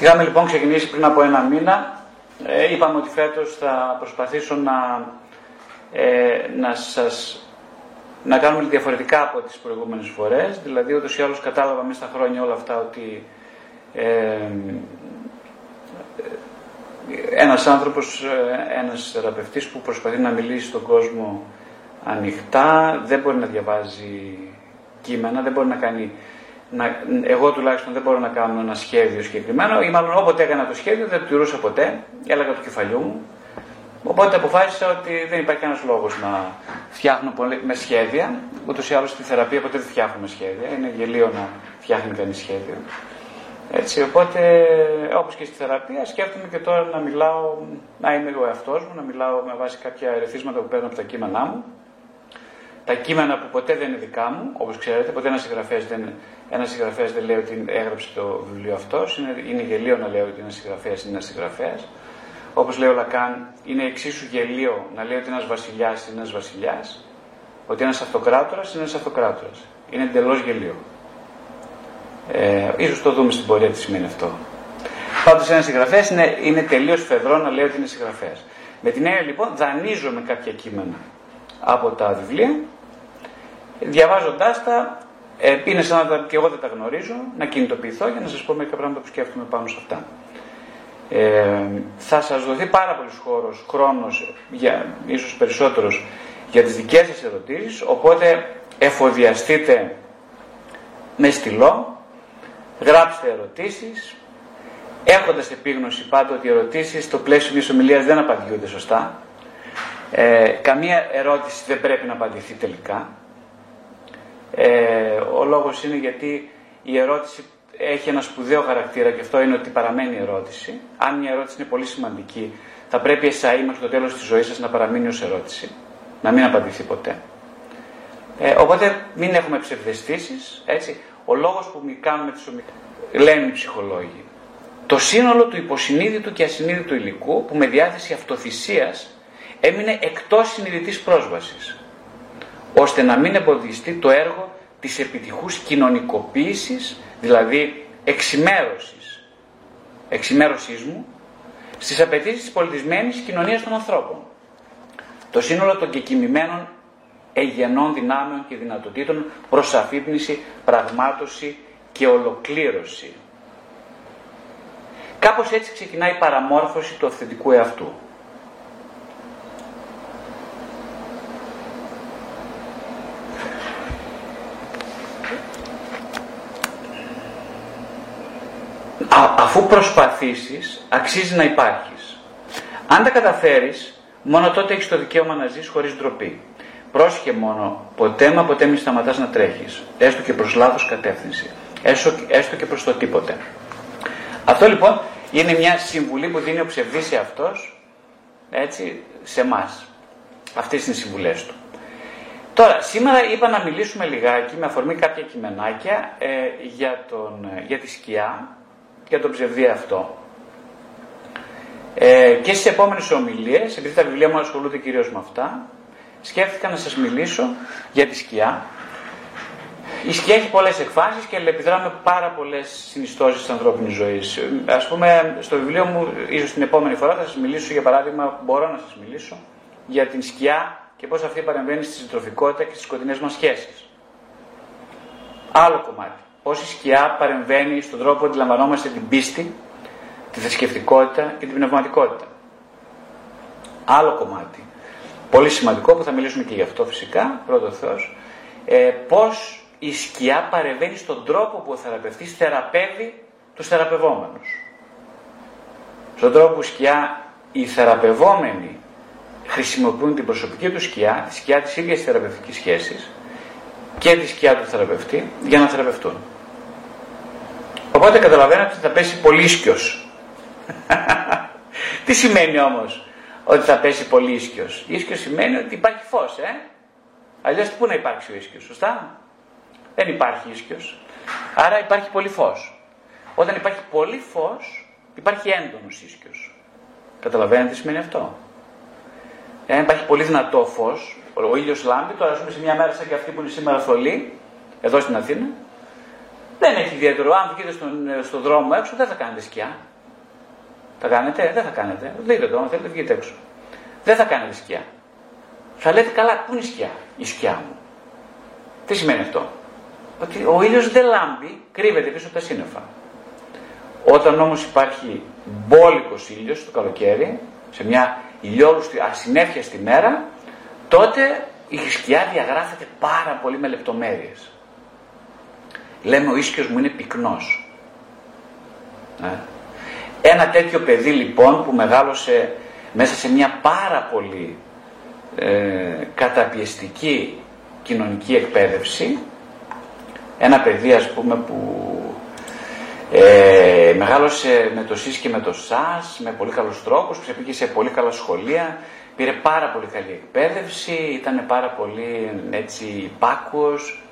Είχαμε λοιπόν ξεκινήσει πριν από ένα μήνα. Ε, είπαμε ότι φέτος θα προσπαθήσω να, ε, να σας να κάνουμε διαφορετικά από τις προηγούμενες φορές. Δηλαδή, ούτως ή άλλως κατάλαβα μέσα στα χρόνια όλα αυτά ότι ε, ένας άνθρωπος, ε, ένας θεραπευτής που προσπαθεί να μιλήσει στον κόσμο ανοιχτά, δεν μπορεί να διαβάζει κείμενα, δεν μπορεί να κάνει να, εγώ τουλάχιστον δεν μπορώ να κάνω ένα σχέδιο συγκεκριμένο ή μάλλον όποτε έκανα το σχέδιο δεν το τηρούσα ποτέ, έλεγα του κεφαλιού μου. Οπότε αποφάσισα ότι δεν υπάρχει κανένας λόγος να φτιάχνω πολύ, με σχέδια. Ούτως ή άλλως στη θεραπεία ποτέ δεν φτιάχνουμε σχέδια. Είναι γελίο να φτιάχνει κανείς σχέδιο. Έτσι, οπότε, όπως και στη θεραπεία, σκέφτομαι και τώρα να μιλάω, να είμαι ο εαυτός μου, να μιλάω με βάση κάποια ερεθίσματα που παίρνω από τα κείμενά μου. Τα κείμενα που ποτέ δεν είναι δικά μου, όπως ξέρετε, ποτέ ένας συγγραφέας δεν, ένας συγγραφέας δεν λέει ότι έγραψε το βιβλίο αυτός. Είναι, είναι γελίο να λέει ότι ένας συγγραφέας είναι ένας συγγραφέας. Όπως λέει ο Λακάν, είναι εξίσου γελίο να λέει ότι ένας βασιλιάς είναι ένας βασιλιάς, ότι ένας αυτοκράτορας είναι ένας αυτοκράτορας. Είναι εντελώς γελίο. Ε, ίσως το δούμε στην πορεία τι σημαίνει αυτό. Πάντως ένας συγγραφέας είναι, είναι τελείως φεδρό να λέει ότι είναι συγγραφέας. Με την έννοια λοιπόν δανείζομαι κάποια κείμενα από τα βιβλία, διαβάζοντάς τα, ε, είναι σαν να τα και εγώ δεν τα γνωρίζω, να κινητοποιηθώ για να σας πω μερικά πράγματα που σκέφτομαι πάνω σε αυτά. Ε, θα σας δοθεί πάρα πολύς χώρος, χρόνος, για, ίσως περισσότερος, για τις δικές σας ερωτήσεις, οπότε εφοδιαστείτε με στυλό, γράψτε ερωτήσεις, έχοντας επίγνωση πάντα ότι οι ερωτήσεις στο πλαίσιο μιας ομιλίας δεν απαντιούνται σωστά. Ε, καμία ερώτηση δεν πρέπει να απαντηθεί τελικά. Ε, ο λόγος είναι γιατί η ερώτηση έχει ένα σπουδαίο χαρακτήρα και αυτό είναι ότι παραμένει ερώτηση. Αν μια ερώτηση είναι πολύ σημαντική, θα πρέπει εσά μέχρι το τέλος της ζωής σας να παραμείνει ως ερώτηση, να μην απαντηθεί ποτέ. Ε, οπότε μην έχουμε ψευδεστήσεις. Έτσι. Ο λόγος που μη κάνουμε τις ομιλίε, λένε οι ψυχολόγοι, το σύνολο του υποσυνείδητου και ασυνείδητου υλικού που με διάθεση αυτοθυσίας έμεινε εκτός συνειδητής πρόσβασης, ώστε να μην εμποδιστεί το έργο της επιτυχούς κοινωνικοποίησης δηλαδή εξημέρωσης, εξημέρωσής μου, στις απαιτήσεις της πολιτισμένης κοινωνίας των ανθρώπων. Το σύνολο των κεκοιμημένων εγενών δυνάμεων και δυνατοτήτων προς αφύπνιση, πραγμάτωση και ολοκλήρωση. Κάπως έτσι ξεκινάει η παραμόρφωση του αυθεντικού εαυτού. Αφού προσπαθήσεις, αξίζει να υπάρχεις. Αν τα καταφέρεις, μόνο τότε έχεις το δικαίωμα να ζεις χωρίς ντροπή. Πρόσχε μόνο, ποτέ μα ποτέ μην σταματάς να τρέχεις, έστω και προς λάθος κατεύθυνση, έστω, έστω και προς το τίποτε. Αυτό λοιπόν είναι μια συμβουλή που δίνει ο ψευδής αυτός, έτσι, σε εμάς. Αυτές είναι οι συμβουλές του. Τώρα, σήμερα είπα να μιλήσουμε λιγάκι με αφορμή κάποια κειμενάκια ε, για, τον, για τη σκιά για τον ψευδή αυτό. Ε, και στις επόμενες ομιλίες, επειδή τα βιβλία μου ασχολούνται κυρίως με αυτά, σκέφτηκα να σας μιλήσω για τη σκιά. Η σκιά έχει πολλές εκφάνσεις και αλληλεπιδρά με πάρα πολλές συνιστώσεις της ανθρώπινης ζωής. Ας πούμε, στο βιβλίο μου, ίσως την επόμενη φορά, θα σας μιλήσω, για παράδειγμα, μπορώ να σας μιλήσω, για την σκιά και πώς αυτή παρεμβαίνει στη συντροφικότητα και στις σκοτεινές μας σχέσεις. Άλλο κομμάτι πώς η σκιά παρεμβαίνει στον τρόπο που αντιλαμβανόμαστε την πίστη, τη θρησκευτικότητα και την πνευματικότητα. Άλλο κομμάτι, πολύ σημαντικό που θα μιλήσουμε και γι' αυτό φυσικά, πρώτο Θεός, ε, πώς η σκιά παρεμβαίνει στον τρόπο που ο θεραπευτής θεραπεύει τους θεραπευόμενους. Στον τρόπο που η σκιά, οι θεραπευόμενοι χρησιμοποιούν την προσωπική τους σκιά, τη σκιά της ίδιας θεραπευτικής σχέσης και τη σκιά του θεραπευτή για να θεραπευτούν. Οπότε καταλαβαίνετε ότι θα πέσει πολύ ίσκιος. Τι σημαίνει όμως ότι θα πέσει πολύ ίσκιος. Ίσκιος σημαίνει ότι υπάρχει φως, ε; Αλλιώς πού να υπάρξει ο ίσκιος, σωστά; Δεν υπάρχει ίσκιος. Άρα υπάρχει πολύ φως. Όταν υπάρχει πολύ φως, υπάρχει έντονος ίσκιος. Καταλαβαίνετε τι σημαίνει αυτό; Εάν υπάρχει πολύ δυνατό φως, ο ήλιος λάμπει, τώρα ζούμε σε μια μέρα σαν και αυτή που είναι σήμερα θολή, εδώ στην Αθήνα, Δεν έχει ιδιαίτερο. Αν βγείτε στον, στον δρόμο έξω, δεν θα κάνετε σκιά. Θα κάνετε, δεν θα κάνετε. Δείτε το, αν θέλετε, βγείτε έξω. Δεν θα κάνετε σκιά. Θα λέτε καλά, πού είναι η σκιά, η σκιά μου. Τι σημαίνει αυτό; Ότι ο ήλιος δεν λάμπει, κρύβεται πίσω από τα σύννεφα. Όταν όμως υπάρχει μπόλικος ήλιος το καλοκαίρι, σε μια ηλιόλουστη ασυνέφιαστη μέρα, τότε η σκιά διαγράφεται πάρα πολύ με λεπτομέρειες. Λέμε ο ίσκιος μου είναι πυκνός. Ε. Ένα τέτοιο παιδί λοιπόν που μεγάλωσε μέσα σε μια πάρα πολύ ε, καταπιεστική κοινωνική εκπαίδευση, ένα παιδί ας πούμε που ε, μεγάλωσε με το ΣΥΣ και με το ΣΑΣ, με πολύ καλούς τρόπους, ξεπήγε σε πολύ καλά σχολεία, πήρε πάρα πολύ καλή εκπαίδευση, ήταν πάρα πολύ έτσι υπάκουος,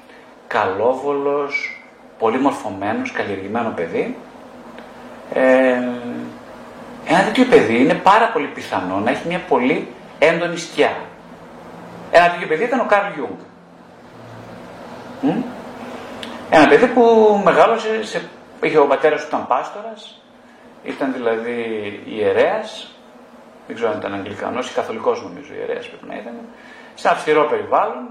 καλόβολος, πολύ μορφωμένος, καλλιεργημένο παιδί. Ε, ένα τέτοιο παιδί είναι πάρα πολύ πιθανό να έχει μια πολύ έντονη σκιά. Ένα τέτοιο παιδί ήταν ο Καρλ Γιούγκ. Ένα παιδί που μεγάλωσε, σε, είχε ο πατέρας του ήταν πάστορας, ήταν δηλαδή ιερέας, δεν ξέρω αν ήταν Αγγλικανός ή Καθολικός νομίζω ιερέας πρέπει να ήταν, σε ένα αυστηρό περιβάλλον.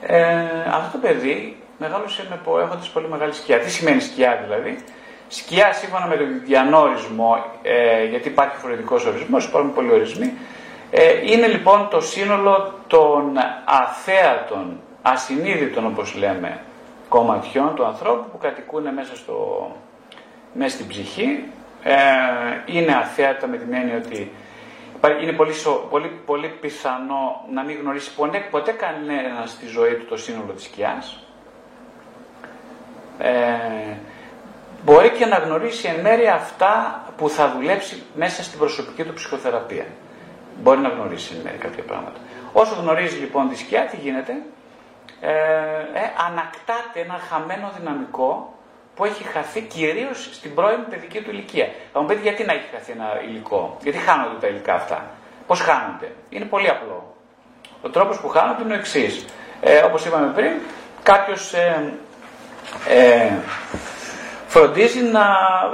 Ε, αυτό το παιδί μεγάλωσε με, έχοντας πολύ μεγάλη σκιά. Τι σημαίνει σκιά δηλαδή, Σκιά σύμφωνα με τον Διανό ορισμό, ε, γιατί υπάρχει φορετικός ορισμός, υπάρχουν πολλοί ορισμοί, ε, είναι λοιπόν το σύνολο των αθέατων, ασυνείδητων όπως λέμε, κομματιών του ανθρώπου που κατοικούν μέσα, στο, μέσα στην ψυχή. Ε, είναι αθέατα με την έννοια ότι είναι πολύ, πολύ, πολύ πιθανό να μην γνωρίσει ποτέ, ποτέ κανένας στη ζωή του το σύνολο της σκιάς. Ε, μπορεί και να γνωρίσει εν μέρει αυτά που θα δουλέψει μέσα στην προσωπική του ψυχοθεραπεία. Μπορεί να γνωρίσει εν μέρει κάποια πράγματα. Όσο γνωρίζει λοιπόν τη σκιά, τι γίνεται, ε, ε, ανακτάται ένα χαμένο δυναμικό που έχει χαθεί κυρίως στην πρώην παιδική του ηλικία. Θα μου πείτε γιατί να έχει χαθεί ένα υλικό, γιατί χάνονται τα υλικά αυτά; Πώς χάνονται, είναι πολύ απλό. Ο τρόπος που χάνονται είναι ο εξής. Ε, Όπως είπαμε πριν, κάποιος ε, ε, φροντίζει να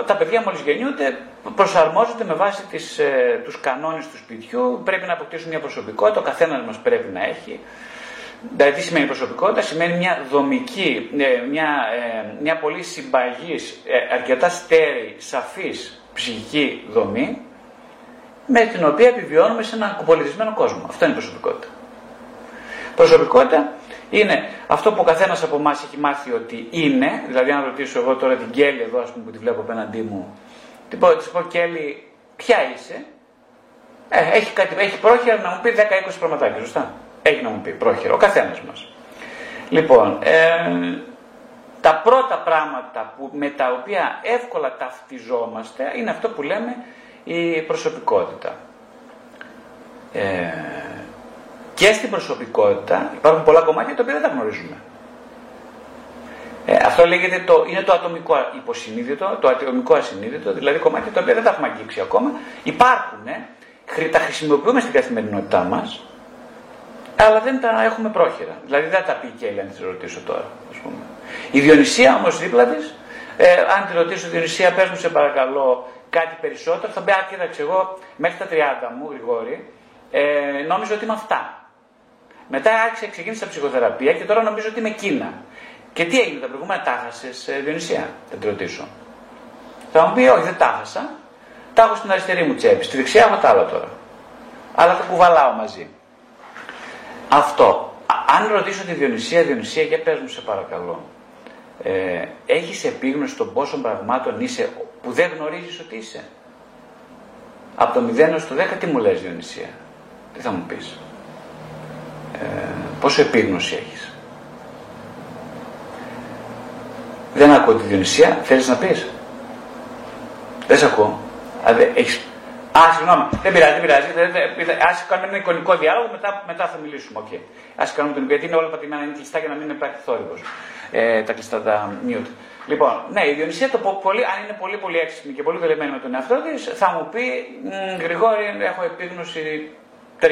τα παιδιά μόλις γεννιούνται προσαρμόζονται με βάση τις, ε, τους κανόνες του σπιτιού, πρέπει να αποκτήσουν μια προσωπικότητα, ο καθένας μας πρέπει να έχει. Δηλαδή τι σημαίνει προσωπικότητα, σημαίνει μια δομική, ε, μια, ε, μια πολύ συμπαγής, ε, αρκετά στέρη, σαφής ψυχική δομή, με την οποία επιβιώνουμε σε έναν πολιτισμένο κόσμο. Αυτό είναι προσωπικότητα. Προσωπικότητα είναι αυτό που ο καθένας από εμάς έχει μάθει ότι είναι, δηλαδή αν ρωτήσω εγώ τώρα την Κέλλη εδώ, ας πούμε, που τη βλέπω απέναντί μου, την πω, της πω Κέλλη, ποια είσαι, ε, έχει, κάτι, έχει πρόχειρα να μου πει 10-20 πραγματάκια, σωστά; Έχει να μου πει πρόχειρα, ο καθένας μας. Λοιπόν, ε, τα πρώτα πράγματα που, με τα οποία εύκολα ταυτιζόμαστε είναι αυτό που λέμε η προσωπικότητα. Ε, και στην προσωπικότητα υπάρχουν πολλά κομμάτια τα οποία δεν τα γνωρίζουμε. Ε, αυτό λέγεται το, είναι το ατομικό υποσυνείδητο, το ατομικό ασυνείδητο, δηλαδή κομμάτια τα οποία δεν τα έχουμε αγγίξει ακόμα. Υπάρχουν, ε, τα χρησιμοποιούμε στην καθημερινότητά μας, αλλά δεν τα έχουμε πρόχειρα. Δηλαδή δεν τα πει και η αν τη ρωτήσω τώρα. Ας πούμε. Η Διονυσία όμως δίπλα της, ε, αν τη ρωτήσω, Διονυσία, πες μου σε παρακαλώ κάτι περισσότερο, θα πει, Α, κοίταξε, εγώ μέχρι τα 30 μου, Γρηγόρη, ε, νόμιζα ότι είμαι αυτά. Μετά άρχισε, ξεκίνησα ψυχοθεραπεία και τώρα νομίζω ότι είμαι Κίνα. Και τι έγινε τα προηγούμενα, τα χάσε, Διονυσία, θα τη ρωτήσω. Θα μου πει, Όχι, δεν τα χάσα. Τα έχω στην αριστερή μου τσέπη. Στη δεξιά έχω τα άλλα τώρα. Αλλά τα κουβαλάω μαζί. Αυτό. Αν ρωτήσω τη Διονυσία, Διονυσία, για πες μου σε παρακαλώ. Ε, έχεις επίγνωση των πόσων πραγμάτων είσαι που δεν γνωρίζεις ότι είσαι; Από το 0 έως το 10 τι μου λες Διονυσία; Τι θα μου πεις; Ε, πόσο επίγνωση έχεις; Δεν ακούω τη Διονυσία, θέλεις να πεις; Δεν σε ακούω. έχεις... Α, συγγνώμη, δεν πειράζει, δεν πειράζει. Α κάνουμε ένα εικονικό διάλογο, μετά, μετά θα μιλήσουμε. Okay. Α κάνουμε τον γιατί είναι όλα πατημένα, είναι κλειστά για να μην υπάρχει θόρυβο. Ε, τα κλειστά τα mute. Λοιπόν, ναι, η Διονυσία, το πολύ, αν είναι πολύ πολύ έξυπνη και πολύ δουλεμένη με τον εαυτό της, θα μου πει Γρηγόρη, έχω επίγνωση 3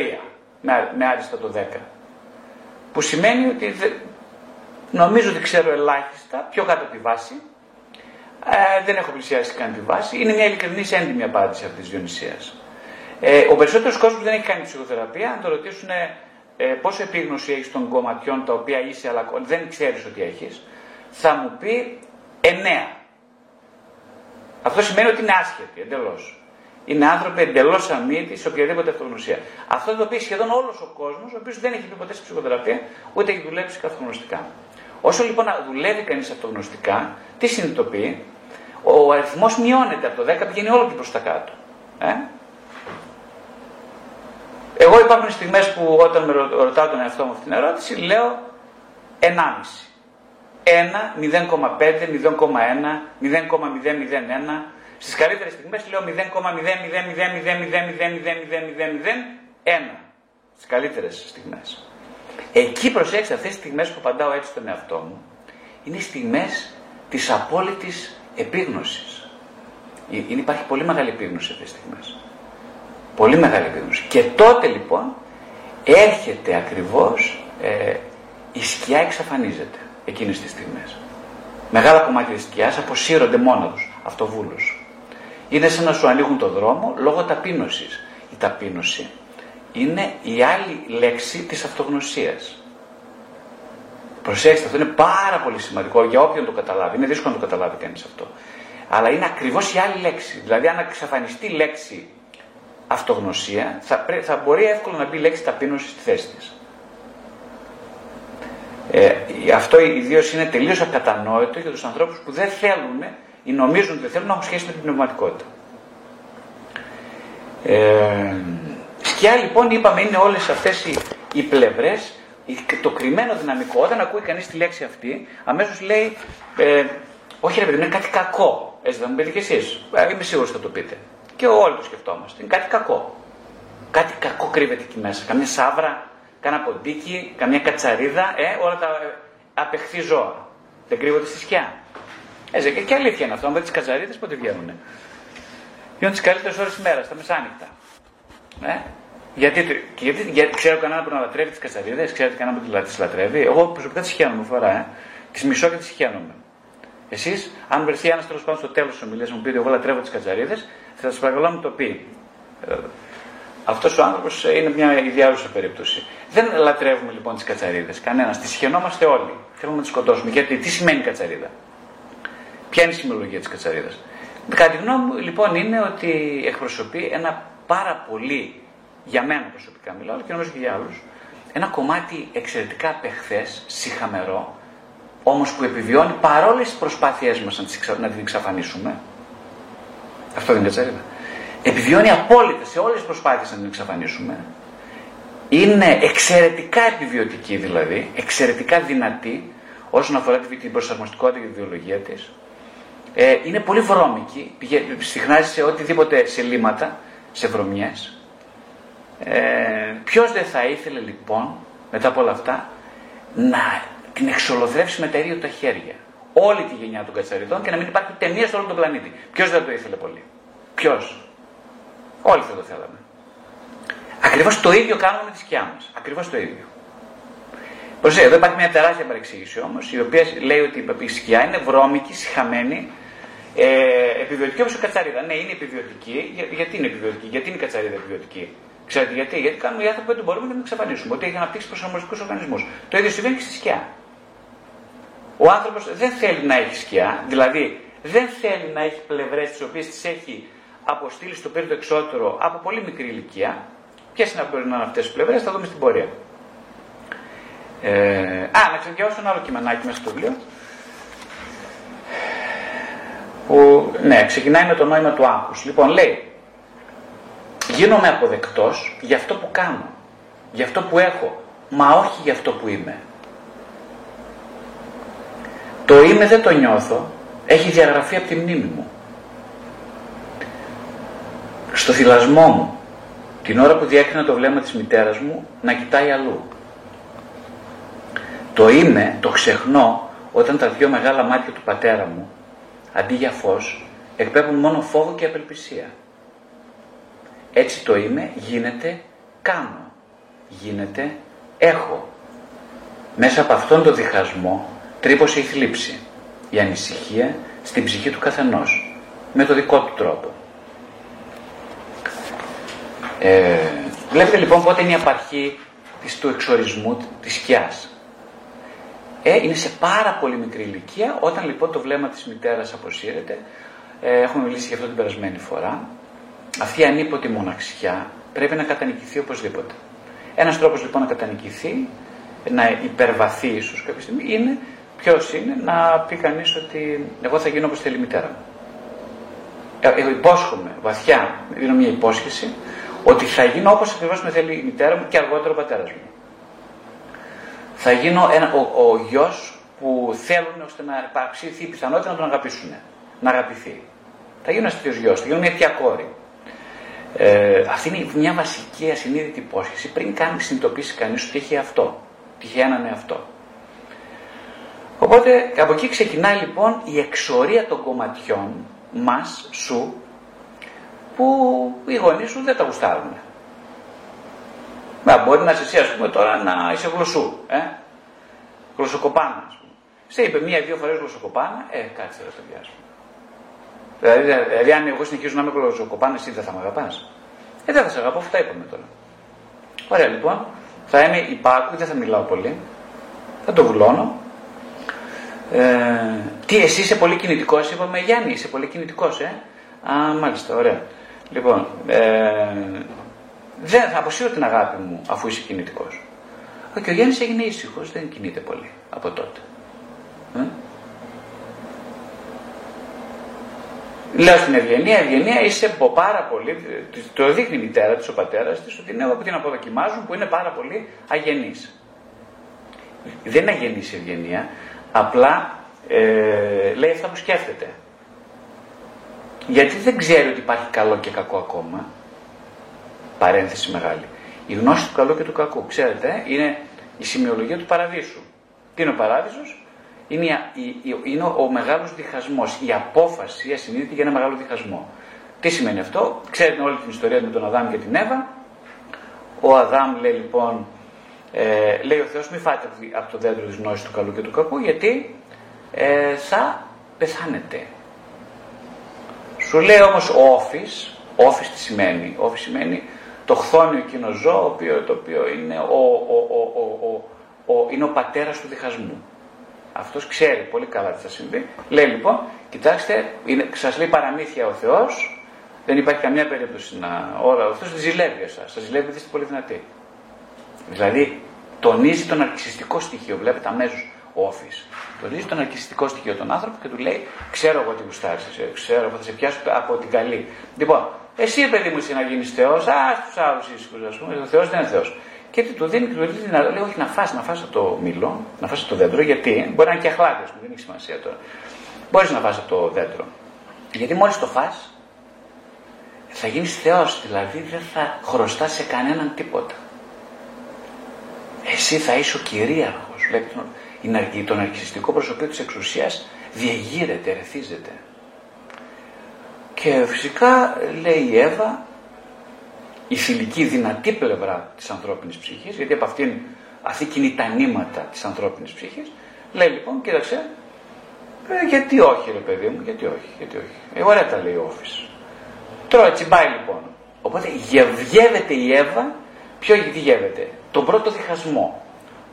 με, με άριστα το 10. Που σημαίνει ότι Νομίζω ότι ξέρω ελάχιστα, πιο κάτω από τη βάση. Ε, δεν έχω πλησιάσει καν τη βάση. Είναι μια ειλικρινή έντιμη απάντηση αυτή τη Διονυσίας. Ε, ο περισσότερος κόσμος δεν έχει κάνει ψυχοθεραπεία. Αν το ρωτήσουν ε, πόσο επίγνωση έχεις των κομματιών τα οποία είσαι, αλλά δεν ξέρεις ότι έχεις, θα μου πει 9. Αυτό σημαίνει ότι είναι άσχετη εντελώς. Είναι άνθρωποι εντελώς αμύωτοι σε οποιαδήποτε αυτογνωσία. Αυτό το οποίο σχεδόν όλος ο κόσμος, ο οποίος δεν έχει πει ποτέ σε ψυχοθεραπεία, ούτε έχει δουλέψει καθογνωστικά. Όσο λοιπόν δουλεύει κανείς αυτογνωστικά, τι συνειδητοποιεί, ο αριθμός μειώνεται από το 10 πηγαίνει όλο και προς τα κάτω. Ε; Εγώ υπάρχουν στιγμές που όταν με ρωτάω τον εαυτό μου αυτή την ερώτηση, λέω 1,5. 1, 0,5, 0,1, 0,001. Στις καλύτερες στιγμές λέω 0,00000000001. Στις καλύτερες στιγμές. Εκεί προσέξτε αυτές τις στιγμές που απαντάω έτσι στον εαυτό μου, είναι στιγμές της απόλυτης επίγνωσης. Είναι, υπάρχει πολύ μεγάλη επίγνωση αυτές τις στιγμές. Πολύ μεγάλη επίγνωση. Και τότε λοιπόν έρχεται ακριβώς ε, η σκιά εξαφανίζεται εκείνες τις στιγμές. Μεγάλα κομμάτια της σκιάς αποσύρονται μόνο τους, αυτοβούλους. Είναι σαν να σου ανοίγουν το δρόμο λόγω ταπείνωσης. Η ταπείνωση είναι η άλλη λέξη της αυτογνωσίας. Προσέξτε, αυτό είναι πάρα πολύ σημαντικό για όποιον το καταλάβει. Είναι δύσκολο να το καταλάβει κανείς αυτό. Αλλά είναι ακριβώς η άλλη λέξη. Δηλαδή αν εξαφανιστεί η λέξη αυτογνωσία, θα, θα μπορεί εύκολα να μπει η λέξη ταπείνωση στη θέση της. Ε, αυτό ιδίως είναι τελείως ακατανόητο για τους ανθρώπους που δεν θέλουν ή νομίζουν ότι δεν θέλουν να έχουν σχέση με την πνευματικότητα. Ε, σκιά λοιπόν είπαμε είναι όλες αυτές οι, οι πλευρές, το κρυμμένο δυναμικό. Όταν ακούει κανείς τη λέξη αυτή, αμέσως λέει, ε, όχι ρε παιδί, είναι κάτι κακό. Έτσι δεν μου πείτε κι εσείς. Ε, είμαι σίγουρος θα το πείτε. Και όλοι το σκεφτόμαστε. Είναι κάτι κακό. Κάτι κακό κρύβεται εκεί μέσα. Καμιά σάβρα, κάνα ποντίκι, καμιά κατσαρίδα, ε, όλα τα ε, απεχθή ζώα. Δεν κρύβονται στη σκιά. Έτσι, και, και αλήθεια είναι αυτό. Αν δείτε τις κατσαρίδε, πότε βγαίνουν. Βγαίνουν τις καλύτερες ώρες της μέρας, τα μεσάνυχτα. Ε; Γιατί, γιατί, γιατί, ξέρω κανένα που να λατρεύει τις κατσαρίδε, ξέρετε κανένα που τις λατρεύει. Εγώ προσωπικά τις χαίρομαι φορά. Ε. Τις μισώ και τις χαίρομαι. Εσείς, αν βρεθεί ένας τέλος πάντων στο τέλος της ομιλίας μου πείτε, Εγώ λατρεύω τις κατσαρίδε, θα σας παρακαλώ να μου το πει. Ε, αυτός ο άνθρωπος είναι μια ιδιάζουσα περίπτωση. Δεν λατρεύουμε λοιπόν τις κατσαρίδε. Κανένας. Τις χαινόμαστε όλοι. Θέλουμε να τις σκοτώσουμε. Γιατί τι σημαίνει κατσαρίδα. Ποια είναι η σημειολογία της κατσαρίδας; Κατά τη γνώμη μου λοιπόν είναι ότι εκπροσωπεί ένα πάρα πολύ, για μένα προσωπικά μιλάω, και νομίζω και για άλλους, ένα κομμάτι εξαιρετικά απεχθές, συχαμερό, όμως που επιβιώνει παρόλες τις προσπάθειές μας να την εξαφανίσουμε. Αυτό δεν είναι κατσαρίδα. Επιβιώνει απόλυτα σε όλες τις προσπάθειες να την εξαφανίσουμε. Είναι εξαιρετικά επιβιωτική δηλαδή, εξαιρετικά δυνατή όσον αφορά την προσαρμοστικότητα και τη βιολογία της. Ε, είναι πολύ βρώμικη, συχνάζει σε οτιδήποτε σε λίματα, σε βρωμιές. Ε, ποιος δεν θα ήθελε λοιπόν, μετά από όλα αυτά, να την εξολοθρεύσει με τα ίδια τα χέρια; Όλη τη γενιά των κατσαριδών και να μην υπάρχει ούτε μία σε όλο τον πλανήτη. Ποιος δεν το ήθελε πολύ; Ποιος; Όλοι θα το θέλαμε. Ακριβώς το ίδιο κάνουμε με τη σκιά μας. Ακριβώς το ίδιο. Προσέξτε, εδώ υπάρχει μια τεράστια παρεξήγηση όμως, η οποία λέει ότι η σκιά είναι βρώμικη, συχαμένη, ε, επιβιωτική όπως η κατσαρίδα. Ναι, είναι επιβιωτική. Για, γιατί είναι επιβιωτική, γιατί είναι η κατσαρίδα επιβιωτική; Ξέρετε γιατί, γιατί κάνουμε οι άνθρωποι που μπορούμε να την εξαφανίσουμε. Ότι έχει αναπτύξει προσαρμοστικούς οργανισμούς. Το ίδιο συμβαίνει και στη σκιά. Ο άνθρωπος δεν θέλει να έχει σκιά, δηλαδή δεν θέλει να έχει πλευρές τις οποίες τις έχει αποστείλει στο πύριτο εξώτερο από πολύ μικρή ηλικία. Ποιες είναι μπορεί να είναι αυτές τις πλευρές, θα δούμε στην πορεία. Ε, α, να ξαναδιαβάσω ένα άλλο κειμενάκι μέσα στο βιβλίο. Που, ναι, ξεκινάει με το νόημα του άγχους. Λοιπόν, λέει, γίνομαι αποδεκτός για αυτό που κάνω, για αυτό που έχω, μα όχι για αυτό που είμαι. Το είμαι δεν το νιώθω, έχει διαγραφεί από τη μνήμη μου. Στο θυλασμό μου, την ώρα που διέκρινα το βλέμμα της μητέρας μου, να κοιτάει αλλού. Το είμαι, το ξεχνώ, όταν τα δυο μεγάλα μάτια του πατέρα μου, αντί για φως, εκπέμπουν μόνο φόβο και απελπισία. Έτσι το είμαι γίνεται κάνω, γίνεται έχω. Μέσα από αυτόν τον διχασμό τρύπωσε η θλίψη, η ανησυχία στην ψυχή του καθενός, με το δικό του τρόπο. Ε, βλέπετε λοιπόν πότε είναι η απαρχή της, του εξορισμού της σκιάς. Ε, είναι σε πάρα πολύ μικρή ηλικία, όταν λοιπόν το βλέμμα της μητέρας αποσύρεται, ε, έχουμε μιλήσει για αυτό την περασμένη φορά, αυτή η ανίποτη μοναξιά πρέπει να κατανικηθεί οπωσδήποτε. Ένας τρόπος λοιπόν να κατανικηθεί, να υπερβαθεί ίσως κάποια στιγμή, είναι ποιος είναι να πει κανείς ότι εγώ θα γίνω όπως θέλει η μητέρα μου. Ε, εγώ υπόσχομαι βαθιά, δίνω μια υπόσχεση, ότι θα γίνω όπως ακριβώς με θέλει η μητέρα μου και αργότερα ο πατέρας μου. Θα γίνω ένα, ο, ο γιος που θέλουν ώστε να υπάρξει η πιθανότητα να τον αγαπήσουν. Να αγαπηθεί. Θα γίνω ένας τέτοιος γιος, θα γίνω μια τέτοια κόρη. Ε, αυτή είναι μια βασική ασυνείδητη υπόσχεση πριν καν συνειδητοποιήσει κανείς ότι έχει αυτό. Ότι έχει έναν εαυτό. Οπότε από εκεί ξεκινάει λοιπόν η εξορία των κομματιών μας, σου, που οι γονείς σου δεν τα γουστάρουν. Μα μπορεί να είσαι εσύ, ας πούμε, τώρα να είσαι γλωσσού. Ε; Γλωσσοκοπάνα, ας πούμε. Σε είπε μία-δύο φορές γλωσσοκοπάνα, ε, κάτσε ρε παιδιά, πούμε. Δηλαδή, δηλαδή, αν εγώ συνεχίζω να είμαι γλωσσοκοπάνα, εσύ δεν θα με αγαπάς. Ε, δεν θα σε αγαπώ, αυτά είπαμε τώρα. Ωραία, λοιπόν. Θα είμαι υπάκου, δεν θα μιλάω πολύ. Θα το βουλώνω. Ε, τι, εσύ είσαι πολύ κινητικός, είπαμε, Γιάννη, είσαι πολύ κινητικός, ε. Α, μάλιστα, ωραία. Λοιπόν, ε, δεν θα αποσύρω την αγάπη μου αφού είσαι κινητικός. Και ο Γιάννης έγινε ήσυχος, δεν κινείται πολύ από τότε. Ε; Λέω στην Ευγενία, Ευγενία είσαι πάρα πολύ, το δείχνει η μητέρα της, ο πατέρας της, ότι είναι που την αποδοκιμάζουν που είναι πάρα πολύ αγενή. Δεν είναι αγενής η Ευγενία, απλά ε, λέει αυτά που σκέφτεται. Γιατί δεν ξέρει ότι υπάρχει καλό και κακό ακόμα. Παρένθεση μεγάλη. Η γνώση του καλού και του κακού, ξέρετε, είναι η σημειολογία του παραδείσου. Τι είναι ο παράδεισος; Είναι, είναι ο, ο μεγάλος διχασμός, η απόφαση η ασυνείδητη για ένα μεγάλο διχασμό. Τι σημαίνει αυτό, ξέρετε όλη την ιστορία με τον Αδάμ και την Εύα. Ο Αδάμ λέει λοιπόν, ε, λέει ο Θεός μη φάτε από το δέντρο της γνώσης του καλού και του κακού γιατί ε, θα πεθάνετε. Σου λέει όμως όφης, όφης τι σημαίνει, όφης σημαίνει το χθόνιο εκείνο ζώο το οποίο είναι ο, ο, ο, ο, είναι ο πατέρας του διχασμού. Αυτός ξέρει πολύ καλά τι θα συμβεί. Λέει λοιπόν, κοιτάξτε, είναι, σας λέει παραμύθια ο Θεός, δεν υπάρχει καμιά περίπτωση να... Ώρα, ο Θεός ζηλεύει εσάς, σας ζηλεύει είστε πολύ δυνατοί. Δηλαδή, τονίζει τον αρκισιστικό στοιχείο, βλέπετε αμέσως όφης. Τονίζει τον αρκισιστικό στοιχείο τον άνθρωπο και του λέει: Ξέρω εγώ τι γουστάρεις, ξέρω, εγώ θα σε πιάσω από την καλή. Λοιπόν, εσύ παιδί μου είσαι να γίνεις Θεός, ας τους άλλους ήσυχους, ας πούμε, ο Θεός δεν είναι Θεός. Και τι του δίνει, του δίνει να λέει: Όχι, να φας, να φας από το μήλο, να φας από το δέντρο, γιατί μπορεί να είναι και αχλάδες, δεν έχει σημασία τώρα. Μπορείς να φας από το δέντρο. Γιατί μόλις το φας, θα γίνεις Θεός, δηλαδή δεν θα χρωστάς σε κανέναν τίποτα. Εσύ θα είσαι ο κυρίαρχος, βλέπεις τον, τον αρχιστικό προσωπείο της εξουσίας διεγείρεται, ερεθίζεται. Και φυσικά λέει η Εύα, η θηλυκή δυνατή πλευρά της ανθρώπινης ψυχής, γιατί από αυτήν αυτή είναι τα νήματα της ανθρώπινης ψυχής, λέει λοιπόν, κοίταξε, ε, γιατί όχι ρε παιδί μου, γιατί όχι, γιατί όχι. Ε, ωραία τα λέει ο Όφης. Τώρα τσιμπάει λοιπόν. Οπότε γεύεται η Εύα, ποιο τι γεύεται, τον πρώτο διχασμό.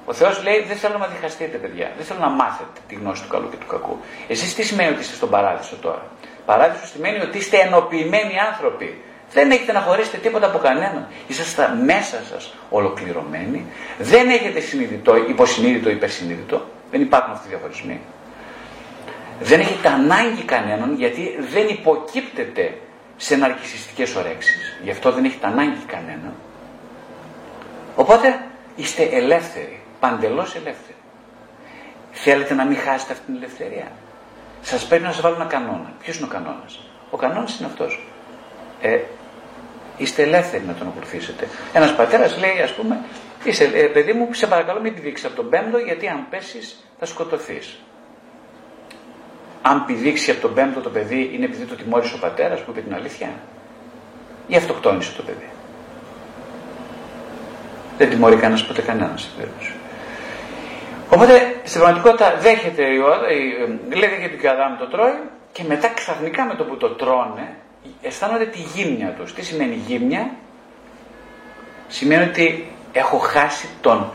Ο Θεός λέει: Δεν θέλω να διχαστείτε, παιδιά. Δεν θέλω να μάθετε τη γνώση του καλού και του κακού. Εσείς τι σημαίνει ότι είστε στον παράδεισο τώρα; Παράδεισος σημαίνει ότι είστε ενοποιημένοι άνθρωποι. Δεν έχετε να χωρίσετε τίποτα από κανέναν. Είσαστε μέσα σας ολοκληρωμένοι. Δεν έχετε συνειδητό, υποσυνείδητο, υπερσυνείδητο. Δεν υπάρχουν αυτοί οι διαχωρισμοί. Δεν έχετε ανάγκη κανέναν γιατί δεν υποκύπτεται σε ναρκισιστικές ορέξεις. Γι' αυτό δεν έχετε ανάγκη κανέναν. Οπότε είστε ελεύθεροι. Παντελώς ελεύθεροι. Θέλετε να μην χάσετε αυτή την ελευθερία; Σας πρέπει να σας βάλω ένα κανόνα. Ποιος είναι ο κανόνας; Ο κανόνας είναι αυτός. Ε, είστε ελεύθεροι να τον ακολουθήσετε. Ένας πατέρας λέει, ας πούμε, είσαι, ε, παιδί μου, σε παρακαλώ μην πηδήξει από τον πέμπτο, γιατί αν πέσεις θα σκοτωθείς. Αν πηδήξει από τον πέμπτο το παιδί, είναι επειδή το τιμώρησε ο πατέρας που είπε την αλήθεια, ή αυτοκτόνησε το παιδί; Δεν τιμωρεί κανένας ποτέ κανένας Οπότε στην πραγματικότητα δέχεται η, η, λέει δέχεται και ο Αδάμ το τρώει και μετά ξαφνικά με το που το τρώνε αισθάνονται τη γύμνια τους. Τι σημαίνει γύμνια; Σημαίνει ότι έχω χάσει τον,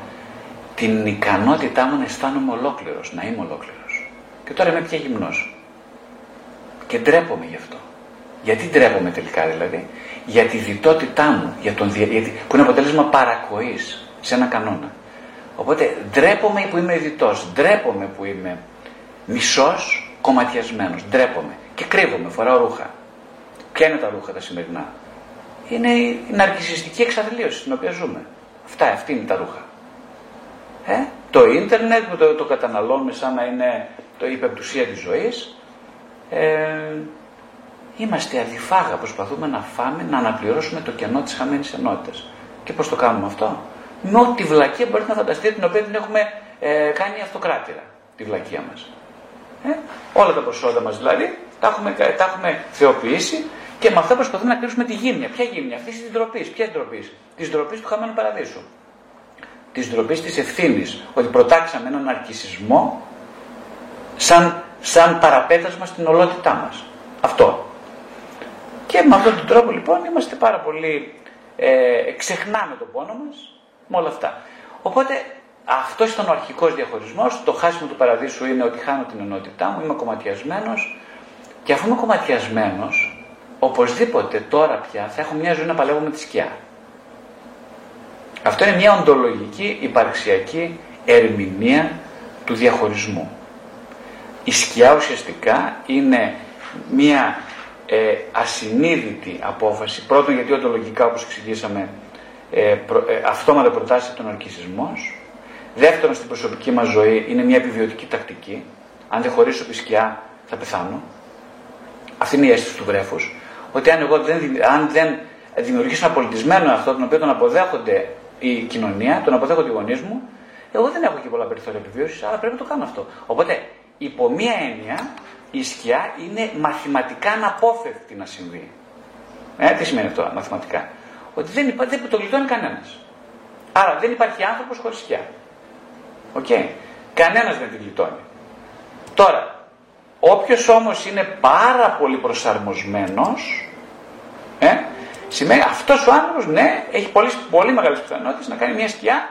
την ικανότητά μου να αισθάνομαι ολόκληρος, να είμαι ολόκληρος. Και τώρα είμαι πια γυμνός. Και ντρέπομαι γι' αυτό. Γιατί ντρέπομαι τελικά δηλαδή; Για τη διτότητά μου, για τον, γιατί, που είναι αποτέλεσμα παρακοής σε ένα κανόνα. Οπότε ντρέπομαι που είμαι διτός, ντρέπομαι που είμαι μισός κομματιασμένος, ντρέπομαι και κρύβομαι, φοράω ρούχα. Ποια είναι τα ρούχα τα σημερινά; Είναι η ναρκισιστική εξαθλίωση στην οποία ζούμε. Αυτά, αυτή είναι τα ρούχα. Ε; Το ίντερνετ που το, το καταναλώνουμε σαν να είναι το υπεπτουσία της ζωής. Ε, είμαστε αδιφάγα, προσπαθούμε να φάμε, να αναπληρώσουμε το κενό της χαμένης ενότητας. Και πώς το κάνουμε αυτό; Με ό,τι βλακία μπορείτε να φανταστείτε την οποία την έχουμε ε, κάνει αυτοκράτηρα, τη βλακία μας. Ε; Όλα τα προσόντα μας δηλαδή τα έχουμε, τα έχουμε θεοποιήσει και με αυτά προσπαθούμε να κρύψουμε τη γύμνια. Ποια γύμνια, αυτής της ντροπής. Ποια ντροπής, της ντροπής του χαμένου παραδείσου. Της ντροπής της ευθύνης. Ότι προτάξαμε έναν αρκισισμό σαν, σαν παραπέτασμα στην ολότητά μας. Αυτό. Και με αυτόν τον τρόπο λοιπόν είμαστε πάρα πολύ. Ε, ξεχνάμε τον πόνο μας με όλα αυτά. Οπότε αυτός ήταν ο αρχικός διαχωρισμός. Το χάσιμο του παραδείσου είναι ότι χάνω την ενότητά μου, είμαι κομματιασμένος. Και αφού είμαι κομματιασμένος, οπωσδήποτε τώρα πια θα έχω μια ζωή να παλεύω με τη σκιά. Αυτό είναι μια οντολογική υπαρξιακή ερμηνεία του διαχωρισμού. Η σκιά ουσιαστικά είναι μια ε, ασυνείδητη απόφαση, πρώτον γιατί οντολογικά όπως εξηγήσαμε ε, προ, ε, αυτόματα προτάσει τον αρκισισμός, δεύτερον στην προσωπική μας ζωή είναι μια επιβιωτική τακτική, αν δεν χωρίσω τη σκιά θα πεθάνω, αυτή είναι η αίσθηση του βρέφους, ότι αν εγώ δεν, αν δεν δημιουργήσω ένα πολιτισμένο αυτό, τον οποίο τον αποδέχονται η κοινωνία, τον αποδέχονται οι γονείς μου, εγώ δεν έχω και πολλά περιθώρια επιβίωσης, αλλά πρέπει να το κάνω αυτό. Οπότε, υπό μία έννοια, η σκιά είναι μαθηματικά αναπόφευκτη να συμβεί. Ε, τι σημαίνει αυτό μαθηματικά; Ότι δεν, υπάρχει, δεν το γλιτώνει κανένας. Άρα δεν υπάρχει άνθρωπος χωρίς σκιά. OK. Okay. Κανένας δεν την γλιτώνει. Τώρα, Όποιος όμως είναι πάρα πολύ προσαρμοσμένος, ε, σημαίνει αυτός ο άνθρωπος, ναι, έχει πολύ, πολύ μεγάλες πιθανότητες να κάνει μια σκιά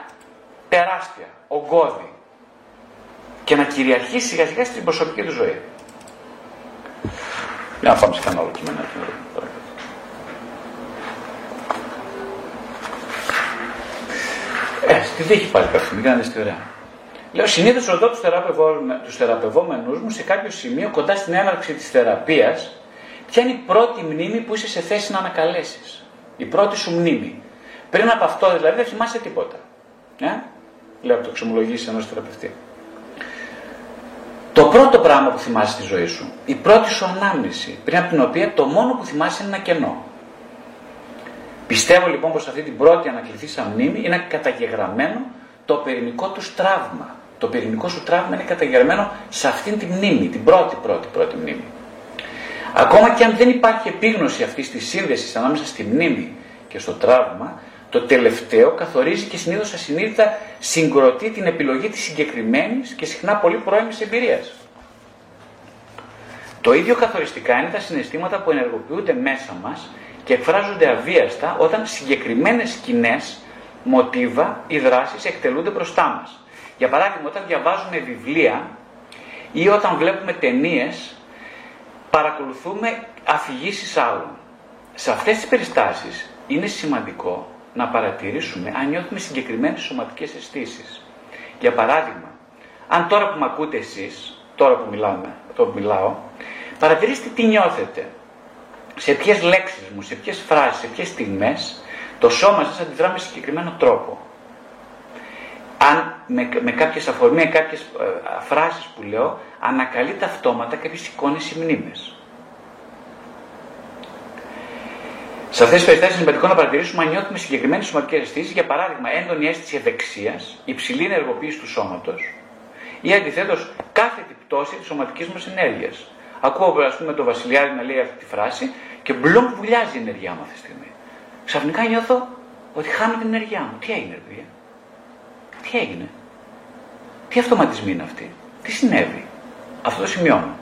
τεράστια, ογκώδη και να κυριαρχήσει σιγά σιγά στην προσωπική του ζωή. Για να πάμε σε κανένα άλλο κείμενο. Ε, στη δίχη πάλι κάτι, μην κάνετε ωραία. Λέω συνήθως ρωτώ τους θεραπευόμενους μου σε κάποιο σημείο κοντά στην έναρξη της θεραπείας, ποια είναι η πρώτη μνήμη που είσαι σε θέση να ανακαλέσεις. Η πρώτη σου μνήμη. Πριν από αυτό δηλαδή δεν θυμάσαι τίποτα. Ε; Λέω από το ξεμολογήσει ενός θεραπευτή. Το πρώτο πράγμα που θυμάσαι στη ζωή σου, η πρώτη σου ανάμνηση, πριν από την οποία το μόνο που θυμάσαι είναι ένα κενό. Πιστεύω λοιπόν πως αυτή την πρώτη ανακληθήσα μνήμη είναι καταγεγραμμένο το πυρηνικό τους τραύμα το πυρηνικό σου τραύμα είναι καταγερμένο σε αυτήν τη μνήμη, την πρώτη πρώτη πρώτη μνήμη. Ακόμα και αν δεν υπάρχει επίγνωση αυτής της σύνδεσης ανάμεσα στη μνήμη και στο τραύμα, το τελευταίο καθορίζει και συνήθως ασυνείδητα συγκροτεί την επιλογή της συγκεκριμένης και συχνά πολύ πρώιμης εμπειρίας. Το ίδιο καθοριστικά είναι τα συναισθήματα που ενεργοποιούνται μέσα μας και εκφράζονται αβίαστα όταν συγκεκριμένες σκηνές, μοτίβα ή δράσεις εκτελούνται μπροστά μας. Για παράδειγμα, όταν διαβάζουμε βιβλία ή όταν βλέπουμε ταινίες, παρακολουθούμε αφηγήσεις άλλων. Σε αυτές τις περιστάσεις είναι σημαντικό να παρατηρήσουμε αν νιώθουμε συγκεκριμένες σωματικές αισθήσεις. Για παράδειγμα, αν τώρα που με ακούτε εσείς, τώρα που, μιλάμε, τώρα που μιλάω, παρατηρήστε τι νιώθετε. Σε ποιες λέξεις μου, σε ποιες φράσεις, σε ποιες στιγμές το σώμα σας αντιδρά με συγκεκριμένο τρόπο αν με, με κάποιες αφορμίες, κάποιες ε, φράσεις που λέω, ανακαλείται αυτόματα κάποιες εικόνες ή μνήμες. Σε αυτές τις περιστάσει είναι σημαντικό να παρατηρήσουμε αν νιώθουμε συγκεκριμένες σωματικές αισθήσεις, για παράδειγμα έντονη αίσθηση ευεξίας, υψηλή ενεργοποίηση του σώματος ή αντιθέτως κάθετη πτώση της σωματικής μας ενέργειας. Ακούω, ας πούμε, τον Βασιλιάδη να λέει αυτή τη φράση και μπλοκ βουλιάζει η ενέργειά μου αυτή τη στιγμή. Ξαφνικά νιώθω ότι χάνω την ενέργειά μου. Τι έγινε, παιδιά; Τι έγινε; Τι αυτοματισμοί είναι αυτοί; Τι συνέβη; Αυτό το σημειώνω.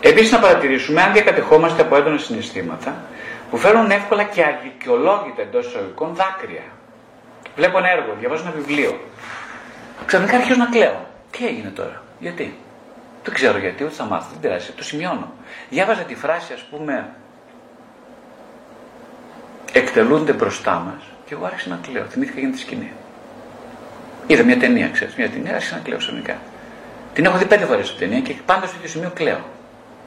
Επίσης να παρατηρήσουμε αν διακατεχόμαστε από έντονα συναισθήματα που φέρνουν εύκολα και αδικαιολόγητα εντός εισαγωγικών δάκρυα. Βλέπω ένα έργο, διαβάζω ένα βιβλίο. Ξαφνικά αρχίζω να κλαίω. Τι έγινε τώρα, γιατί; Δεν ξέρω γιατί, ούτε θα μάθω, δεν πειράζει, το σημειώνω. Διάβαζα τη φράση, ας πούμε, εκτελούνται μπροστά μας και εγώ άρχισα να κλαίω. Θυμήθηκα για τη σκηνή. Είδα μια ταινία, ξέρεις, μια ταινία, άρχισα να κλαίω ξαφνικά. Την έχω δει πέντε φορές την ταινία και πάντα στο ίδιο σημείο κλαίω.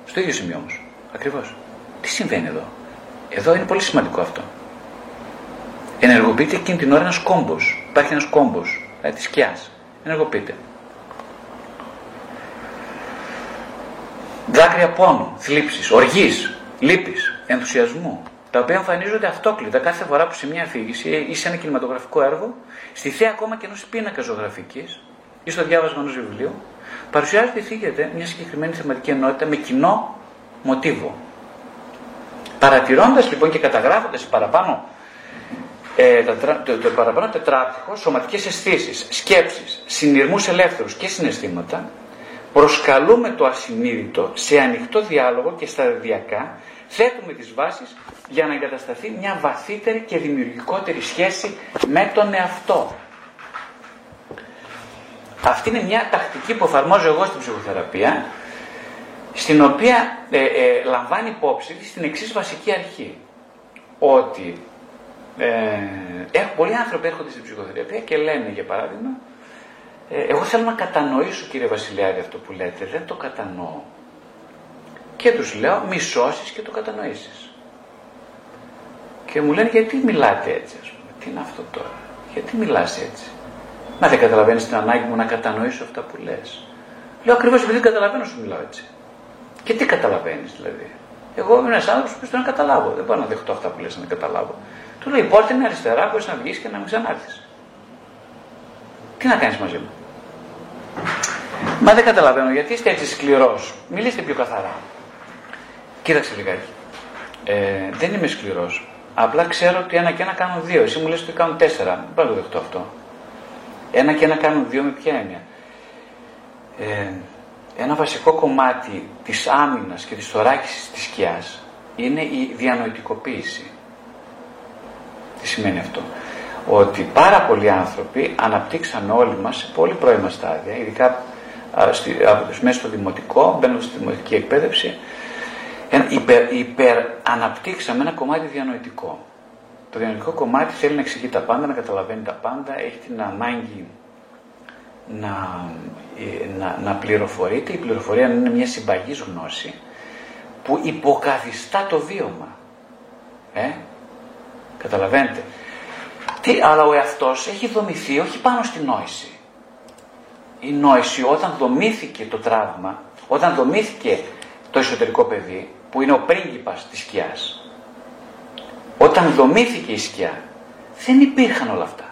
Στο ίδιο σημείο όμως. Ακριβώς. Τι συμβαίνει εδώ; Εδώ είναι πολύ σημαντικό αυτό. Ενεργοποιείται εκείνη την ώρα ένας κόμπος. Υπάρχει ένας κόμπος δηλαδή της σκιάς. Ενεργοποιείται. Δάκρυα πόνου, θλίψης, οργής, λύπης, ενθουσιασμού, τα οποία εμφανίζονται αυτόκλητα κάθε φορά που σε μια αφήγηση ή σε ένα κινηματογραφικό έργο, στη θέα ακόμα και ενός πίνακας ζωγραφικής ή στο διάβασμα ενός βιβλίου, παρουσιάζεται ή θίγεται μια συγκεκριμένη θεματική ενότητα με κοινό μοτίβο. Παρατηρώντας λοιπόν και καταγράφοντας παραπάνω ε, το, το, το παραπάνω τετράπτυχο, σωματικές αισθήσεις, σκέψεις, συνειρμούς ελεύθερους και συναισθήματα, προσκαλούμε το ασυνείδητο σε ανοιχτό διάλογο και σταδιακά θέτουμε τις βάσεις για να εγκατασταθεί μια βαθύτερη και δημιουργικότερη σχέση με τον εαυτό. Αυτή είναι μια τακτική που εφαρμόζω εγώ στην ψυχοθεραπεία, στην οποία ε, ε, λαμβάνει υπόψη στην εξής βασική αρχή. Ότι ε, πολλοί άνθρωποι έρχονται στην ψυχοθεραπεία και λένε, για παράδειγμα, ε, εγώ θέλω να κατανοήσω κύριε Βασιλιάδη αυτό που λέτε, δεν το κατανοώ. Και τους λέω μη σώσεις και το κατανοήσεις. Και μου λένε γιατί μιλάτε έτσι ας πούμε, τι είναι αυτό τώρα, γιατί μιλάς έτσι; Μα δεν καταλαβαίνεις την ανάγκη μου να κατανοήσω αυτά που λες. Λέω ακριβώς επειδή δεν καταλαβαίνω σου μιλάω έτσι. Και τι καταλαβαίνεις δηλαδή; Εγώ είμαι ένας άνθρωπος που θέλω να καταλάβω. Δεν μπορώ να δεχτώ αυτά που λες να καταλάβω. Του λέει: Η πόρτα είναι αριστερά, μπορείς να βγεις και να μην ξανάρθεις. Τι να κάνεις μαζί μου; Μα δεν καταλαβαίνω γιατί είστε έτσι σκληρός. Μιλήστε πιο καθαρά. Κοίταξε λιγάκι. Ε, δεν είμαι σκληρός. Απλά ξέρω ότι ένα και ένα κάνουν δύο. Εσύ μου λες ότι κάνουν τέσσερα. Δεν μπορώ να το δεχτώ αυτό. Ένα και ένα κάνουν δύο με ποια έννοια. Ε, ένα βασικό κομμάτι της άμυνας και της θωράκισης της σκιάς είναι η διανοητικοποίηση. Τι σημαίνει αυτό; Ότι πάρα πολλοί άνθρωποι αναπτύξαμε όλοι μας σε πολύ πρώιμα στάδια, ειδικά μέσα στο δημοτικό, μπαίνοντα στη δημοτική εκπαίδευση, υπερ, υπεραναπτύξαμε ένα κομμάτι διανοητικό. Το διανοητικό κομμάτι θέλει να εξηγεί τα πάντα, να καταλαβαίνει τα πάντα, έχει την ανάγκη να, ε, να, να πληροφορείται. Η πληροφορία είναι μια συμπαγής γνώση που υποκαθιστά το βίωμα. Ε; Καταλαβαίνετε. Τι, αλλά ο εαυτός έχει δομηθεί όχι πάνω στη νόηση. Η νόηση όταν δομήθηκε το τραύμα, όταν δομήθηκε το εσωτερικό παιδί, που είναι ο πρίγκιπας της σκιάς, όταν δομήθηκε η σκιά, δεν υπήρχαν όλα αυτά.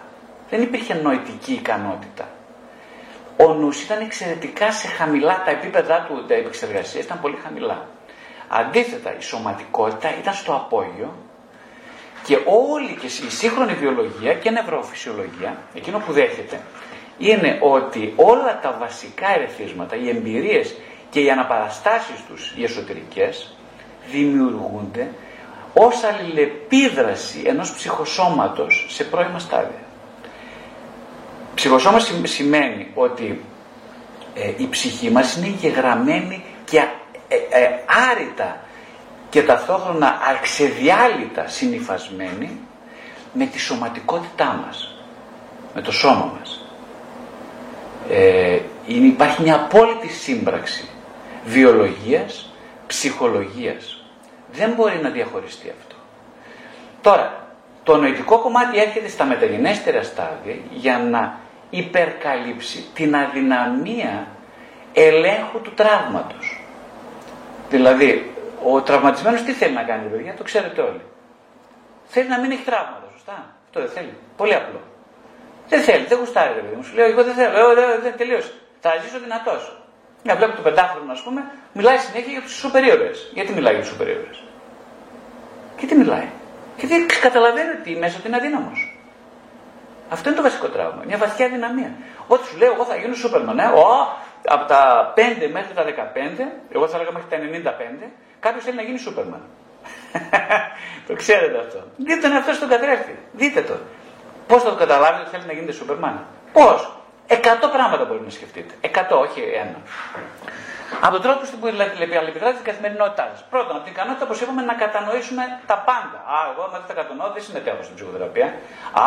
Δεν υπήρχε νοητική ικανότητα. Ο νους ήταν εξαιρετικά σε χαμηλά, τα επίπεδα του επεξεργασίας ήταν πολύ χαμηλά. Αντίθετα, η σωματικότητα ήταν στο απόγειο και όλη και η σύγχρονη βιολογία και νευροφυσιολογία, εκείνο που δέχεται, είναι ότι όλα τα βασικά ερεθίσματα, οι εμπειρίες και οι αναπαραστάσεις τους, οι εσωτερικές, δημιουργούνται ως αλληλεπίδραση ενός ψυχοσώματος σε πρώιμα στάδια. Ψυχοσώμα σημαίνει ότι ε, η ψυχή μας είναι γεγραμμένη και ε, ε, άρρητα και ταυτόχρονα αξεδιάλυτα συνειφασμένη με τη σωματικότητά μας, με το σώμα μας. Ε, υπάρχει μια απόλυτη σύμπραξη βιολογίας, ψυχολογίας. Δεν μπορεί να διαχωριστεί αυτό. Τώρα, το νοητικό κομμάτι έρχεται στα μεταγενέστερα στάδια για να υπερκαλύψει την αδυναμία ελέγχου του τραύματος. Δηλαδή, ο τραυματισμένος τι θέλει να κάνει, παιδιά, το ξέρετε όλοι. Θέλει να μην έχει τραύματα, σωστά. Αυτό δεν θέλει. Πολύ απλό. Δεν θέλει, δεν γουστάρει, παιδί μου. Σου λέω, εγώ δεν θέλω, εγώ δεν, δεν τελείωσε. Θα ζήσω δυνατός. Μια βλέπω το πεντάχρονο, ας πούμε, μιλάει συνέχεια για τους σουπερίωρε. Γιατί μιλάει για τους σουπερίωρε. Και τι μιλάει; Γιατί καταλαβαίνει ότι μέσα του είναι αδύναμος. Αυτό είναι το βασικό τραύμα. Μια βαθιά δυναμία. Ό,τι σου λέω, εγώ θα γίνω Σούπερμαν. Ε; Ο, από τα 5 μέχρι τα 15, εγώ θα έλεγα μέχρι τα 95, κάποιος θέλει να γίνει Σούπερμαν. το ξέρετε αυτό. Δείτε τον εαυτό στον καθρέφτη. Δείτε το. Πώς θα το καταλάβετε ότι θέλει να γίνετε Σούπερμαν; Πώς; Εκατό πράγματα μπορεί να σκεφτείτε. Εκατό, όχι ένα. Από τον τρόπο που αλληλεπιδρά τη καθημερινότητά σα. Πρώτον, από την ικανότητα, όπως είπαμε, να κατανοήσουμε τα πάντα. Α, εγώ άμα δεν τα κατανοώ, δεν συμμετέχω στην ψυχοθεραπεία.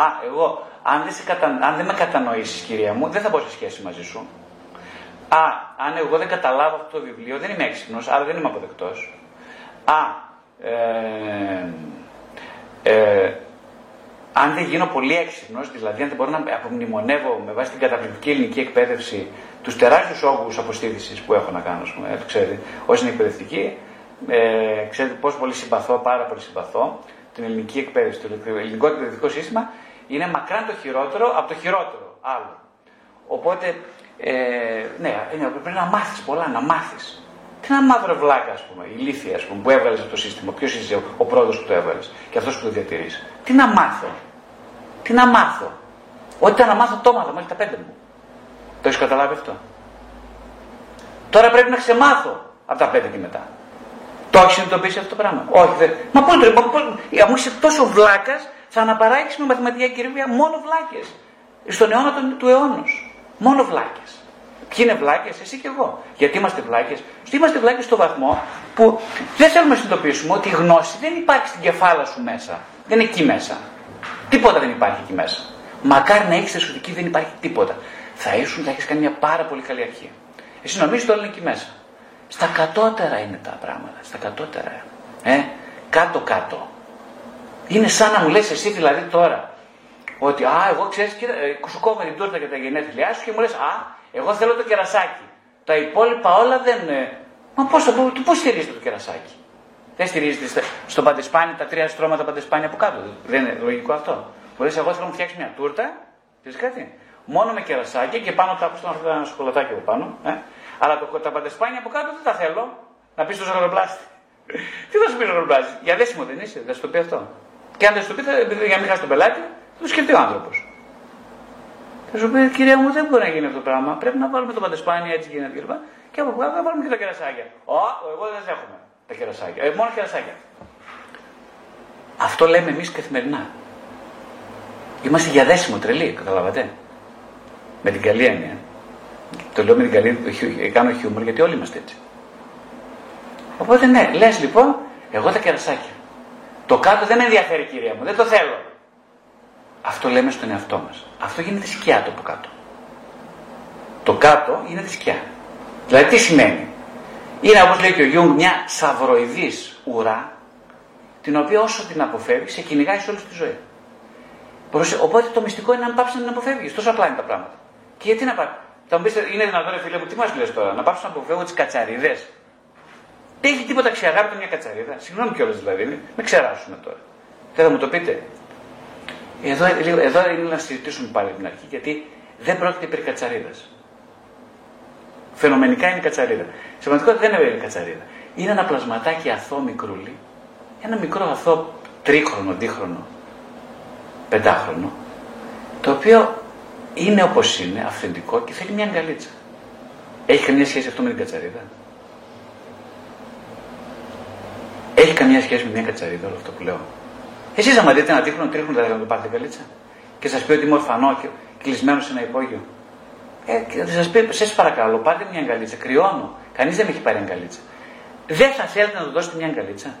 Α, εγώ, αν δεν, κατα... αν δεν με κατανοήσεις, κυρία μου, δεν θα μπω σε σχέση μαζί σου. Α, αν εγώ δεν καταλάβω αυτό το βιβλίο, δεν είμαι έξυπνος, άρα δεν είμαι αποδεκτός. Α, ε, ε, αν δεν γίνω πολύ έξυπνος, δηλαδή αν δεν μπορώ να απομνημονεύω με βάση την καταπληκτική ελληνική εκπαίδευση τους τεράστιους όγκους αποστήθηση που έχω να κάνω, ας πούμε, ε, το ξέρετε, όσοι είναι εκπαιδευτική, ε, ξέρετε πόσο πολύ συμπαθώ, πάρα πολύ συμπαθώ την ελληνική εκπαίδευση. Το ελληνικό εκπαιδευτικό σύστημα είναι μακράν το χειρότερο από το χειρότερο άλλο. Οπότε, ε, ναι, πρέπει να μάθεις πολλά, να μάθεις. Τι ένα μαύρο βλάκα, ας πούμε, ηλίθεια, ας πούμε, που έβγαλες αυτό το σύστημα. Ποιος είσαι ο πρόεδρο που το έβγαλες και αυτός που το διατηρείς. Τι να μάθω. Τι να μάθω. Ό,τι ήταν να μάθω το έμαθα μέχρι τα πέντε μου. Το έχεις καταλάβει αυτό; Τώρα πρέπει να ξεμάθω από τα πέντε και μετά. Το έχεις συνειδητοποιήσει αυτό το πράγμα; Όχι, δεν. Μα πού το μα, μου είσαι τόσο βλάκας, θα αναπαράγει με μαθηματική ακρίβεια μόνο βλάκες. Στον αιώνα του, του αιώνα. Μόνο βλάκες. Ποιοι είναι βλάκες, εσύ και εγώ. Γιατί είμαστε βλάκες. Είμαστε βλάκες στο βαθμό που δεν θέλουμε να συνειδητοποιήσουμε ότι η γνώση δεν υπάρχει στην κεφάλα σου μέσα. Δεν είναι εκεί μέσα. Τίποτα δεν υπάρχει εκεί μέσα. Μακάρι να έχεις ότι εκεί δεν υπάρχει τίποτα. Θα ήσουν, θα έχεις κάνει μια πάρα πολύ καλή αρχή. Εσύ νομίζεις ότι όλα είναι εκεί μέσα. Στα κατώτερα είναι τα πράγματα. Στα κατώτερα. Ε, κάτω-κάτω. Είναι σαν να μου λες εσύ δηλαδή τώρα ότι α, εγώ ξέρεις, ε, σου κόβω την τούρτα για τα γενέθλιά σου και μου λες, Α, εγώ θέλω το κερασάκι. Τα υπόλοιπα όλα δεν. Μα πώς το πώς στηρίζεται το κερασάκι; Δεν στηρίζεται στο παντεσπάνι τα τρία στρώματα παντεσπάνι από κάτω. Δεν είναι λογικό αυτό. Μου λε, εγώ θέλω να μου φτιάξεις μια τούρτα, ξέρεις κάτι; Μόνο με κερασάκι και πάνω τα άκουσα ένα σοκολατάκι από πάνω. Ε. Αλλά το, τα παντεσπάνια από κάτω δεν τα θέλω. Να πεις στο ζαχαροπλάστη. Τι θα σου πει ζαχαροπλάστη; Για δέσιμο δεν είσαι, θα σου το πει αυτό. Και αν δεν σου το πει, θα, για να μην χάσει τον πελάτη, θα το σκεφτεί ο άνθρωπος. Θα σου πει, κυρία μου, δεν μπορεί να γίνει αυτό το πράγμα. Πρέπει να βάλουμε το παντεσπάνι, έτσι γίνεται κλπ. Και από κάτω θα βάλουμε και τα κερασάκια. Ω, εγώ δεν έχουμε τα κερασάκια. Ε, μόνο κερασάκια. Αυτό λέμε εμείς καθημερινά. Είμαστε για δέσιμο τρελή, καταλάβατε. Με την καλή έννοια. Το λέω με την καλή, κάνω χιούμορ γιατί όλοι είμαστε έτσι. Οπότε ναι, λες λοιπόν, εγώ τα κερασάκια. Το κάτω δεν με ενδιαφέρει κυρία μου, δεν το θέλω. Αυτό λέμε στον εαυτό μας. Αυτό γίνεται σκιά το από κάτω. Το κάτω γίνεται σκιά. Δηλαδή τι σημαίνει; Είναι όπως λέει και ο Γιούγκ μια σαυροειδής ουρά την οποία όσο την αποφεύγει σε κυνηγάει σε όλη τη ζωή. Οπότε το μυστικό είναι να πάψεις να την αποφεύγεις. Τόσο απλά είναι τα πράγματα. Και γιατί να πάει. Θα μου πείτε, είναι δυνατόν, φίλε μου, τι μας λες τώρα, να πάψω να αποφεύγω τις κατσαρίδες; Δεν έχει τίποτα ξεαγάπητο μια κατσαρίδα; Συγγνώμη κιόλας δηλαδή, με ξεράσουμε τώρα. Δεν θα μου το πείτε; Εδώ, εδώ είναι να συζητήσουμε πάλι την αρχή, γιατί δεν πρόκειται περί κατσαρίδας. Φαινομενικά είναι κατσαρίδα. Σε πραγματικότητα δεν είναι κατσαρίδα. Είναι ένα πλασματάκι αθώο μικρούλι, ένα μικρό αθώο τρίχρονο, δίχρονο, πεντάχρονο, το οποίο είναι όπως είναι, αυθεντικό και θέλει μια αγκαλίτσα. Έχει καμία σχέση αυτό με την κατσαρίδα; Έχει καμία σχέση με μια κατσαρίδα όλο αυτό που λέω; Εσείς, άμα δείτε ένα τείχνο, τρίχνο, θα θέλετε να το πάρετε καλίτσα. Και σας πει ότι είμαι ορφανό και κλεισμένος σε ένα υπόγειο. Ε, και θα σας πει, σας παρακαλώ, πάρτε μια αγκαλίτσα. Κρυώνω. Κανείς δεν με έχει πάρει αγκαλίτσα. Δεν θα θέλετε να του δώσετε μια αγκαλίτσα.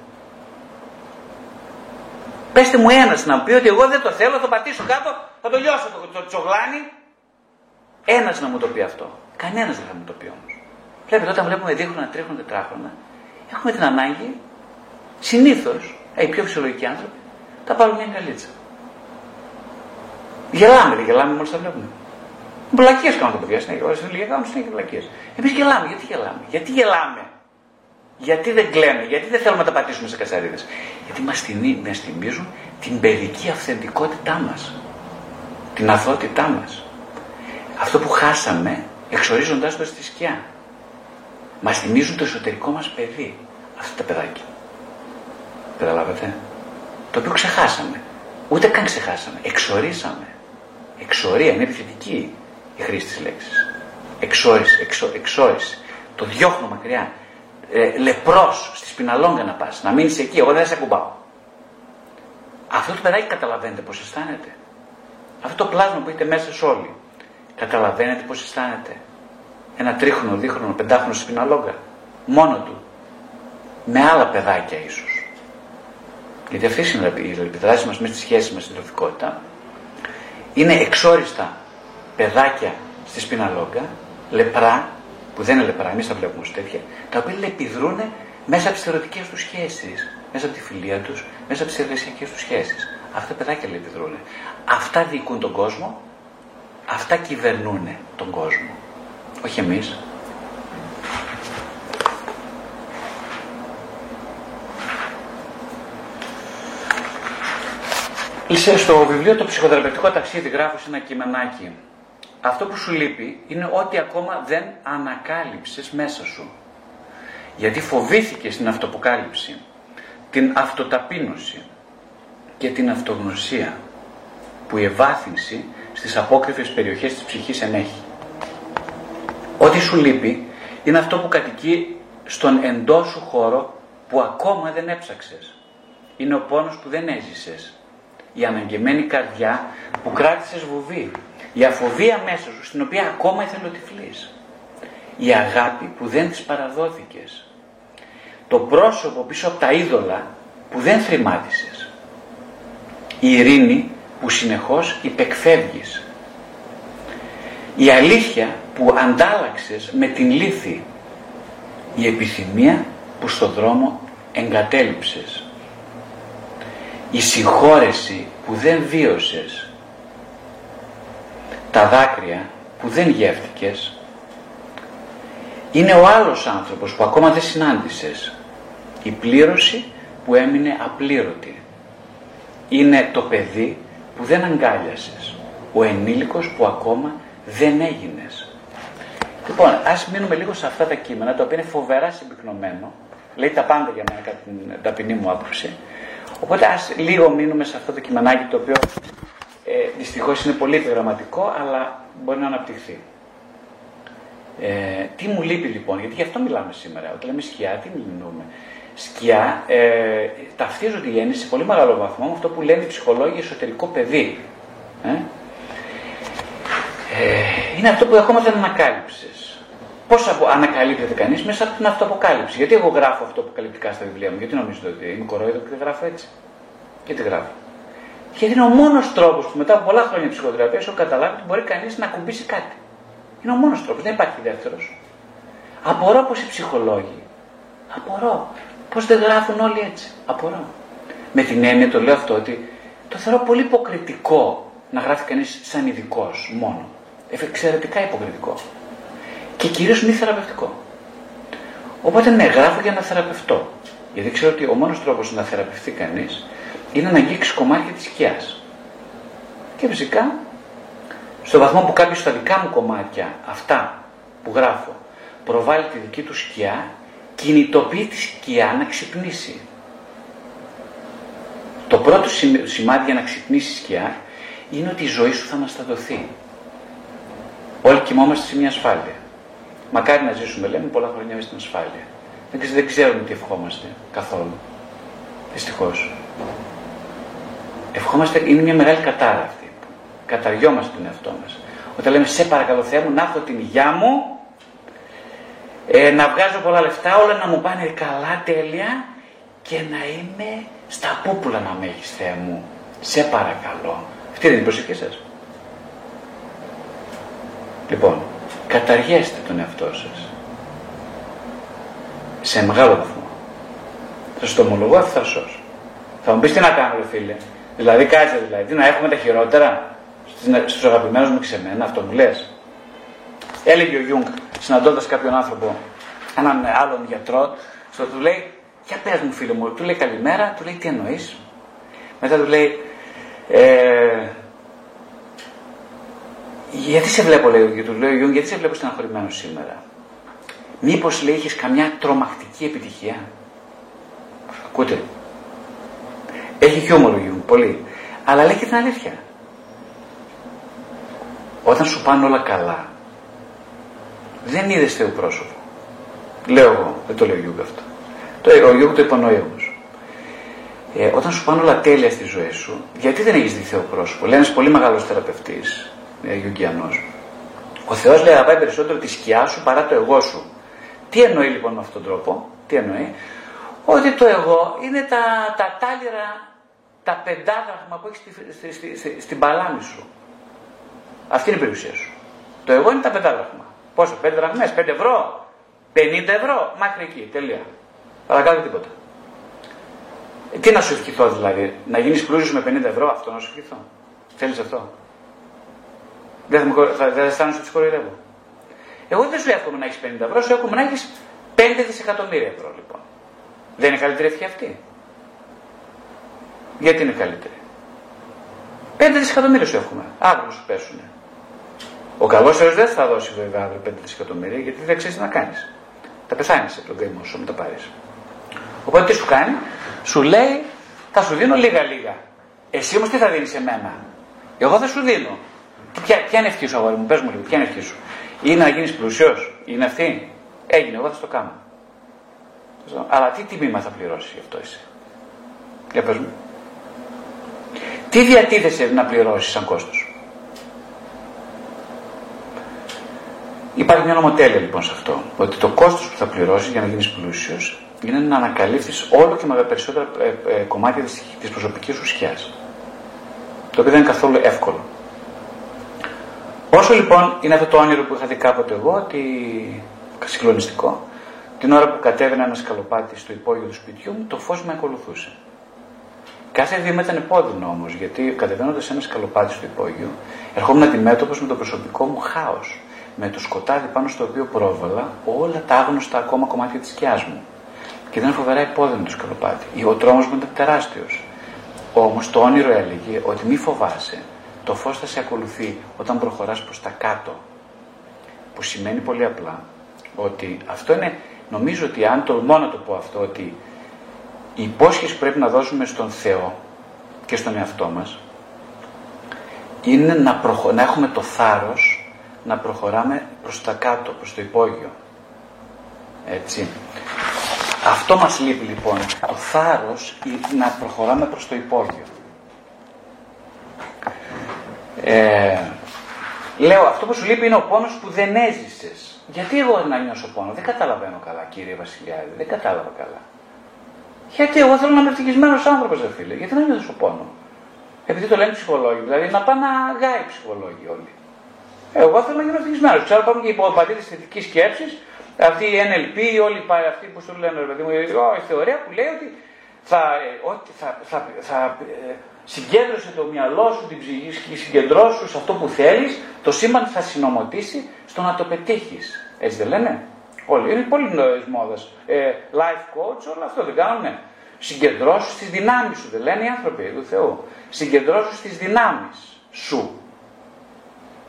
Πετε μου ένας να πει ότι εγώ δεν το θέλω, θα το πατήσω κάτω, θα το λιώσω το, το τσογλάνι. Ένας να μου το πει αυτό. Κανένας δεν θα μου το πει όμως. Βλέπετε όταν βλέπουμε δίχρονα, τρίχρονα, τετράχρονα, έχουμε την ανάγκη συνήθως, οι πιο φυσιολογικοί άνθρωποι, θα πάρουν μια αγκαλίτσα. Γελάμε, δεν γελάμε μόλις τα βλέπουμε. Βλακίε κάνουν τα παιδιά συνέχεια. Όσοι λίγα κάνουν συνέχεια βλακίε. Εμείς γελάμε. Γιατί γελάμε. Γιατί γελάμε; Γιατί δεν κλαίμε, γιατί δεν θέλουμε να τα πατήσουμε σε κατσαρίδε. Γιατί μας θυμίζουν την παιδική αυθεντικότητά μας. Την αθότητά μας. Αυτό που χάσαμε εξορίζοντάς το στη σκιά. Μας θυμίζουν το εσωτερικό μας παιδί. Αυτά τα παιδάκια. Καταλάβατε; Το οποίο ξεχάσαμε. Ούτε καν ξεχάσαμε. Εξορίσαμε. Εξορία, είναι επιθετική η χρήση της λέξης. Εξόριση, εξο, εξόριση. Το διώχνω μακριά. Ε, λεπρός στη σπιναλόγκα να πας, να μείνεις εκεί, εγώ δεν σε ακουμπάω. Αυτό το παιδάκι καταλαβαίνετε πώς αισθάνεται. Αυτό το πλάσμα που έχετε μέσα σε όλοι. Καταλαβαίνετε πώς αισθάνεται. Ένα τρίχρονο, δίχρονο, πεντάχρονο σπιναλόγκα. Μόνο του. Με άλλα παιδάκια ίσως. Γιατί αυτή είναι η επιδράση μας με στη σχέση μας στην τροφικότητα. Είναι εξόριστα παιδάκια στη σπιναλόγκα, λεπρά, που δεν είναι λεπρά, εμείς τα βλέπουμε ως τέτοια, τα οποία επιδρούν μέσα από τις θεωρητικές τους σχέσεις, μέσα από τη φιλία τους, μέσα από τις εργασιακές τους σχέσεις. Αυτά τα παιδάκια επιδρούν. Αυτά διοικούν τον κόσμο, αυτά κυβερνούν τον κόσμο. Όχι εμείς. Στο βιβλίο το ψυχοθεραπευτικό ταξίδι γράφω σε ένα κειμενάκι. Αυτό που σου λείπει είναι ότι ακόμα δεν ανακάλυψες μέσα σου. Γιατί φοβήθηκες την αυτοποκάλυψη, την αυτοταπείνωση και την αυτογνωσία που η ευάθυνση στις απόκρυφες περιοχές της ψυχής ενέχει. Ό,τι σου λείπει είναι αυτό που κατοικεί στον εντός σου χώρο που ακόμα δεν έψαξες. Είναι ο πόνος που δεν έζησες. Η αναγκεμένη καρδιά που κράτησες βουβή. Η αφοβία μέσα σου στην οποία ακόμα εθελοτυφλείς. Η αγάπη που δεν της παραδόθηκες. Το πρόσωπο πίσω από τα είδωλα που δεν θρημάτισες. Η ειρήνη που συνεχώς υπεκφεύγεις. Η αλήθεια που αντάλλαξες με την λύθη. Η επιθυμία που στο δρόμο εγκατέλειψες. Η συγχώρεση που δεν βίωσες. Τα δάκρυα που δεν γεύτηκες. Είναι ο άλλος άνθρωπος που ακόμα δεν συνάντησες. Η πλήρωση που έμεινε απλήρωτη. Είναι το παιδί που δεν αγκάλιασες. Ο ενήλικος που ακόμα δεν έγινες. Λοιπόν, ας μείνουμε λίγο σε αυτά τα κείμενα, τα οποία είναι φοβερά συμπυκνωμένο. Λέει τα πάντα για μένα κατά την ταπεινή μου άποψη. Οπότε ας λίγο μείνουμε σε αυτό το κειμενάκι το οποίο ε, δυστυχώς είναι πολύ επιγραμματικό, αλλά μπορεί να αναπτυχθεί. Ε, τι μου λείπει λοιπόν, γιατί γι' αυτό μιλάμε σήμερα. Όταν λέμε σκιά, τι μιλούμε. Σκιά ε, ταυτίζονται οι έννοιες σε πολύ μεγάλο βαθμό με αυτό που λένε οι ψυχολόγοι εσωτερικό παιδί. Ε; Ε, είναι αυτό που ακόμα δεν ανακάλυψες. Πώς ανακαλύπτεται κανείς μέσα από την αυτοαποκάλυψη. Γιατί εγώ γράφω αυτοαποκαλυπτικά στα βιβλία μου, γιατί νομίζετε ότι είμαι κορόιδο και δεν γράφω έτσι; Γιατί γράφω; Γιατί είναι ο μόνος τρόπος που μετά από πολλά χρόνια ψυχοθεραπείας έχω καταλάβει ότι μπορεί κανείς να κουμπίσει κάτι. Είναι ο μόνος τρόπος, δεν υπάρχει δεύτερος. Απορώ πως οι ψυχολόγοι, απορώ πώ δεν γράφουν όλοι έτσι. Απορώ. Με την έννοια το λέω αυτό ότι το θεωρώ πολύ υποκριτικό να γράφει κανείς σαν ειδικός μόνο. Εξαιρετικά υποκριτικό. Και κυρίως μη θεραπευτικό. Οπότε ναι, γράφω για να θεραπευτώ. Γιατί ξέρω ότι ο μόνος τρόπος να θεραπευτεί κανείς είναι να αγγίξει κομμάτια της σκιάς. Και φυσικά, στο βαθμό που κάποιος στα δικά μου κομμάτια, αυτά που γράφω, προβάλλει τη δική του σκιά, κινητοποιεί τη σκιά να ξυπνήσει. Το πρώτο σημάδι για να ξυπνήσει η σκιά είναι ότι η ζωή σου θα αναστατωθεί. Όλοι κοιμόμαστε σε μια ασφάλεια. Μακάρι να ζήσουμε, λέμε, πολλά χρόνια μέσα στην ασφάλεια. Δεν, δεν ξέρουμε τι ευχόμαστε καθόλου. Δυστυχώς. Ευχόμαστε, είναι μια μεγάλη κατάρα αυτή. Καταριόμαστε τον εαυτό μας. Όταν λέμε σε παρακαλώ Θεέ μου να έχω την υγειά μου, ε, να βγάζω πολλά λεφτά, όλα να μου πάνε καλά, τέλεια και να είμαι στα πούπουλα να με έχει Θεέ μου. Σε παρακαλώ. Αυτή είναι η προσοχή σας. Λοιπόν, καταργέστε τον εαυτό σας. Σε μεγάλο βαθμό. Θα σου το ομολογώ ευθαρσώ. Θα μου πεις τι να κάνω ρε φίλε. Δηλαδή κάτσε δηλαδή, τι να έχουμε τα χειρότερα στους αγαπημένους μου και σε μένα, αυτό μου λες. Έλεγε ο Γιούγκ, συναντώντας κάποιον άνθρωπο, έναν άλλον γιατρό, στο του λέει, για πες μου φίλε μου, του λέει καλημέρα, του λέει τι εννοείς. Μετά του λέει, ε, γιατί σε βλέπω, λέει, και του λέει ο γιατί σε βλέπω στεναχωρημένο σήμερα; Μήπως λέει έχεις καμιά τρομακτική επιτυχία; Ακούτε. Έχει χιούμορ ο Γιούγκ, πολύ. Αλλά λέει και την αλήθεια. όταν σου πάνε όλα καλά, δεν είδες Θεό πρόσωπο. Λέω εγώ, δεν το λέω Γιούγκ αυτό. Το, ο Γιούγκ το υπονοεί όμως. Ε, όταν σου πάνε όλα τέλεια στη ζωή σου, γιατί δεν έχεις δει Θεό πρόσωπο; Λέει ένας πολύ μεγάλος θεραπευτής, ε, Γιουγκιανό. Ο Θεός λέει αγαπάει περισσότερο τη σκιά σου παρά το εγώ σου. Τι εννοεί λοιπόν με αυτόν τον τρόπο, τι εννοεί, ότι το εγώ είναι τα, τα τάλιρα, τα πεντάδραχμα που έχεις στη, στη, στη, στην παλάμη σου. Αυτή είναι η περιουσία σου. Το εγώ είναι τα πεντάδραχμα. Πόσο, πέντε δραχμές, πέντε ευρώ, 50 ευρώ, μέχρι εκεί, τελεία. Παρακάτω τίποτα. Ε, τι να σου ευχηθώ δηλαδή, να γίνεις πλούσιος με 50 ευρώ, αυτό να σου ευχηθώ. Θέλεις αυτό; Δεν θα, θα, θα αισθάνεσαι ότι κοροϊδεύω. Εγώ δεν σου εύχομαι να έχεις 50 ευρώ, σου εύχομαι να έχεις 5 δισεκατομμύρια ευρώ λοιπόν. Δεν είναι καλύτερη ευχή αυτή. Γιατί είναι καλύτερη; 5 δισεκατομμύρια σου εύχομαι. Αύριο σου πέσουν. Ο καλός Θεός δεν θα δώσει βέβαια αύριο 5 δισεκατομμύρια γιατί δεν ξέρεις τι να κάνεις. Θα πεθάνεις από τον καημό σου, μην τα πάρεις. Οπότε τι σου κάνει, σου λέει θα σου δίνω λίγα λίγα. Εσύ όμως τι θα δίνεις σε μένα; Εγώ δεν σου δίνω. Ποια, ποια είναι ευχή σου, αγόρι μου, πες μου λίγο, ποια είναι ευχή σου. Είναι να γίνεις πλουσιό, είναι αυτή; Έγινε, εγώ θα το κάνω. Αλλά τι τιμήμα θα πληρώσει γι' αυτό εσύ; Για πες μου. Τι διατίθεσαι να πληρώσεις σαν κόστος; Υπάρχει μια νομοτέλεια λοιπόν σε αυτό. Ότι το κόστος που θα πληρώσεις για να γίνεις πλούσιος είναι να ανακαλύψεις όλο και με περισσότερα ε, ε, κομμάτια της, της προσωπικής σου σκιάς. Το οποίο δεν είναι καθόλου εύκολο. Όσο λοιπόν είναι αυτό το όνειρο που είχα δει κάποτε εγώ, ότι συγκλονιστικό, την ώρα που κατέβαινα ένα σκαλοπάτι στο υπόγειο του σπιτιού μου, το φως με ακολουθούσε. Κάθε βήμα ήταν επώδυνο όμως, γιατί κατεβαίνοντας ένα σκαλοπάτι στο υπόγειο, ερχόμουν αντιμέτωπος με το προσωπικό μου χάος. Με το σκοτάδι πάνω στο οποίο πρόβαλα όλα τα άγνωστα ακόμα κομμάτια της σκιάς μου. Και ήταν φοβερά επώδυνο το σκαλοπάτι. Ο τρόμος μου ήταν τεράστιος. Όμως το όνειρο έλεγε ότι μη φοβάσαι, το φως θα σε ακολουθεί όταν προχωράς προς τα κάτω. Που σημαίνει πολύ απλά ότι αυτό είναι, νομίζω ότι αν τολμώ να το πω αυτό, ότι η υπόσχεση που πρέπει να δώσουμε στον Θεό και στον εαυτό μας είναι να, προχω... να έχουμε το θάρρος να προχωράμε προς τα κάτω, προς το υπόγειο. Έτσι. Αυτό μας λείπει λοιπόν, το θάρρος να προχωράμε προς το υπόγειο. Ε, λέω, αυτό που σου λείπει είναι ο πόνος που δεν έζησες. Γιατί εγώ να νιώσω πόνο, δεν καταλαβαίνω καλά κύριε Βασιλιάδη, δεν κατάλαβα καλά. Γιατί εγώ θέλω να είμαι ευτυχισμένος άνθρωπος, δεν φίλε. Γιατί να νιώσω πόνο; Επειδή το λένε ψυχολόγοι, δηλαδή να πάνε να γάει οι ψυχολόγοι όλοι. Εγώ θέλω να γίνω ευτυχισμένος. Ξέρω υπάρχουν και υποπατήτε θετικής σκέψης, αυτή η NLP, όλοι οι αυτοί που σου λένε, ρε παιδί μου, η θεωρία που λέει ότι θα, ε, ότι θα, θα, θα, ε, συγκέντρωσε το μυαλό σου, την ψυχή και συγκεντρώσου σε αυτό που θέλεις, το σύμπαν θα συνομωτήσει στο να το πετύχεις. Έτσι δεν λένε; Όλοι. Είναι πολύ νέες μόδες. Ε, life coach, όλο αυτό δεν κάνουνε. Συγκεντρώσου στις δυνάμεις σου, δεν λένε οι άνθρωποι του Θεού. Συγκεντρώσου στις δυνάμεις σου.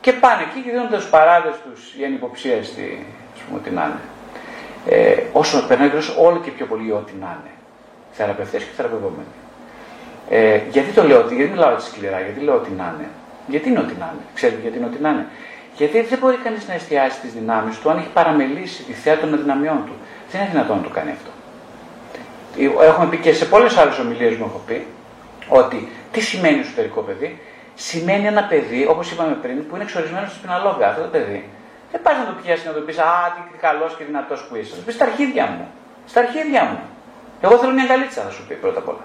Και πάνε εκεί και δίνουν τους παράδες τους για ανυποψία στη, ας πούμε, τι να είναι. Ε, όσο περνάει όλο και πιο πολύ ό,τι να είναι. Θεραπευτές και θεραπευόμενοι. Ε, γιατί το λέω, γιατί μιλάω έτσι σκληρά, γιατί λέω ότι να είναι. Γιατί είναι ότι να είναι. Ξέρετε γιατί είναι ότι να είναι. Γιατί δεν μπορεί κανείς να εστιάσει τις δυνάμεις του αν έχει παραμελήσει τη θέα των αδυναμιών του. Δεν είναι δυνατόν να το κάνει αυτό. Έχουμε πει και σε πολλές άλλες ομιλίες μου έχω πει ότι τι σημαίνει εσωτερικό παιδί. Σημαίνει ένα παιδί, όπως είπαμε πριν, που είναι εξορισμένος στην αλόγα. Αυτό το παιδί. Δεν πας να το πιάσεις να το πεις Α, τι καλός και δυνατός που είσαι. Θα πεις στα αρχίδια μου. Στα αρχίδια μου. Εγώ θέλω μια καλίτσα, θα σου πει πρώτα απ' όλα.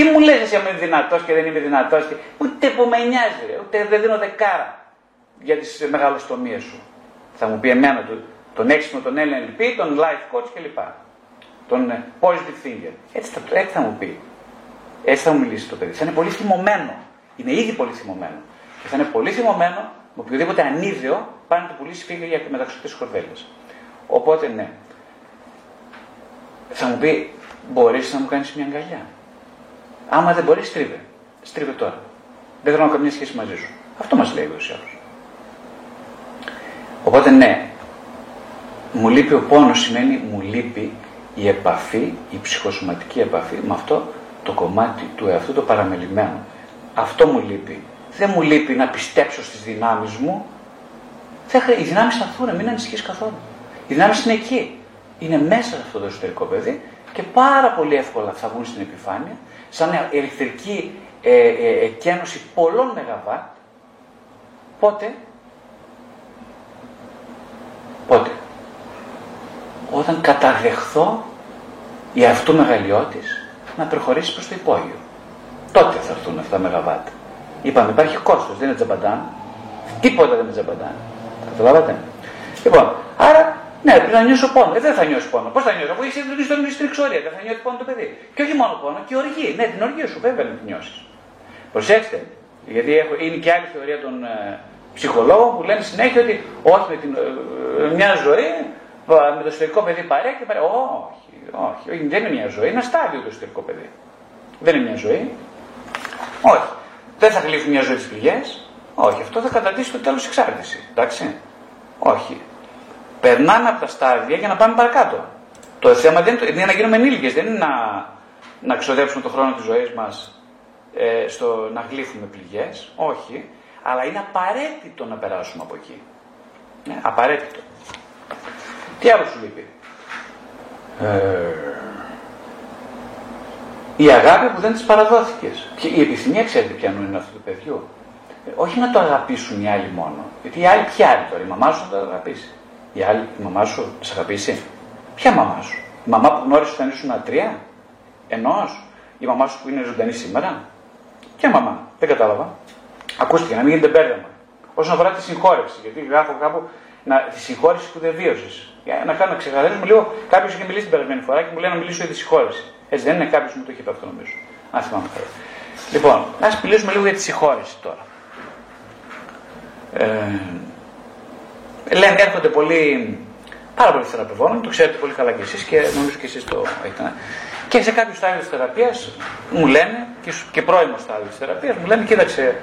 Τι μου λες εσύ είμαι δυνατός και δεν είμαι δυνατός, και ούτε που με νοιάζει, ούτε δεν δίνω δεκάρα για τις μεγαλοστομίες σου. Θα μου πει εμένα τον, τον έξυπνο, τον LNLP, τον life coach κλπ. Τον ε, positive thinker. Έτσι θα, έτσι θα μου πει. Έτσι θα μου μιλήσει το παιδί. Θα είναι πολύ θυμωμένο. Είναι ήδη πολύ θυμωμένο. Και θα είναι πολύ θυμωμένο με οποιοδήποτε ανίδεο πάνε να το πουλήσει φύγει για μεταξωτέ κορδέλε. Οπότε ναι. Θα μου πει, μπορείς να μου κάνεις μια αγκαλιά. Άμα δεν μπορείς, στρίβε. Στρίβε τώρα. Δεν θέλω να καμία σχέση μαζί σου. Αυτό μας λέει ο Ιωσήφ. Οπότε ναι, μου λείπει ο πόνος σημαίνει μου λείπει η επαφή, η ψυχοσωματική επαφή με αυτό το κομμάτι του εαυτού το παραμελημένο. Αυτό μου λείπει δεν μου λείπει να πιστέψω στις δυνάμεις μου. οι δυνάμεις θα έρθουν, μην ανησυχείς καθόλου. Οι δυνάμεις είναι εκεί. Είναι μέσα σε αυτό το εσωτερικό παιδί και πάρα πολύ εύκολα θα βγουν στην επιφάνεια, σαν ηλεκτρική ε, ε, εκένωση πολλών μεγαβάτ. Πότε, πότε, όταν καταδεχθώ η αυτού μεγαλειώτης να προχωρήσει προς το υπόγειο. Τότε θα έρθουν αυτά τα μεγαβάτ. Είπαμε, υπάρχει κόστος, δεν είναι τζαμπαντάν. Τίποτα δεν είναι τζαμπαντάν. Καταλάβατε; Λοιπόν, άρα, ναι, πρέπει να νιώσω πόνο. Ε, δεν θα νιώσει πόνο. Πώς θα νιώσω, αφού είσαι στην εξορία, δεν θα νιώσει πόνο το παιδί. Και όχι μόνο πόνο, και οργή. Ναι, την οργή σου βέβαια να την νιώσεις. Προσέξτε, γιατί έχω, είναι και άλλη θεωρία των ε, ψυχολόγων που λένε συνέχεια ότι όχι με την, ε, μια ζωή, με το εσωτερικό παιδί παρέ και παρέ. Όχι, όχι, όχι, δεν είναι μια ζωή, είναι ένα στάδιο το εσωτερικό παιδί. Δεν είναι μια ζωή. Όχι. Δεν θα γλύφει μια ζωή τι πληγές. Όχι, αυτό θα καταντήσει το τέλος εξάρτησης. Εντάξει. Όχι. Περνάμε από τα στάδια για να πάμε παρακάτω. Το θέμα δεν είναι, να γίνουμε ενήλικες, δεν είναι να, να ξοδέψουμε τον χρόνο της ζωής μας ε, στο να γλύφουμε πληγές. Όχι. Αλλά είναι απαραίτητο να περάσουμε από εκεί. Ναι, απαραίτητο. Τι άλλο σου λείπει; Ε, η αγάπη που δεν της παραδόθηκες. Και η επιθυμία, ξέρετε ποια είναι αυτού του παιδιού. Ε, όχι να το αγαπήσουν οι άλλοι μόνο. Γιατί οι άλλοι, ποια άλλη τώρα, η μαμά σου θα το αγαπήσει. Η άλλη, η μαμά σου θα σε αγαπήσει; Ποια μαμά σου; Η μαμά που γνώρισες όταν ήσουν τρία. Ενός; Η μαμά σου που είναι ζωντανή σήμερα; Ποια μαμά; Δεν κατάλαβα. Ακούστηκε, να μην γίνεται μπέρδεμα. Όσον αφορά τη συγχώρευση, γιατί γράφω κάπου να, τη συγχώρευση που δεν βίωσες. Για να κάνω να λίγο, κάποιος είχε μιλήσει την περασμένη φορά και μου λέει να μιλήσω για τη συγχώρευση. Έτσι δεν είναι κάποιος που μου το έχει πει αυτό νομίζω. Αν θυμάμαι καλά. Λοιπόν, ας μιλήσουμε λίγο για τη συγχώρεση τώρα. Ε, λένε, έρχονται πολλοί, πάρα πολλοί θεραπευόμενοι, το ξέρετε πολύ καλά κι εσείς και νομίζω κι εσείς το έχετε. Και σε κάποιους στάδιο τη θεραπεία μου λένε, και, και πρώιμο στάδιο τη θεραπεία, μου λένε, κοίταξε,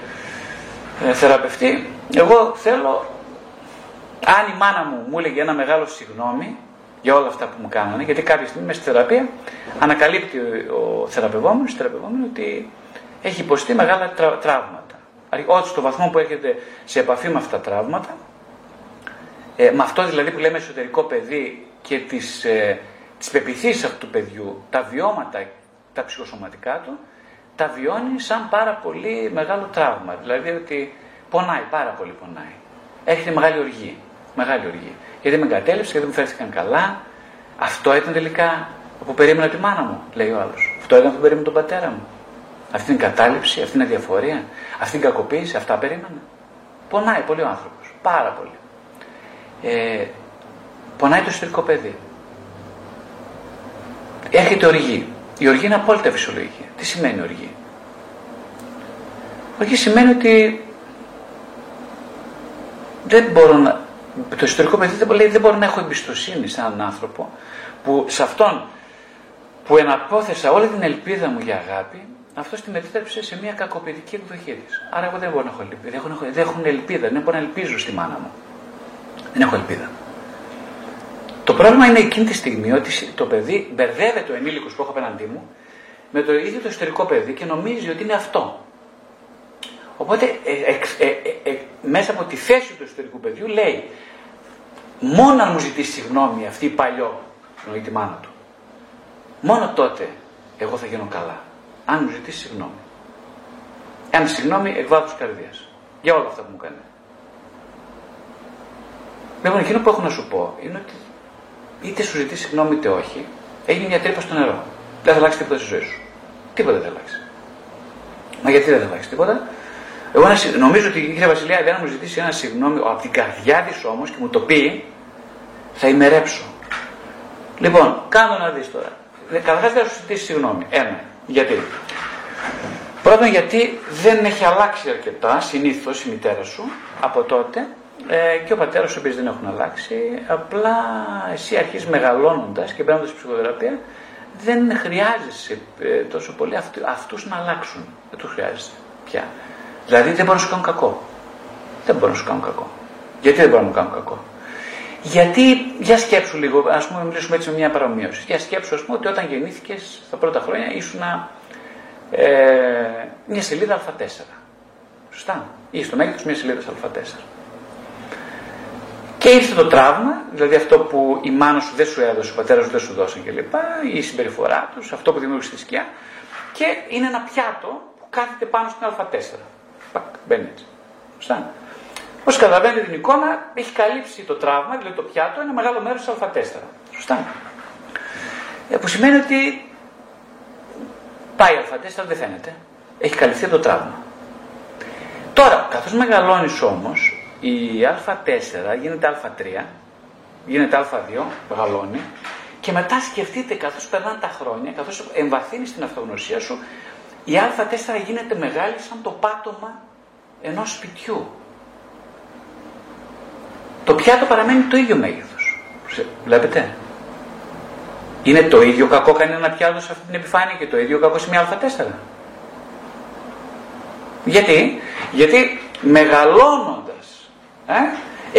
ε, θεραπευτή, εγώ θέλω, αν η μάνα μου μου έλεγε ένα μεγάλο συγγνώμη, για όλα αυτά που μου κάνανε, γιατί κάποια στιγμή μέσα στη θεραπεία ανακαλύπτει ο θεραπευόμενος, ότι έχει υποστεί μεγάλα τρα, τραύματα. Ότι στο βαθμό που έρχεται σε επαφή με αυτά τα τραύματα, ε, με αυτό δηλαδή που λέμε εσωτερικό παιδί και τις, ε, τις πεπιθήσεις αυτού του παιδιού, τα βιώματα, τα ψυχοσωματικά του, τα βιώνει σαν πάρα πολύ μεγάλο τραύμα. Δηλαδή ότι πονάει, πάρα πολύ πονάει. Έρχεται μεγάλη οργή. Μεγάλη οργή. Γιατί με εγκατέλειψε, γιατί μου φέρθηκαν καλά. Αυτό ήταν τελικά που περίμενα τη μάνα μου, λέει ο άλλος. Αυτό ήταν που περίμενα τον πατέρα μου. Αυτή είναι η κατάληψη, αυτή είναι η διαφορία, αυτή είναι η κακοποίηση, αυτά περίμενα. Πονάει πολύ ο άνθρωπος. Πάρα πολύ. Ε, πονάει το εσωτερικό παιδί. Έρχεται οργή. Η οργή είναι απόλυτα φυσιολογική. Τι σημαίνει οργή. Οργή σημαίνει ότι δεν μπορώ να, το ιστορικό παιδί δεν, λέει, δεν μπορώ να έχω εμπιστοσύνη σε έναν άνθρωπο που σε αυτόν που εναπόθεσα όλη την ελπίδα μου για αγάπη, αυτό τη μετέτρεψε σε μια κακοποιητική εκδοχή τη. Άρα εγώ δεν μπορώ να έχω ελπίδα. Δεν έχω, δεν έχω ελπίδα. Δεν μπορώ να ελπίζω στη μάνα μου. Δεν έχω ελπίδα. Το πρόβλημα είναι εκείνη τη στιγμή ότι το παιδί μπερδεύεται ο ενήλικος που έχω απέναντί μου με το ίδιο το ιστορικό παιδί και νομίζει ότι είναι αυτό. Οπότε ε, ε, ε, μέσα από τη θέση του ιστορικού παιδιού λέει μόνο αν μου ζητήσει συγγνώμη αυτή η παλιό, εννοεί τη μάνα του, μόνο τότε εγώ θα γίνω καλά. Αν μου ζητήσει συγγνώμη. Ένα συγγνώμη εκ βάθου καρδίας. Για όλα αυτά που μου κάνει. Λοιπόν, εκείνο που έχω να σου πω είναι ότι είτε σου ζητήσει συγγνώμη είτε όχι, έγινε μια τρύπα στο νερό. Δεν θα αλλάξει τίποτα στη ζωή σου. Τίποτα δεν θα αλλάξει. Μα γιατί δεν θα αλλάξει τίποτα, εγώ νομίζω ότι η κυρία Βασιλεία δεν μου ζητήσει ένα συγγνώμη από την καρδιά της όμως και μου το πει, θα ημερέψω. Λοιπόν, κάνω να δεις τώρα. Ε, Καταρχάς δεν θα σου ζητήσει συγγνώμη. Ένα. Γιατί; Πρώτον γιατί δεν έχει αλλάξει αρκετά συνήθως η μητέρα σου από τότε ε, και ο πατέρας σου επίση δεν έχουν αλλάξει. Απλά εσύ αρχίζεις μεγαλώνοντας και μπαίνοντας στη ψυχοθεραπεία δεν χρειάζεσαι ε, τόσο πολύ αυτούς να αλλάξουν. Δεν τους χρειάζεσαι πια. Δηλαδή δεν μπορούν να σου κάνουν κακό. Δεν μπορούν να σου κάνουν κακό. Γιατί δεν μπορούν να μου κάνουν κακό; Γιατί, για σκέψου λίγο, ας πούμε, μιλήσουμε έτσι με μια παρομοίωση. Για σκέψου, ας πούμε, ότι όταν γεννήθηκες στα πρώτα χρόνια ήσουν ε, μια σελίδα Α4 Σωστά. Ή στο μέγεθος μια σελίδα Α4. Και ήρθε το τραύμα, δηλαδή αυτό που η μάνα σου δεν σου έδωσε, ο πατέρας σου δεν σου δώσε κλπ. Η συμπεριφορά τους, αυτό που δημιούργησε τη σκιά. Και είναι ένα πιάτο που κάθεται πάνω στην Α4. Πακ, μπαίνει έτσι. Σωστά. Όπω καταλαβαίνετε την εικόνα, έχει καλύψει το τραύμα, δηλαδή το πιάτο, ένα μεγάλο μέρος της Α4. Σωστά. Ε, που σημαίνει ότι πάει Α4, δεν φαίνεται. Έχει καλυφθεί το τραύμα. Τώρα, καθώς μεγαλώνεις όμως, η Α4 γίνεται Α3, γίνεται Α2, μεγαλώνει, και μετά σκεφτείτε καθώς περνάνε τα χρόνια, καθώς εμβαθύνεις την αυτογνωσία σου, η Α4 γίνεται μεγάλη σαν το πάτωμα ενός σπιτιού. Το πιάτο παραμένει το ίδιο μέγεθος. Βλέπετε; Είναι το ίδιο κακό κάνει ένα πιάτο σε αυτή την επιφάνεια και το ίδιο κακό σε μια Α4. Γιατί, γιατί μεγαλώνοντας ε,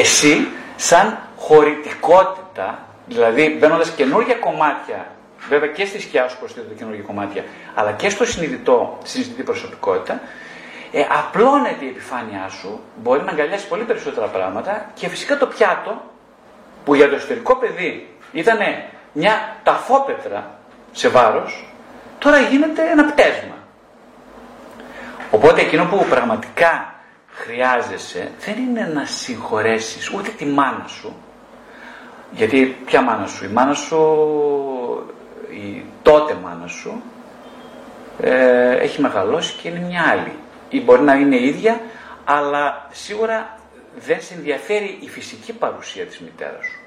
εσύ σαν χωρητικότητα, δηλαδή μπαίνοντας καινούργια κομμάτια, βέβαια και στη σκιά σου προσθέτονται καινούργια κομμάτια, αλλά και στο συνειδητό, στη συνειδητή προσωπικότητα, ε, απλώνεται η επιφάνειά σου, μπορεί να αγκαλιάσει πολύ περισσότερα πράγματα και φυσικά το πιάτο που για το εσωτερικό παιδί ήταν μια ταφόπετρα σε βάρος, τώρα γίνεται ένα πτέσμα. Οπότε εκείνο που πραγματικά χρειάζεσαι δεν είναι να συγχωρέσεις ούτε τη μάνα σου, γιατί ποια μάνα σου, η μάνα σου, η τότε μάνα σου, ε, έχει μεγαλώσει και είναι μια άλλη ή μπορεί να είναι ίδια, αλλά σίγουρα δεν σε ενδιαφέρει η φυσική παρουσία της μητέρας σου.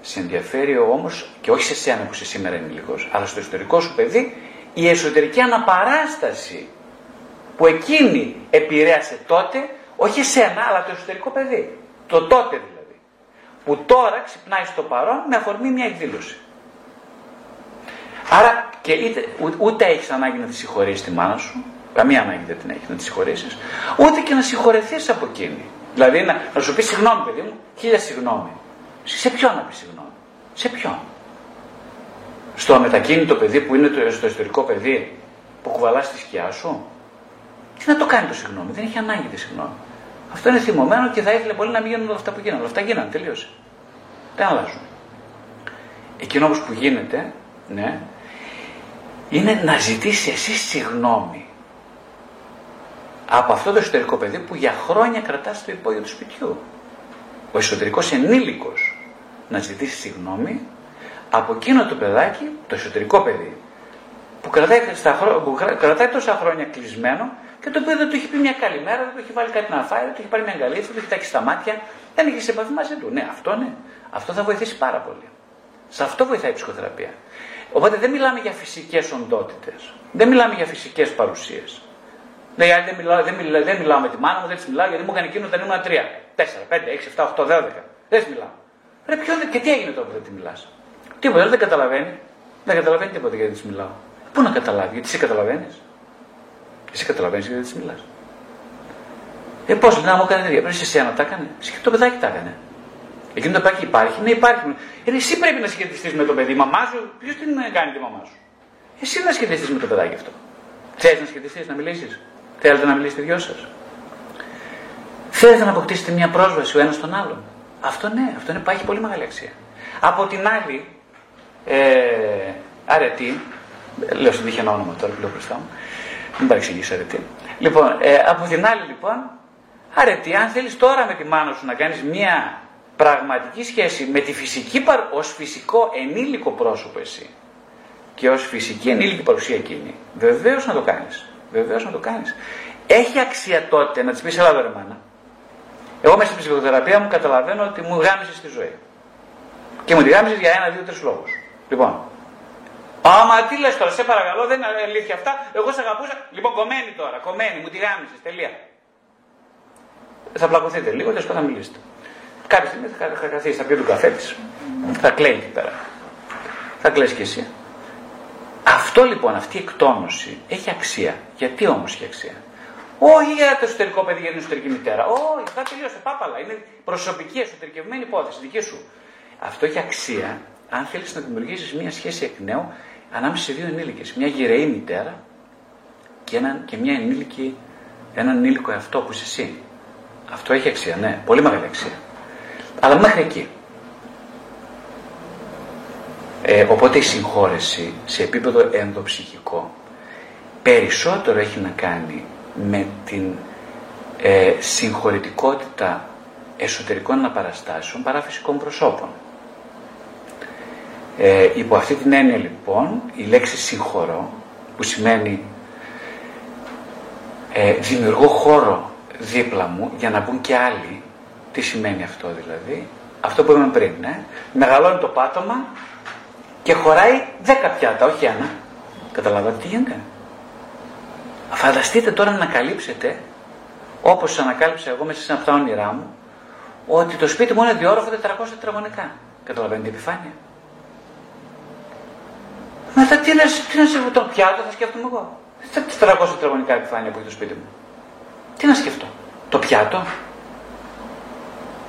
Σε ενδιαφέρει όμως, και όχι σε σένα που είσαι σήμερα ενήλικος, αλλά στο εσωτερικό σου παιδί, η εσωτερική αναπαράσταση που εκείνη επηρέασε τότε, όχι εσένα, αλλά το εσωτερικό παιδί. Το τότε δηλαδή. Που τώρα ξυπνάει στο παρόν με αφορμή μια εκδήλωση. Άρα και είτε, ούτε έχεις ανάγκη να τη συγχωρήσεις τη μάνα σου, Καμία ανάγκη δεν την έχεις να τη συγχωρήσεις. Ούτε και να συγχωρεθείς από εκείνη. Δηλαδή να, να σου πει συγγνώμη, παιδί μου, χίλια συγγνώμη. Σε ποιον να πεις συγγνώμη; Σε ποιον; Στο αμετακίνητο παιδί που είναι το, στο εσωτερικό παιδί που κουβαλάς στη σκιά σου; Τι να το κάνει το συγγνώμη. Δεν έχει ανάγκη τη συγγνώμη. Αυτό είναι θυμωμένο και θα ήθελε πολύ να μην γίνουν όλα αυτά που γίνανε. Αλλά αυτά γίνανε, τελείωσε. Δεν αλλάζουν. Εκείνο όμως που γίνεται, ναι, είναι να ζητήσει εσύ συγγνώμη από αυτό το εσωτερικό παιδί που για χρόνια κρατάς στο υπόγειο του σπιτιού. Ο εσωτερικός ενήλικος να ζητήσει συγγνώμη από εκείνο το παιδάκι, το εσωτερικό παιδί, που κρατάει, στα, που κρατάει τόσα χρόνια κλεισμένο και το οποίο δεν του έχει πει μια καλημέρα, δεν του έχει βάλει κάτι να φάει, δεν του έχει πάρει μια αγκαλίτσα, δεν του έχει τάξει στα μάτια, δεν έχει σε επαφή μαζί του. Ναι, αυτό ναι. Αυτό θα βοηθήσει πάρα πολύ. Σε αυτό βοηθάει η ψυχοθεραπεία. Οπότε δεν μιλάμε για φυσικές οντότητες. Δεν μιλάμε για φυσικές παρουσίες. Λέει άλλη δεν μιλάω, δεν, μιλάω, δεν μιλάω με τη μάνα μου, δεν της μιλάω γιατί μου έκανε εκείνο όταν ήμουν 3, 4, 5, 6, 7, 8, 12. Δεν της μιλάω. Ρε ποιο, και τι έγινε τώρα που δεν τη μιλάς; Τίποτα, δεν καταλαβαίνει. Δεν καταλαβαίνει τίποτα γιατί της μιλάω. Πού να καταλάβει, γιατί εσύ καταλαβαίνεις; Εσύ καταλαβαίνεις γιατί της μιλάς. Ε, πώς να μου έκανε τέτοια. Πρέπει εσύ να τα έκανε. Εσύ το παιδάκι τα έκανε. Εκείνο το παιδάκι υπάρχει, ναι υπάρχει. Ε, εσύ πρέπει να σχετιστείς με το παιδί. Η μαμά σου, ποιος την κάνει τη μαμά σου; Εσύ να σχετιστείς με το παιδάκι αυτό. Θέλει να σχετιστείς, να μιλήσεις; Θέλετε να μιλήσετε δυο σας; Θέλετε να αποκτήσετε μια πρόσβαση ο ένας στον άλλον; Αυτό ναι, αυτό είναι, έχει πολύ μεγάλη αξία. Από την άλλη, ε, αρετή, λέω στον τύχη ένα όνομα τώρα που λέω μπροστά μου, μην παρεξηγήσει αρετή. Λοιπόν, ε, από την άλλη λοιπόν, αρετή, αν θέλεις τώρα με τη μάνα σου να κάνεις μια πραγματική σχέση με τη φυσική, ως φυσικό ενήλικο πρόσωπο εσύ και ως φυσική ενήλικη παρουσία εκείνη, βεβαίως να το κάνεις. Βεβαίως να το κάνεις. Έχει αξία τότε να της πεις: Ελλάδα, ρε μάνα. Εγώ μέσα στην ψυχοθεραπεία μου καταλαβαίνω ότι μου γάμισες τη ζωή. Και μου τη γάμισες για ένα, δύο, τρεις λόγους. Λοιπόν, Άμα τι λες τώρα, σε παρακαλώ, δεν είναι αλήθεια αυτά. Εγώ σε αγαπούσα. Λοιπόν, κομμένη τώρα, κομμένη, μου τη γάμισες, τελεία. Θα πλακωθείτε λίγο και θα μιλήσετε. Κάποια στιγμή θα καθίσεις, θα πει τον καφέ της. Θα κλαίει εκεί πέρα. Θα κλαίσει κι εσύ. Αυτό λοιπόν, αυτή η εκτόνωση έχει αξία. Γιατί όμως έχει αξία; Όχι για το εσωτερικό παιδί, για την εσωτερική μητέρα. Όχι, θα τελείωσε πάπαλα. Είναι προσωπική, εσωτερικευμένη υπόθεση, δική σου. Αυτό έχει αξία αν θέλεις να δημιουργήσεις μια σχέση εκ νέου ανάμεσα σε δύο ενήλικες. Μια γυρεή μητέρα και, ένα, και μια ενήλικη έναν ενήλικο εαυτό που είσαι εσύ. Αυτό έχει αξία, ναι, πολύ μεγάλη αξία. Αλλά μέχρι εκεί. Ε, οπότε η συγχώρεση σε επίπεδο ενδοψυχικό περισσότερο έχει να κάνει με την ε, συγχωρητικότητα εσωτερικών αναπαραστάσεων παρά φυσικών προσώπων. Ε, υπό αυτή την έννοια λοιπόν η λέξη συγχωρώ που σημαίνει ε, δημιουργώ χώρο δίπλα μου για να μπουν και άλλοι τι σημαίνει αυτό δηλαδή. Αυτό που είπαμε πριν ναι. μεγαλώνει το πάτωμα και χωράει δέκα πιάτα όχι ένα. Καταλαβαίνετε τι γίνεται. Φανταστείτε τώρα να ανακαλύψετε όπως ανακάλυψα εγώ μέσα σε αυτά τα όνειρά μου ότι το σπίτι μου είναι διόροφο 400 τετραγωνικά. Καταλαβαίνετε την επιφάνεια μετά τι να, τι να σκεφτώ, το πιάτο θα σκέφτομαι εγώ. Στα 400 τετραγωνικά επιφάνεια που έχει το σπίτι μου. Τι να σκεφτώ, το πιάτο;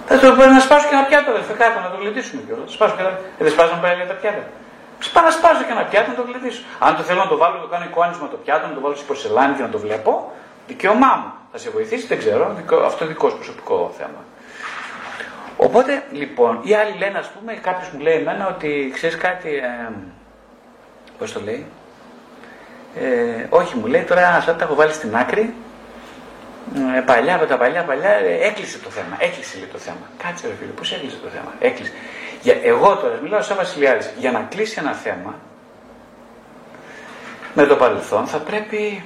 Θα το να σπάσω και ένα πιάτο, δεν θα κάτω να το γλεντήσουμε κιόλας. Σπάσω και ένα. Ε, δεν σπάζω πάλι τα πιάτα. Σπάω να σπάσω και ένα πιάτο να το γλεντήσω. Αν το θέλω να το βάλω, να το κάνω εικόνισμα το πιάτο, να το βάλω σε πορσελάνη και να το βλέπω, δικαίωμά μου. Θα σε βοηθήσει, δεν ξέρω. Αυτό δικό προσωπικό θέμα. Οπότε λοιπόν, οι άλλοι λένε, ας πούμε, κάποιο μου λέει εμένα ότι ξέρεις κάτι, ε, Πώς το λέει; Ε, όχι μου λέει τώρα αυτά τα έχω βάλει στην άκρη. Ε, παλιά από τα παλιά παλιά ε, έκλεισε το θέμα. Έκλεισε λέει το θέμα. Κάτσε ρε φίλε, πώς έκλεισε το θέμα. Έκλεισε. Για, εγώ τώρα μιλάω σαν Βασιλιάδης. Για να κλείσει ένα θέμα με το παρελθόν θα πρέπει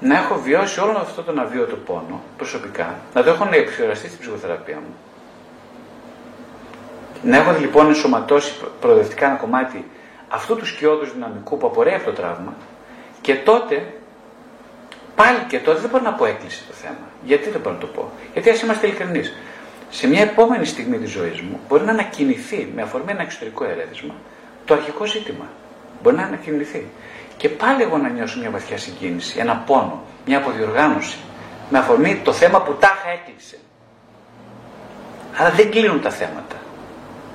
να έχω βιώσει όλο αυτό τον αβίωτο πόνο προσωπικά, να το έχω επεξεργαστεί στην ψυχοθεραπεία μου. Να έχω λοιπόν ενσωματώσει προοδευτικά ένα κομμάτι αυτού του σκιώδους δυναμικού που απορρέει από το τραύμα και τότε, πάλι και τότε δεν μπορώ να πω έκλεισε το θέμα. Γιατί δεν μπορώ να το πω. Γιατί ας είμαστε ειλικρινείς. Σε μια επόμενη στιγμή της ζωής μου μπορεί να ανακοινηθεί με αφορμή ένα εξωτερικό ερέθισμα το αρχικό ζήτημα. Μπορεί να ανακοινηθεί. Και πάλι εγώ να νιώσω μια βαθιά συγκίνηση, ένα πόνο, μια αποδιοργάνωση με αφορμή το θέμα που τάχα έκλεισε. Αλλά δεν κλείνουν τα θέματα.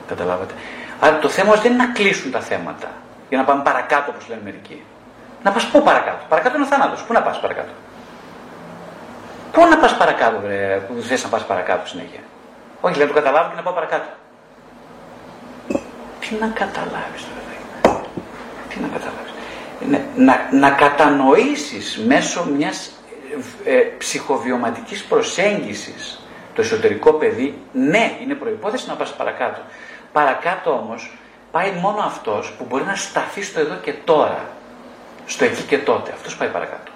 Καταλάβατε. Άρα το θέμα δεν είναι να κλείσουν τα θέματα για να πάμε παρακάτω όπως λένε μερικοί. Να πας πού παρακάτω; Παρακάτω είναι ο θάνατος. Πού να πας παρακάτω; Πού να πας παρακάτω, βρε, που θες να πας παρακάτω συνέχεια; Όχι, λέει να το καταλάβω και να πάω παρακάτω. Τι να καταλάβεις τώρα, Τι να καταλάβεις; Ναι, να, να κατανοήσεις μέσω μιας ε, ε, ψυχοβιωματικής προσέγγισης το εσωτερικό παιδί, ναι, είναι προϋπόθεση να πας παρακάτω. Παρακάτω όμως πάει μόνο αυτός που μπορεί να σταθεί στο εδώ και τώρα. Στο εκεί και τότε. Αυτός πάει παρακάτω.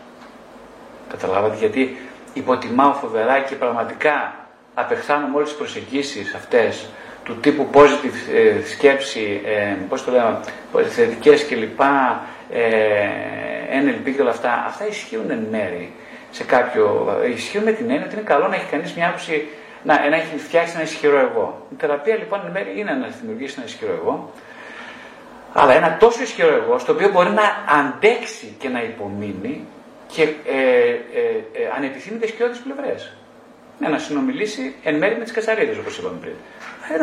Καταλάβατε γιατί υποτιμάω φοβερά και πραγματικά απεχθάνω όλες τις προσεγγίσεις αυτές του τύπου positive ε, σκέψη, ε, πώς το λέμε, θετικές κλπ, ε, NLP και όλα αυτά, αυτά ισχύουν εν μέρη σε κάποιο, ισχύουν με την έννοια ότι είναι καλό να έχει κανείς μια άποψη να, να έχει φτιάξει ένα ισχυρό εγώ. Η θεραπεία λοιπόν είναι να δημιουργήσει ένα ισχυρό εγώ, αλλά ένα τόσο ισχυρό εγώ, στο οποίο μπορεί να αντέξει και να υπομείνει και ε, ε, ε, ανεπιθύμητες και όλες πλευρές. Ναι, να συνομιλήσει εν μέρη με τις κατσαρίδες όπως είπαμε πριν.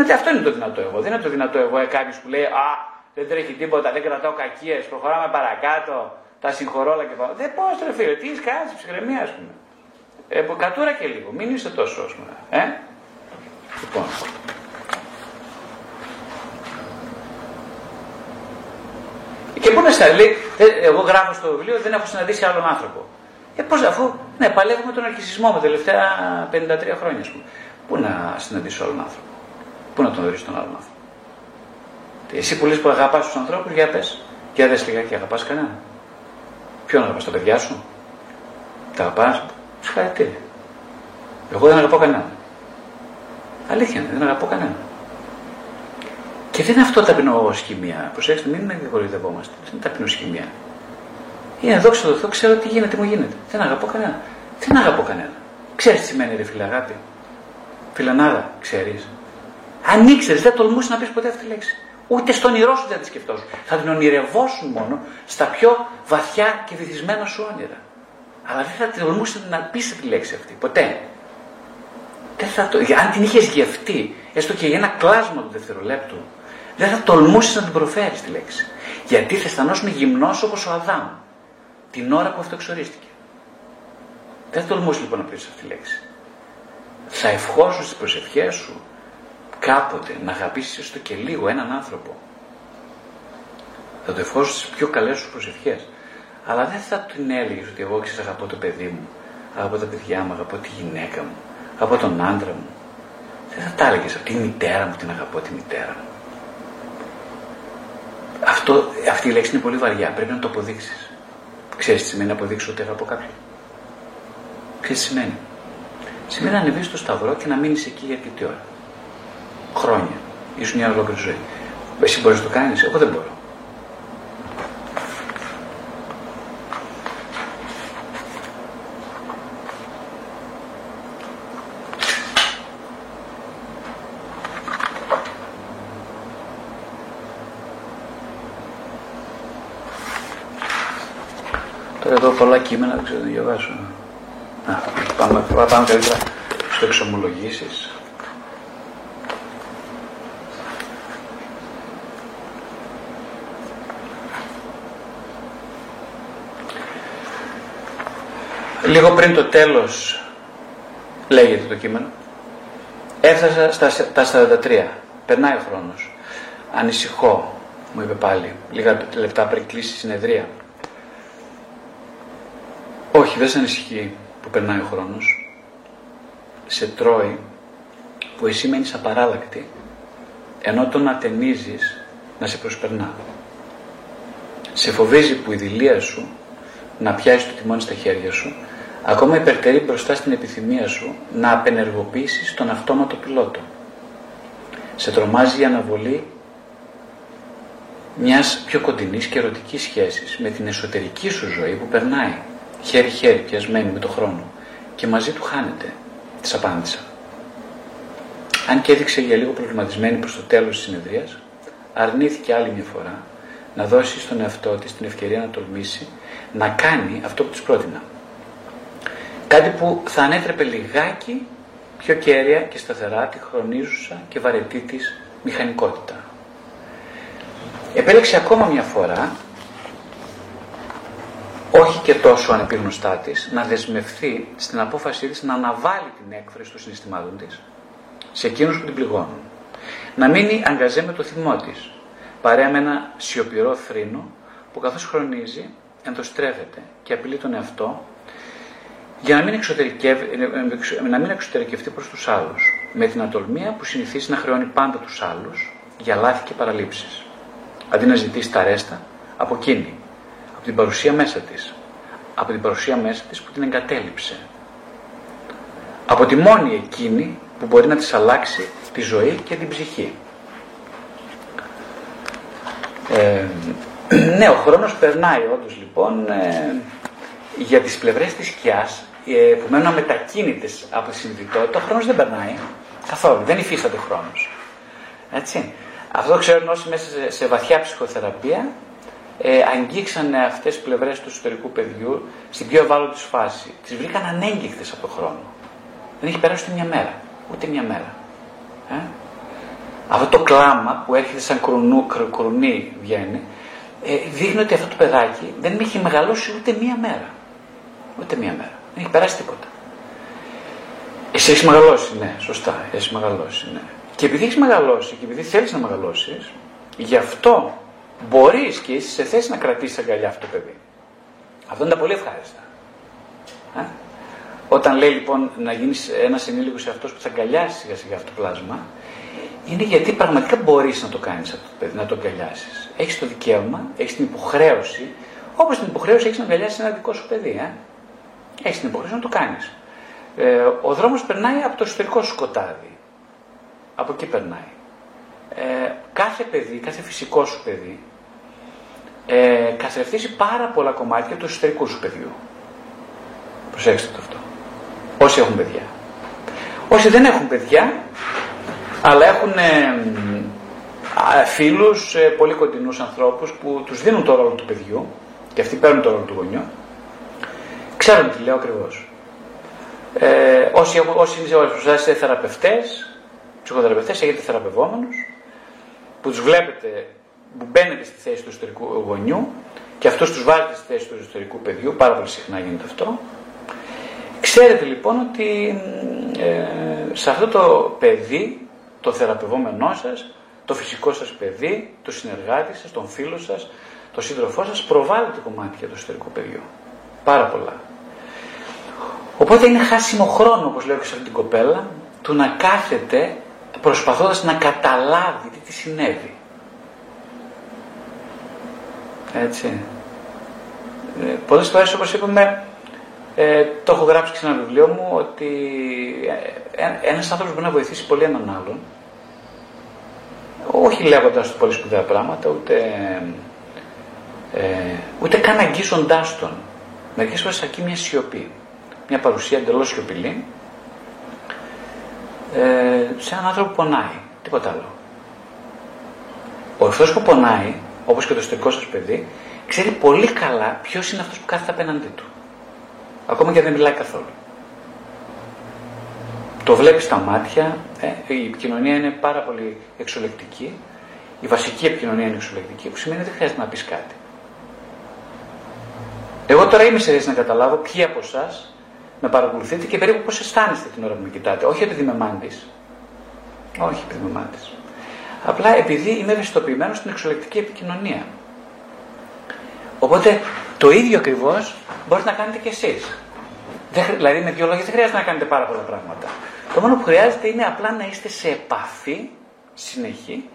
Ε, αυτό είναι το δυνατό εγώ. Δεν είναι το δυνατό εγώ ε, κάποιος που λέει Α, δεν τρέχει τίποτα, δεν κρατάω κακίες, προχωράμε παρακάτω, τα συγχωρώ όλα και πάω. Δεν πώς τρε φίλε, τι κάνει, ψυχραιμία ας πούμε. Ε, κατούρα και λίγο, μην είστε τόσο όσο. Ε; Λοιπόν. Και πού να σα λέει, εγώ γράφω στο βιβλίο, δεν έχω συναντήσει άλλον άνθρωπο. Ε, πώς αφού, ναι, παλεύω με τον αρχισισμό με τα τελευταία 53 χρόνια, πούμε. Πού να συναντήσω άλλον άνθρωπο. Πού να τον δεις τον άλλον άνθρωπο. Εσύ που λες που αγαπάς τους ανθρώπους, για πες. Για δες λιγάκι, αγαπάς κανένα. Ποιον αγαπάς, τα παιδιά σου; Τα αγαπάς, Συγχαρητήρια. Εγώ δεν αγαπώ κανέναν. Αλήθεια, δεν αγαπώ κανέναν. Και δεν είναι αυτό ταπεινοσχημία. Προσέξτε, μην με κοροϊδευόμαστε. Δεν είναι ταπεινοσχημία. Είναι δόξα τω Θεώ, ξέρω τι γίνεται, μου γίνεται. Δεν αγαπώ κανέναν. Δεν αγαπώ κανέναν. Ξέρεις τι σημαίνει ρε φίλε αγάπη. Φιλανάδα, ξέρεις. Αν ήξερες, δεν τολμούσες να πεις ποτέ αυτή τη λέξη. Ούτε στον όνειρό σου δεν τη σκεφτόσουν. Θα την ονειρευόσουν μόνο στα πιο βαθιά και βυθισμένα σου όνειρα. Αλλά δεν θα τολμούσε να πεις τη λέξη αυτή. Ποτέ. Δεν θα το, αν την είχες γευτεί, έστω και για ένα κλάσμα του δευτερολέπτου, δεν θα τολμούσες να την προφέρεις τη λέξη. Γιατί θα αισθανόσουν γυμνός όπως ο Αδάμ την ώρα που αυτό εξορίστηκε. Δεν τολμούσες λοιπόν να πεις αυτή τη λέξη. Θα ευχόσουν στις προσευχές σου κάποτε να αγαπήσεις έστω και λίγο έναν άνθρωπο. Θα το ευχόσουν στις πιο καλές σου προσευχές. Αλλά δεν θα την έλεγε ότι εγώ ξέρω αγαπώ το παιδί μου, αγαπώ τα παιδιά μου, αγαπώ τη γυναίκα μου, αγαπώ τον άντρα μου. Δεν θα τα έλεγες αυτή η μητέρα μου την αγαπώ τη μητέρα μου. Αυτό, αυτή η λέξη είναι πολύ βαριά. Πρέπει να το αποδείξεις. Ξέρεις τι σημαίνει να αποδείξω ότι αγαπώ κάποιον; Τι σημαίνει; Σημαίνει να ανεβείς στο σταυρό και να μείνεις εκεί για αρκετή ώρα. Χρόνια. Ήσουν μια ολόκληρη ζωή. Εσύ μπορείς να το κάνεις, εγώ δεν μπορώ. εδώ πολλά κείμενα, δεν ξέρω τι διαβάσω. Α, πάμε, πάμε καλύτερα στο εξομολογήσεις. Λίγο πριν το τέλος λέγεται το κείμενο. Έφτασα στα τα 43. Περνάει ο χρόνος. Ανησυχώ, μου είπε πάλι, λίγα λεπτά πριν κλείσει η συνεδρία. Όχι, δεν σε ανησυχεί που περνάει ο χρόνος. Σε τρώει που εσύ μένεις απαράλλακτη, ενώ τον ατενίζεις να σε προσπερνά. Σε φοβίζει που η δηλία σου να πιάσει το τιμόνι στα χέρια σου, ακόμα υπερτερεί μπροστά στην επιθυμία σου να απενεργοποιήσεις τον αυτόματο πιλότο. Σε τρομάζει η αναβολή μιας πιο κοντινής και ερωτικής σχέσης με την εσωτερική σου ζωή που περνάει χέρι-χέρι πιασμένη με το χρόνο και μαζί του χάνεται. Της απάντησα. Αν και έδειξε για λίγο προβληματισμένη προς το τέλος της συνεδρίας, αρνήθηκε άλλη μια φορά να δώσει στον εαυτό της την ευκαιρία να τολμήσει να κάνει αυτό που της πρότεινα. Κάτι που θα ανέτρεπε λιγάκι πιο κέρια και σταθερά τη χρονίζουσα και βαρετή της μηχανικότητα. Επέλεξε ακόμα μια φορά όχι και τόσο ανεπίγνωστά της, να δεσμευθεί στην απόφασή της να αναβάλει την έκφραση των συναισθημάτων της σε εκείνους που την πληγώνουν. Να μείνει αγκαζέ με το θυμό της, παρέα με ένα σιωπηρό θρήνο που καθώς χρονίζει ενδοστρέφεται και απειλεί τον εαυτό για να μην, να μην εξωτερικευτεί προς τους άλλους με την ατολμία που συνηθίζει να χρεώνει πάντα τους άλλους για λάθη και παραλήψεις αντί να ζητήσει τα ρέστα από εκείνη από την παρουσία μέσα της. Από την παρουσία μέσα της που την εγκατέλειψε. Από τη μόνη εκείνη που μπορεί να της αλλάξει τη ζωή και την ψυχή. Ε, ναι, ο χρόνος περνάει όντως λοιπόν ε, για τις πλευρές της σκιάς ε, που μένουν αμετακίνητες από τη συνειδητότητα, ο χρόνος δεν περνάει καθόλου, δεν υφίσταται ο χρόνος. Έτσι. Αυτό ξέρουν όσοι μέσα σε, σε βαθιά ψυχοθεραπεία ε, αγγίξανε αυτές τις πλευρές του εσωτερικού παιδιού στην πιο ευάλωτη φάση. Τις βρήκαν ανέγγιχτες από τον χρόνο. Δεν έχει περάσει ούτε μια μέρα. Ούτε μια μέρα. Ε; Αυτό το κλάμα που έρχεται σαν κρουνού, κρουνί βγαίνει, ε, δείχνει ότι αυτό το παιδάκι δεν έχει μεγαλώσει ούτε μία μέρα. Ούτε μία μέρα. Δεν έχει περάσει τίποτα. Εσύ έχεις μεγαλώσει, ναι, σωστά. Έχεις μεγαλώσει, ναι. Και επειδή έχεις μεγαλώσει και επειδή θέλεις να μεγαλώσεις, γι' αυτό μπορείς και είσαι σε θέση να κρατήσεις αγκαλιά αυτό το παιδί. Αυτό είναι τα πολύ ευχάριστα. Ε; Όταν λέει λοιπόν να γίνεις ένας ενήλικος σε αυτός που θα αγκαλιάσει σιγά σιγά αυτό το πλάσμα, είναι γιατί πραγματικά μπορείς να το κάνεις αυτό το παιδί, να το αγκαλιάσεις. Έχεις το δικαίωμα, έχεις την υποχρέωση, όπως την υποχρέωση έχεις να αγκαλιάσεις ένα δικό σου παιδί. Ε; Έχεις την υποχρέωση να το κάνεις. Ε, ο δρόμος περνάει από το εσωτερικό σου σκοτάδι. Από εκεί περνάει. Ε, κάθε παιδί, κάθε φυσικό σου παιδί, ε, καθρεφτίσει πάρα πολλά κομμάτια τους εσωτερικούς σου παιδιού. Προσέξτε το αυτό. Όσοι έχουν παιδιά. Όσοι δεν έχουν παιδιά, αλλά έχουν ε, φίλους, ε, πολύ κοντινούς ανθρώπους που τους δίνουν το ρόλο του παιδιού και αυτοί παίρνουν το ρόλο του γονιού, ξέρουν τι λέω ακριβώς. Ε, όσοι, όσοι είστε θεραπευτές, ψυχοθεραπευτές, έχετε θεραπευόμενους, που τους βλέπετε που μπαίνετε στη θέση του ιστορικού γονιού και αυτός τους βάζετε στη θέση του ιστορικού παιδιού, πάρα πολύ συχνά γίνεται αυτό, Ξέρετε λοιπόν ότι ε, σε αυτό το παιδί, το θεραπευόμενό σας, το φυσικό σας παιδί, το συνεργάτη σας, τον φίλο σας, το σύντροφό σας, προβάλλεται κομμάτια του εσωτερικού παιδιού. Πάρα πολλά. Οπότε είναι χάσιμο χρόνο, όπως λέω και σε αυτή την κοπέλα, του να κάθεται προσπαθώντας να καταλάβει τι της συνέβη. Έτσι. Ε, πολλές φορές όπως είπαμε ε, το έχω γράψει και σε ένα βιβλίο μου ότι ε, ε, ένας άνθρωπος μπορεί να βοηθήσει πολύ έναν άλλον όχι λέγοντας του πολύ σπουδαία πράγματα ούτε, ε, ούτε καν αγγίζοντάς τον. Μερικές φορές αρκεί μια σιωπή, μια παρουσία εντελώς σιωπηλή ε, σε έναν άνθρωπο που πονάει, τίποτα άλλο. Ο εχθρός που πονάει, όπως και το εσωτερικό σας παιδί, ξέρει πολύ καλά ποιος είναι αυτός που κάθεται απέναντί του. Ακόμα και δεν μιλάει καθόλου. Το βλέπει στα μάτια, ε, η επικοινωνία είναι πάρα πολύ εξολεκτική. Η βασική επικοινωνία είναι εξολεκτική, που σημαίνει ότι δεν χρειάζεται να πεις κάτι. Εγώ τώρα είμαι σε θέση να καταλάβω ποιοι από εσάς με παρακολουθείτε και περίπου πώς αισθάνεστε την ώρα που με κοιτάτε. Όχι ότι είμαι μάντης. Όχι επειδή είμαι μάντης. Απλά επειδή είμαι ευαισθητοποιημένος στην εξολεκτική επικοινωνία. Οπότε το ίδιο ακριβώς μπορείτε να κάνετε κι εσείς. Δηλαδή με δύο λόγια δεν χρειάζεται να κάνετε πάρα πολλά πράγματα. Το μόνο που χρειάζεται είναι απλά να είστε σε επαφή συνεχή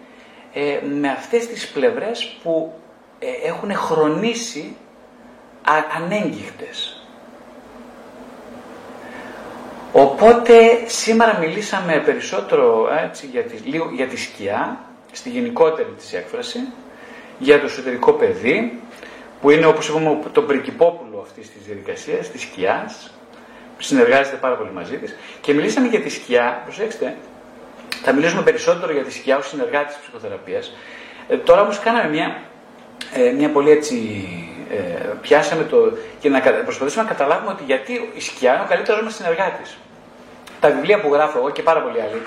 ε, με αυτές τις πλευρές που ε, έχουν χρονίσει α, ανέγγιχτες. Οπότε σήμερα μιλήσαμε περισσότερο έτσι, για, τη, λίγο, για τη σκιά, στη γενικότερη της έκφραση, για το εσωτερικό παιδί, που είναι όπως είπαμε το πρικυπόπουλο αυτής της διαδικασίας, της σκιάς, συνεργάζεται πάρα πολύ μαζί της και μιλήσαμε για τη σκιά, προσέξτε, θα μιλήσουμε περισσότερο για τη σκιά ως συνεργάτη της ψυχοθεραπείας. Ε, τώρα όμως κάναμε μια, ε, μια πολύ έτσι, ε, πιάσαμε το, και να προσπαθήσουμε να καταλάβουμε ότι γιατί η σκιά είναι ο καλύτερος μας συνεργάτης. Τα βιβλία που γράφω εγώ και πάρα πολλοί άλλοι,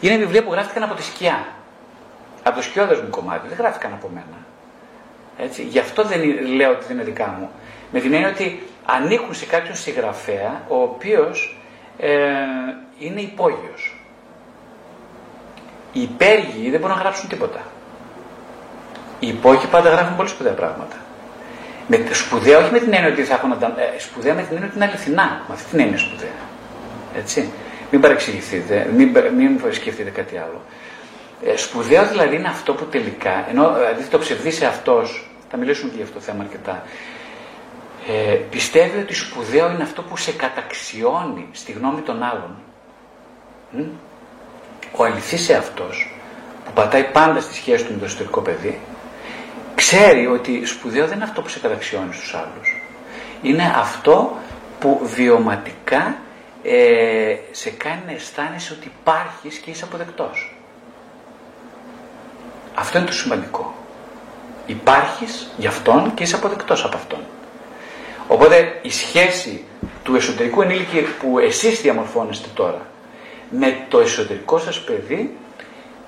είναι βιβλία που γράφτηκαν από τη σκιά. Από το σκιώδες μου κομμάτι, δεν γράφτηκαν από μένα. Έτσι. Γι' αυτό δεν λέω ότι δεν είναι δικά μου. Με την έννοια ότι ανήκουν σε κάποιον συγγραφέα ο οποίος ε, είναι υπόγειος. Οι υπέργοι δεν μπορούν να γράψουν τίποτα. Οι υπόγειοι πάντα γράφουν πολύ σπουδαία πράγματα. Με σπουδαία όχι με την έννοια ότι θα έχουν ε, σπουδαία με την έννοια ότι είναι αληθινά. Με αυτή την έννοια σπουδαία. Έτσι. Μην παρεξηγηθείτε, μην, μην σκεφτείτε κάτι άλλο. Ε, σπουδαίο δηλαδή είναι αυτό που τελικά, ενώ δηλαδή το ψευδή αυτός, θα μιλήσουμε και για αυτό το θέμα αρκετά, ε, πιστεύει ότι σπουδαίο είναι αυτό που σε καταξιώνει στη γνώμη των άλλων; Ο αληθής αυτός που πατάει πάντα στη σχέση του με το εσωτερικό παιδί ξέρει ότι σπουδαίο δεν είναι αυτό που σε καταξιώνει στους άλλους. Είναι αυτό που βιωματικά ε, σε κάνει να αισθάνεσαι ότι υπάρχεις και είσαι αποδεκτός. Αυτό είναι το σημαντικό. Υπάρχεις για αυτόν και είσαι αποδεκτός από αυτόν. Οπότε η σχέση του εσωτερικού ενήλικη που εσείς διαμορφώνεστε τώρα με το εσωτερικό σας παιδί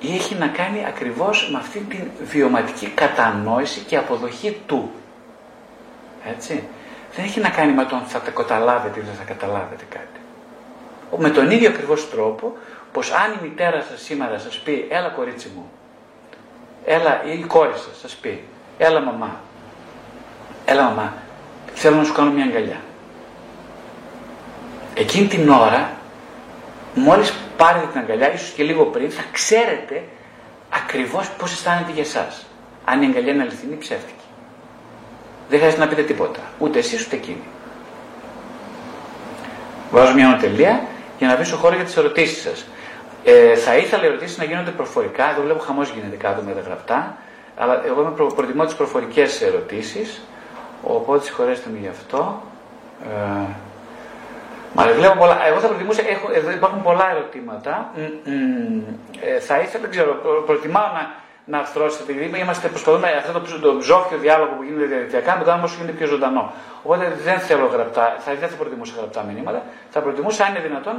έχει να κάνει ακριβώς με αυτή τη βιωματική κατανόηση και αποδοχή του. Έτσι. Δεν έχει να κάνει με τον θα τα καταλάβετε ή δεν θα καταλάβετε κάτι. Με τον ίδιο ακριβώς τρόπο πως αν η μητέρα σας σήμερα σας πει έλα κορίτσι μου, έλα ή η κόρη σας σας πει έλα μαμά, έλα μαμά, θέλω να σου κάνω μια αγκαλιά. Εκείνη την ώρα, μόλις πάρετε την αγκαλιά, ίσως και λίγο πριν, θα ξέρετε ακριβώς πώς αισθάνεται για εσάς. Αν η αγκαλιά είναι αληθινή ή ψεύτικη. Δεν χρειάζεται να πείτε τίποτα. Ούτε εσείς ούτε εκείνη. Βάζω μια ανωτελεία για να αφήσω χώρο για τις ερωτήσεις σας. Ε, θα ήθελα οι ερωτήσεις να γίνονται προφορικά. Εδώ βλέπω χαμός γίνεται κάτω με τα γραπτά. Αλλά εγώ είμαι προτιμώ τις προφορικές ερωτήσεις. Οπότε συγχωρέστε με γι' αυτό. Ε, μα βλέπω πολλά. Εγώ θα προτιμούσα, έχω, εδώ υπάρχουν πολλά ερωτήματα. Ε, θα ήθελα, δεν ξέρω, προτιμάω να, να αρθρώσετε, επειδή είμαστε προσπαθούμε αυτό το, το ψόφιο διάλογο που γίνεται διαδικτυακά, να το κάνουμε όσο γίνεται πιο ζωντανό. Οπότε δεν θέλω γραπτά, θα, δεν θα προτιμούσα γραπτά μηνύματα. Θα προτιμούσα, αν είναι δυνατόν,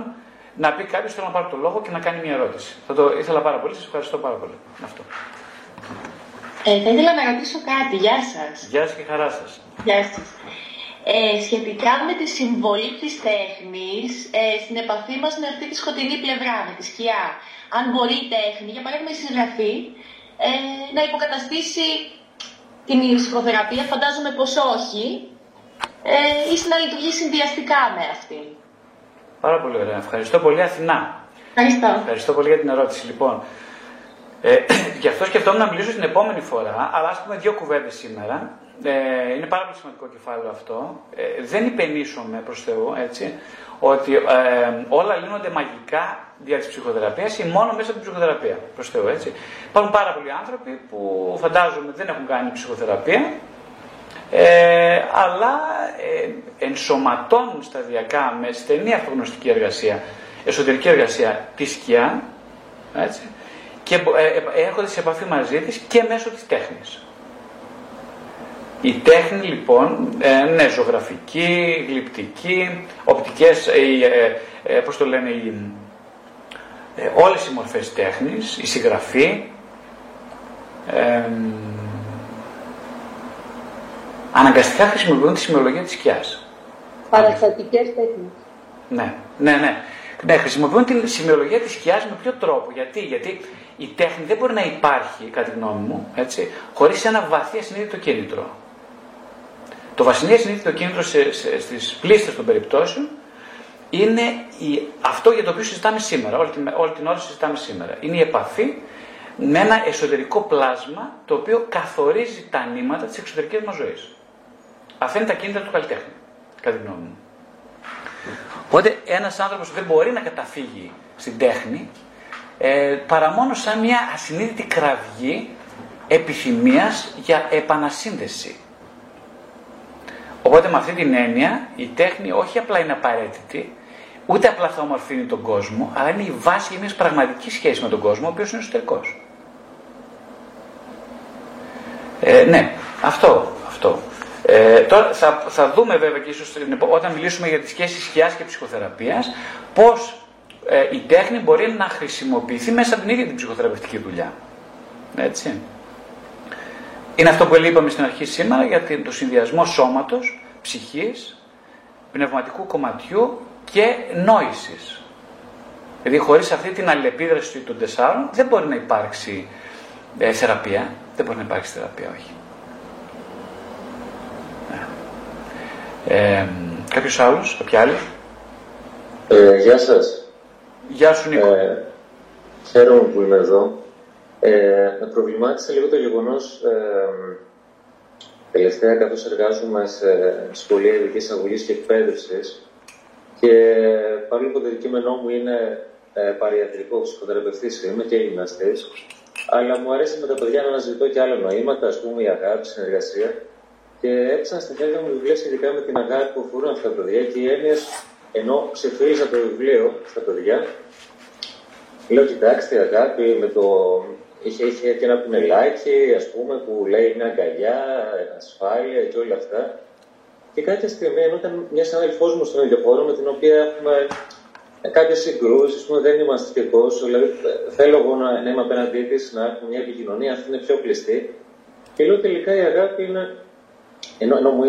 να πει κάποιος θέλω να πάρει το λόγο και να κάνει μια ερώτηση. Θα το ήθελα πάρα πολύ, σας ευχαριστώ πάρα πολύ. Αυτό. Ε, θα ήθελα να ρωτήσω κάτι. Γεια σας. Γεια σας και χαρά σας. Γεια σας. ε, σχετικά με τη συμβολή της τέχνης ε, στην επαφή μας με αυτή τη σκοτεινή πλευρά, με τη σκιά. Αν μπορεί η τέχνη, για παράδειγμα η συγγραφή, ε, να υποκαταστήσει την ψυχοθεραπεία, φαντάζομαι πως όχι, ε, ή να λειτουργεί συνδυαστικά με αυτή. Πάρα πολύ ωραία. Ευχαριστώ πολύ Αθηνά. Ευχαριστώ. Ευχαριστώ πολύ για την ερώτηση. Λοιπόν, ε, γι' αυτό σκεφτόμουν να μιλήσω την επόμενη φορά, αλλά ας πούμε δύο κουβέντες σήμερα. Ε, είναι πάρα πολύ σημαντικό κεφάλαιο αυτό. Ε, δεν υπενήσουμε προς Θεού, έτσι, ότι ε, όλα λύνονται μαγικά δια της ψυχοθεραπείας ή μόνο μέσα από την ψυχοθεραπεία, προς Θεού, έτσι. Υπάρχουν πάρα πολλοί άνθρωποι που φαντάζομαι δεν έχουν κάνει ψυχοθεραπεία, ε, αλλά ε, ενσωματώνουν σταδιακά με στενή αυτογνωστική εργασία, εσωτερική εργασία τη σκιά, έτσι, και ε, έρχονται σε επαφή μαζί της και μέσω της τέχνης. Η τέχνη λοιπόν, ε, ναι, ζωγραφική, γλυπτική, οπτικές, ε, ε, πώς το λένε, οι, ε, όλες οι μορφές τέχνης, η συγγραφή, ε, αναγκαστικά χρησιμοποιούν τη σημειολογία της σκιάς. Παραστατικές τέχνες. Ναι, ναι, ναι. Ναι, χρησιμοποιούν τη σημειολογία της σκιάς με ποιο τρόπο. Γιατί, γιατί η τέχνη δεν μπορεί να υπάρχει, κατά τη γνώμη μου, έτσι, χωρίς ένα βαθύ ασυνείδητο κίνητρο. Το βασιλείο ασυνείδητο κίνητρο σε, σε, στις πλήστες των περιπτώσεων είναι η, αυτό για το οποίο συζητάμε σήμερα, όλη την, όλη την ώρα συζητάμε σήμερα. Είναι η επαφή με ένα εσωτερικό πλάσμα το οποίο καθορίζει τα νήματα της εξωτερικής μας ζωής. Αυτά είναι τα κίνητρα του καλλιτέχνη, κατά τη γνώμη μου. Οπότε ένας άνθρωπος δεν μπορεί να καταφύγει στην τέχνη ε, παρά μόνο σαν μια ασυνείδητη κραυγή επιθυμίας για επανασύνδεση. Οπότε με αυτή την έννοια η τέχνη όχι απλά είναι απαραίτητη, ούτε απλά θα ομορφύνει τον κόσμο, αλλά είναι η βάση για μιας πραγματικής σχέσης με τον κόσμο, ο οποίος είναι εσωτερικός. Ε, ναι, αυτό, αυτό. Ε, τώρα θα, θα δούμε βέβαια και ίσως όταν μιλήσουμε για τη σχέση σκιάς και ψυχοθεραπείας πώς ε, η τέχνη μπορεί να χρησιμοποιηθεί μέσα από την ίδια την ψυχοθεραπευτική δουλειά. Έτσι. Είναι αυτό που είπαμε στην αρχή σήμερα για το συνδυασμό σώματος, ψυχής, πνευματικού κομματιού και νόησης. Δηλαδή χωρίς αυτή την αλληλεπίδραση των τεσσάρων δεν μπορεί να υπάρξει ε, θεραπεία. Δεν μπορεί να υπάρξει θεραπεία, όχι. Ε, κάποιος άλλος, κάποια άλλη; Ε, γεια σας. Γεια σου Νίκο. Ε, χαίρομαι που είμαι εδώ. Ε, με προβλημάτισε λίγο το γεγονός ε, τελευταία καθώς εργάζομαι σε σχολεία ειδικής αγωγής και εκπαίδευσης και παρόλο που το αντικείμενό μου είναι ε, παριατρικό ψυχοθεραπευτής είμαι και γυμναστής αλλά μου αρέσει με τα παιδιά να αναζητώ και άλλα νοήματα, ας πούμε η αγάπη, η συνεργασία και έψανα στην χέρια μου βιβλία σχετικά με την αγάπη που αφορούν αυτά τα παιδιά και οι έννοιες ενώ ψηφίζα το βιβλίο στα παιδιά λέω κοιτάξτε η αγάπη με το είχε, είχε και ένα πινελάκι, ας πούμε, που λέει είναι αγκαλιά, ασφάλεια και όλα αυτά. Και κάποια στιγμή, ενώ ήταν μιας συνάδελφός μου στον ίδιο χώρο, με την οποία έχουμε κάποιες συγκρούσεις, πούμε, δεν είμαστε και τόσο. Δηλαδή, θέλω εγώ να, να είμαι απέναντί της, να έχουμε μια επικοινωνία, αυτή είναι πιο κλειστή. Και λέω τελικά η αγάπη είναι. Ενώ, ενώ μου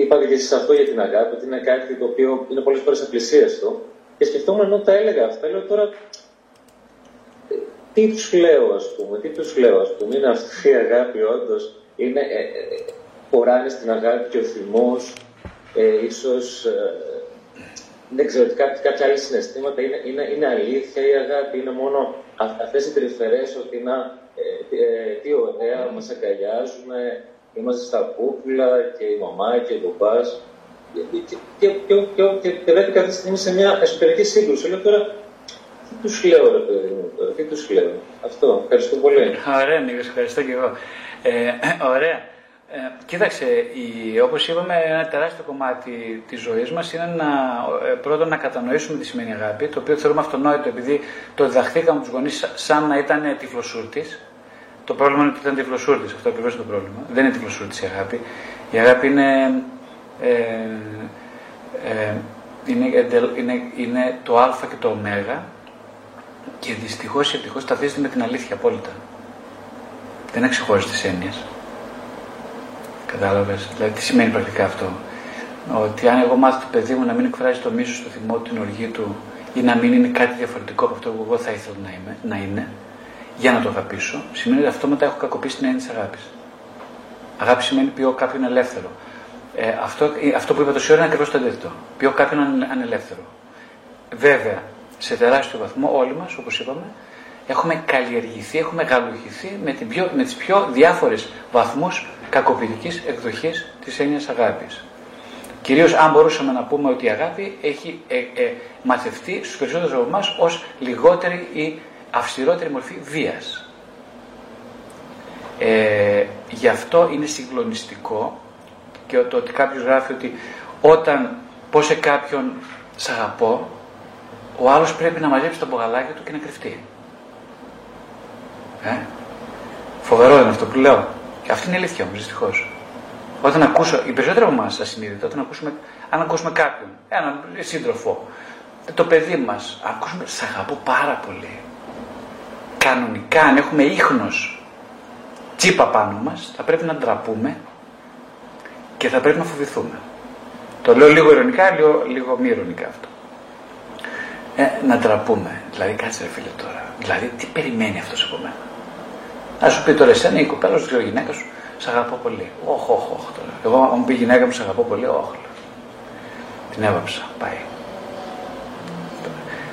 είπατε και εσείς αυτό για την αγάπη, ότι είναι κάτι το οποίο είναι πολλές φορές απλησίαστο. Και σκεφτόμουν ενώ τα έλεγα αυτά, λέω τώρα τι του λέω, α πούμε, τι του λέω, α πούμε, είναι αυτή η αγάπη όντω, είναι, ε, ε, χωράνε στην αγάπη και ο θυμό, ε, ίσως, ε, δεν ξέρω, κάποια, κάποια άλλα συναισθήματα, είναι, είναι, είναι αλήθεια η αγάπη, είναι μόνο αυτές οι τρυφερές ότι να, ε, ε, τι ωραία, μας αγκαλιάζουμε, είμαστε στα πούπουλα και η μαμά και ο μπαμπάς. Και, και, και, και, και, και, και, κάθε στιγμή σε μια εσωτερική σύγκρουση. Λέω τώρα, τι τους λέω, ρε παιδί μου, τώρα, τι τους λέω. Αυτό. Ευχαριστώ πολύ. Ωραία, Νίκο, ευχαριστώ και εγώ. Ε, ωραία. Ε, κοίταξε, η, όπως είπαμε, ένα τεράστιο κομμάτι της ζωής μας είναι να, ε, πρώτον να κατανοήσουμε τι σημαίνει αγάπη, το οποίο θεωρούμε αυτονόητο επειδή το διδαχθήκαμε τους γονείς σαν να ήταν τυφλοσούρτης. Το πρόβλημα είναι ότι ήταν τυφλοσούρτης, αυτό ακριβώς είναι το πρόβλημα. Δεν είναι τυφλοσούρτης η αγάπη. Η αγάπη είναι, ε, ε, είναι, είναι, είναι το α και το ω και δυστυχώς ή ευτυχώς ταυτίζεται με την αλήθεια απόλυτα. Δεν εξεχώρισε τι έννοιες. Κατάλαβες. Δηλαδή, τι σημαίνει πρακτικά αυτό; Ότι αν εγώ μάθω το παιδί μου να μην εκφράζει το μίσος, το θυμό του, την οργή του ή να μην είναι κάτι διαφορετικό από αυτό που εγώ θα ήθελα να, είμαι, να είναι, για να το αγαπήσω, σημαίνει ότι αυτόματα έχω κακοποιήσει την έννοια της αγάπης. Αγάπη σημαίνει ποιό κάποιον ελεύθερο. Ε, αυτό, ε, αυτό που είπα τόση ώρα είναι ακριβώς το αντίθετο. Ποιό κάποιον ανελεύθερο. Βέβαια, σε τεράστιο βαθμό όλοι μας, όπως είπαμε, έχουμε καλλιεργηθεί, έχουμε γαλουχηθεί με, την πιο, με τις πιο διάφορες βαθμούς κακοποιητικής εκδοχής της έννοιας αγάπης. Κυρίως αν μπορούσαμε να πούμε ότι η αγάπη έχει ε, ε, μαθευτεί στους περισσότερους από εμάς ως λιγότερη ή αυστηρότερη μορφή βίας. Ε, γι' αυτό είναι συγκλονιστικό και το ότι κάποιος γράφει ότι όταν πω σε κάποιον σ' αγαπώ, ο άλλος πρέπει να μαζέψει τα μπογαλάκια του και να κρυφτεί. Ε; Φοβερό είναι αυτό που λέω. Και αυτή είναι η αλήθεια όμως, δυστυχώς. Όταν ακούσω, οι περισσότεροι από εμάς ασυνείδητα, όταν ακούσουμε, αν ακούσουμε κάποιον, έναν σύντροφο, το παιδί μας, ακούσουμε, σ' αγαπώ πάρα πολύ. Κανονικά, αν έχουμε ίχνος τσίπα πάνω μας, θα πρέπει να ντραπούμε και θα πρέπει να φοβηθούμε. Το λέω λίγο ειρωνικά, λίγο, λίγο μη ειρωνικά αυτό. Ε, να ντραπούμε. Δηλαδή, κάτσε ρε φίλε τώρα. Δηλαδή, τι περιμένει αυτός από μένα; Α σου πει τώρα εσένα η κοπέλα σου, η γυναίκα σου, σε αγαπώ πολύ. Όχι, όχι, όχι τώρα. Εγώ, αν μου πει η γυναίκα μου, σε αγαπώ πολύ, όχι. Την έβαψα, πάει.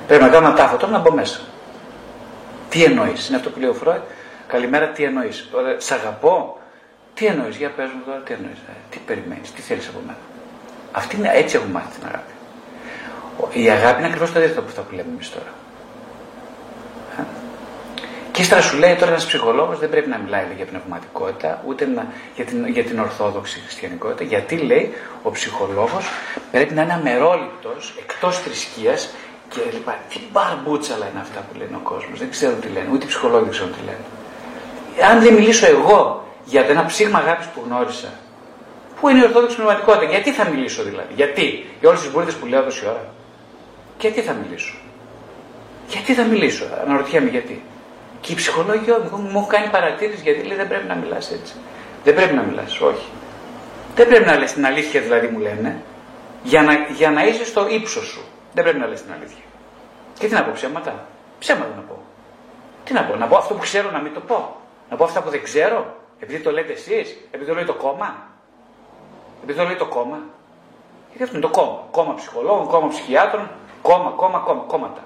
Πρέπει να κάνω ένα τάφο τώρα να μπω μέσα. Τι εννοείς, είναι αυτό που λέει ο Φρόιτ. Καλημέρα, τι εννοείς. Σ' αγαπώ, τι εννοείς, για πες μου τώρα, τι εννοείς. Ε, τι περιμένεις, τι θέλεις από μένα. Αυτή είναι, έτσι έχουμε μάθει την αγάπη. Η αγάπη είναι ακριβώς το αντίθετο από αυτά που λέμε εμείς τώρα. Και ύστερα σου λέει τώρα ένας ψυχολόγος δεν πρέπει να μιλάει για πνευματικότητα, ούτε να, για, την, για την ορθόδοξη χριστιανικότητα. Γιατί λέει ο ψυχολόγος πρέπει να είναι αμερόληπτος, εκτός θρησκείας και λοιπά. Τι μπαρμπούτσαλα είναι αυτά που λένε ο κόσμος. Δεν ξέρω τι λένε, ούτε οι ψυχολόγοι δεν ξέρουν τι λένε. Αν δεν μιλήσω εγώ για ένα ψήγμα αγάπης που γνώρισα, πού είναι η ορθόδοξη πνευματικότητα, γιατί θα μιλήσω δηλαδή, γιατί, για όλε τι μπουρδες που λέω τόση ώρα. Γιατί θα μιλήσω; Γιατί θα μιλήσω, αναρωτιέμαι γιατί. Και οι ψυχολόγοι μου έχουν κάνει παρατήρηση γιατί λέει δεν πρέπει να μιλάς έτσι. Δεν πρέπει να μιλάς, όχι. Δεν πρέπει να λες την αλήθεια δηλαδή μου λένε, για να, για να είσαι στο ύψος σου. Δεν πρέπει να λες την αλήθεια. Και τι να πω, ψέματα; Ψέματα να πω. Τι να πω, να πω αυτό που ξέρω να μην το πω; Να πω αυτά που δεν ξέρω, επειδή το λέτε εσείς, επειδή το λέει το κόμμα; Επειδή το λέει το κόμμα; Γιατί αυτό είναι το κόμμα. Κόμμα ψυχολόγων, κόμμα ψυχιάτρων, κόμμα, κόμμα, κόμμα, κόμματα.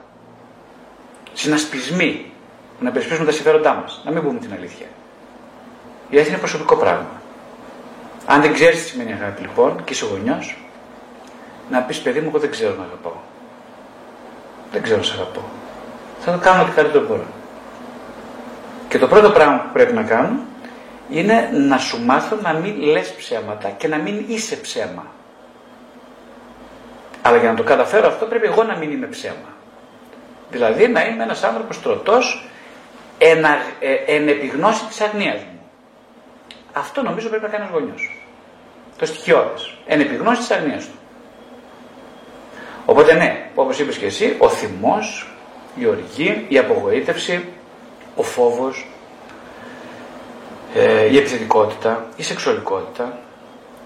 Συνασπισμοί να υπερασπίσουμε τα συμφέροντά μας. Να μην πούμε την αλήθεια. Η αλήθεια είναι προσωπικό πράγμα. Αν δεν ξέρεις τι σημαίνει αγάπη λοιπόν και είσαι γονιός, να πεις παιδί μου, εγώ δεν ξέρω να αγαπάω. Δεν ξέρω να σε αγαπώ. Θα το κάνω ό,τι καλύτερο μπορώ. Και το πρώτο πράγμα που πρέπει να κάνω είναι να σου μάθω να μην λες ψέματα και να μην είσαι ψέμα. Αλλά για να το καταφέρω αυτό πρέπει εγώ να μην είμαι ψέμα. Δηλαδή να είμαι ένας άνθρωπος τροτός εν, ε, εν επιγνώση της αγνίας μου. Αυτό νομίζω πρέπει να κάνει ένας γονιός. Το στοιχειώδες. Εν επιγνώση της αγνίας του. Οπότε ναι, όπως είπες και εσύ, ο θυμός, η οργή, η απογοήτευση, ο φόβος, ε, η επιθετικότητα, η σεξουαλικότητα